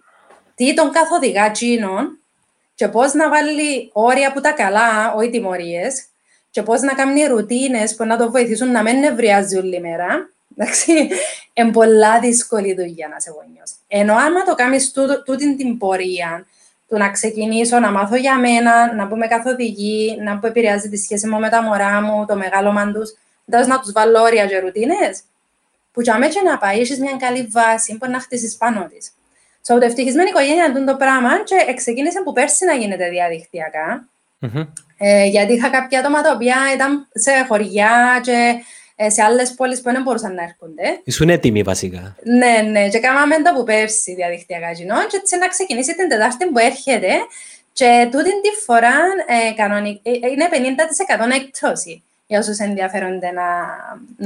τι τον καθοδηγά τσίνον και πώς να βάλει όρια που τα καλά, όχι τιμωρίες, και πώς να κάνει ρουτίνες που να το βοηθήσουν να μην νευριάζει όλη μέρα, εντάξει, είναι πολλά δύσκολη δουλειά να είσαι γονιός. Ενώ άμα το κάνεις τούτο- τούτη την πορεία, του να ξεκινήσω, να μάθω για μένα, να πούμε καθοδηγή, να που επηρεάζει τη σχέση μου με τα μωρά μου, το μεγάλωμα τους, δας να τους βάλω όρια και ρουτίνες, που για μένα και να πάει, έχεις μια καλή βάση που να χτίσεις πάνω της. So, το ευτυχισμένη οικογένεια είναι το πράγμα και ξεκίνησε που πέρσι να γίνεται διαδικτυακά. Μμμ. Ε, γιατί είχα κάποια άτομα τα οποία ήταν σε χωριά και ε, σε άλλες πόλεις που δεν μπορούσαν να έρχονται. Ήσουν έτοιμοι βασικά. Ναι, ναι, και κάναμε το που πέρσι διαδικτυακά κοινό και έτσι να ξεκινήσει την Τετάρτη που έρχεται και τούτη τη φορά ε, κανονικ- ε, είναι 50% έκπτωση για όσους ενδιαφέρονται να,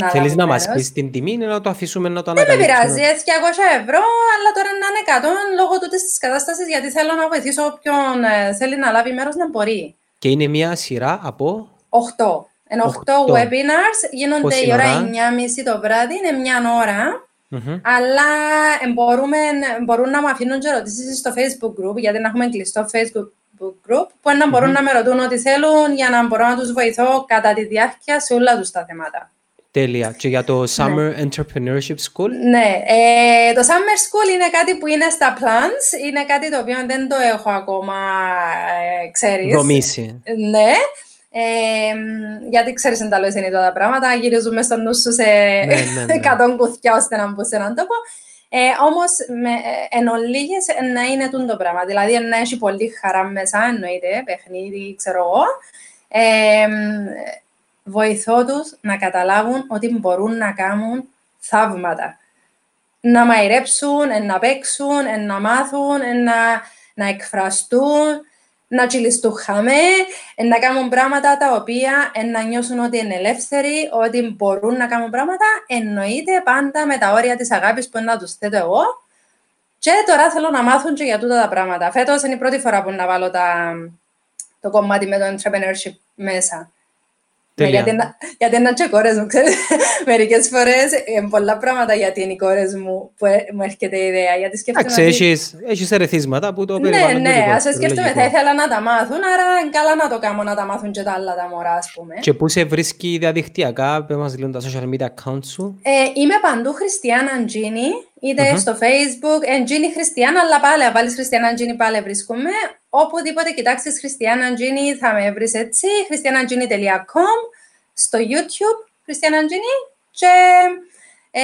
να Θέλεις λάβουν να μας μέρος. πεις την τιμή ή να το αφήσουμε να το Δεν με ανακαλύψουμε. πειράζει, ε, 200 ευρώ, αλλά τώρα να είναι 100 λόγω τούτης της κατάστασης γιατί θέλω να βοηθήσω όποιον ε, θέλει να λάβει μέρος να μπορεί. Και είναι μια σειρά από... 8. Εν 8 Οχτώ. webinars γίνονται Πόση η ώρα ώρα; 9.30 το βράδυ, είναι μια ώρα. Μμμ. Αλλά ε, μπορούμε, μπορούν να μου αφήνουν και ερωτήσεις στο Facebook group, γιατί να έχουμε κλειστό Facebook group, που να μπορούν να με ρωτούν ό,τι θέλουν για να μπορώ να τους βοηθώ κατά τη διάρκεια σε όλα τους τα θέματα. Τέλεια. Και για το Summer Entrepreneurship School; Ναι, ε, το Summer School είναι κάτι που είναι στα plans, είναι κάτι το οποίο δεν το έχω ακόμα, ε, ξέρεις. Δομήσει. Ναι, ε, μ, γιατί ξέρεις εν τα λέω συνήθως τα πράγματα, γυρίζουμε στο νου σου σε ναι, ναι. 100 κουθιά ώστε να μπουν σε έναν τόπο. Ε, Όμως, εν ολίγες ε, να είναι τούτο το πράγμα. Δηλαδή, ε, να έχει πολύ χαρά μέσα, εννοείται, παιχνίδι, ξέρω εγώ. Ε, μ, βοηθώ τους να καταλάβουν ότι μπορούν να κάνουν θαύματα. Να μαϊρέψουν, ε, να παίξουν, ε, να μάθουν, ε, να, να εκφραστούν, να τσιλιστούν χαμέ, ε, να κάνουν πράγματα τα οποία ε, να νιώσουν ότι είναι ελεύθεροι, ότι μπορούν να κάνουν πράγματα, εννοείται πάντα με τα όρια της αγάπης που να τους θέτω εγώ. Και τώρα θέλω να μάθουν και για τούτα τα πράγματα. Φέτος είναι η πρώτη φορά που να βάλω τα, το κομμάτι με το entrepreneurship μέσα. Ναι, Τέλεια. γιατί, να, γιατί είναι και οι κόρες μου, ξέρεις. Μερικές φορές ε, πολλά πράγματα γιατί είναι οι κόρες μου που ε, μου έρχεται η ιδέα. Γιατί σκέφτομαι Εντάξει, ότι- έχεις, έχεις ερεθίσματα που το ναι, περιβάλλον ναι, του δικό ας σου, σκέφτομαι, λογικό. θα ήθελα να τα μάθουν, άρα είναι καλά να το κάνω να τα μάθουν και τα άλλα τα μωρά, ας πούμε. Και πού σε βρίσκει διαδικτυακά, πες μας λίγο τα social media account σου. Ε, είμαι παντού Χριστιανά Αντζίνη, είτε στο Facebook, Αντζίνη Χριστιανά, αλλά πάλι, αν βάλεις Χριστιανά Αντζίνη πάλι βρίσκομαι. Οπουδήποτε κοιτάξεις Χριστιανά Αντζίνη θα με βρεις έτσι, christianangini.com, στο YouTube, Χριστιανά Αντζίνη και ε,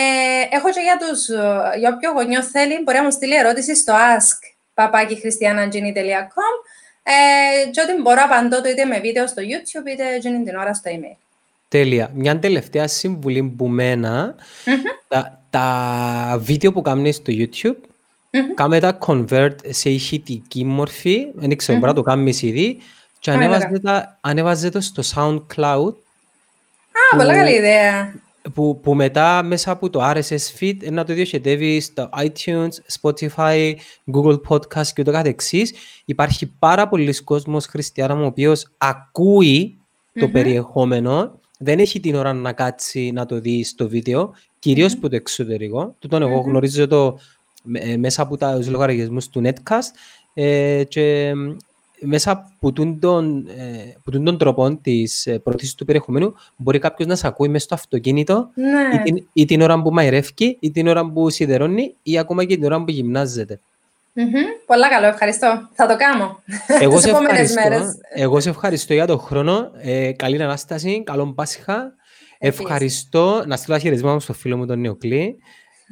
έχω και για, τους, ε, για όποιο γονιό θέλει, μπορεί να μου στείλει ερώτηση στο ask papakihristianangini.com ε, και ότι μπορώ να απαντώ το είτε με βίντεο στο YouTube είτε εκείνη την ώρα στο email. Τέλεια. Μια τελευταία συμβουλή που μένα, τα, τα βίντεο που κάνεις στο YouTube, κάμε τα convert σε ηχητική μορφή, δεν ξέρω, Μμμ. μπορεί να το κάνεις ήδη, και Κάμε τα ανέβαζε, τα, ανέβαζε το στο SoundCloud, Α, πολλά καλή ιδέα. που, που μετά μέσα από το RSS feed ε, να το διοχετεύει στο iTunes, Spotify, Google Podcast και ούτω καθεξής. Υπάρχει πάρα πολλοί κόσμος χριστιανών ο οποίος ακούει το Μμμ. περιεχόμενο, δεν έχει την ώρα να κάτσει να το δει στο βίντεο, κυρίως Μμμ. από το εξωτερικό. Τούτον εγώ Μμμ. γνωρίζω το με- ε, μέσα από τα- τους λογαριασμούς του Netcast ε, και μ, μέσα από τούν τον, ε, από τούν τον τρόπο της ε, προωθήσης του περιεχομένου μπορεί κάποιος να σε ακούει μέσα στο αυτοκίνητο ή Ναι. την, ή την ώρα που μαϊρεύει ή την ώρα που σιδερώνει ή ακόμα και την ώρα που γυμνάζεται. Μμμ. Πολλά καλό, ευχαριστώ. Θα το κάνω. Εγώ Τις σε, επόμενες ευχαριστώ, μέρες. εγώ σε ευχαριστώ για τον χρόνο. Ε, καλή Ανάσταση, καλό Πάσχα. Επίσης. Ευχαριστώ, να στείλω χαιρετισμά μου στο φίλο μου τον Νεοκλή.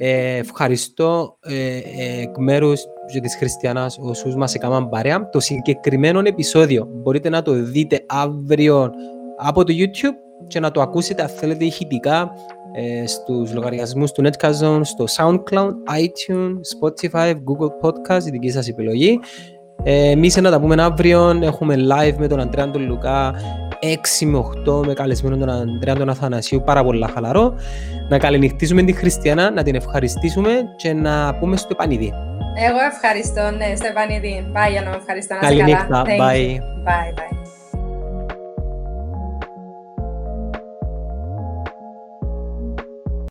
Ε, ευχαριστώ ε, ε, εκ μέρους της Χριστιανάς όσους μας έκαναν παρέα. Το συγκεκριμένο επεισόδιο μπορείτε να το δείτε αύριο από το YouTube και να το ακούσετε αν θέλετε ηχητικά ε, στους λογαριασμούς του Netcast στο SoundCloud, iTunes, Spotify, Google Podcast, η δική σας επιλογή. Ε, εμείς να τα πούμε αύριο, έχουμε live με τον Αντρέα τον Λουκά 6 με 8 με καλεσμένο τον Αντρέα τον Αθανασίου, πάρα πολλά χαλαρό. Να καληνυχτήσουμε τη Χριστιανά, να την ευχαριστήσουμε και να πούμε στο επανειδή. Εγώ ευχαριστώ, ναι, Στεφανίδη. Bye, Γιάννο, ευχαριστώ. Να είσαι καλά. Καληνύχτα, Thank you. bye. Bye, bye.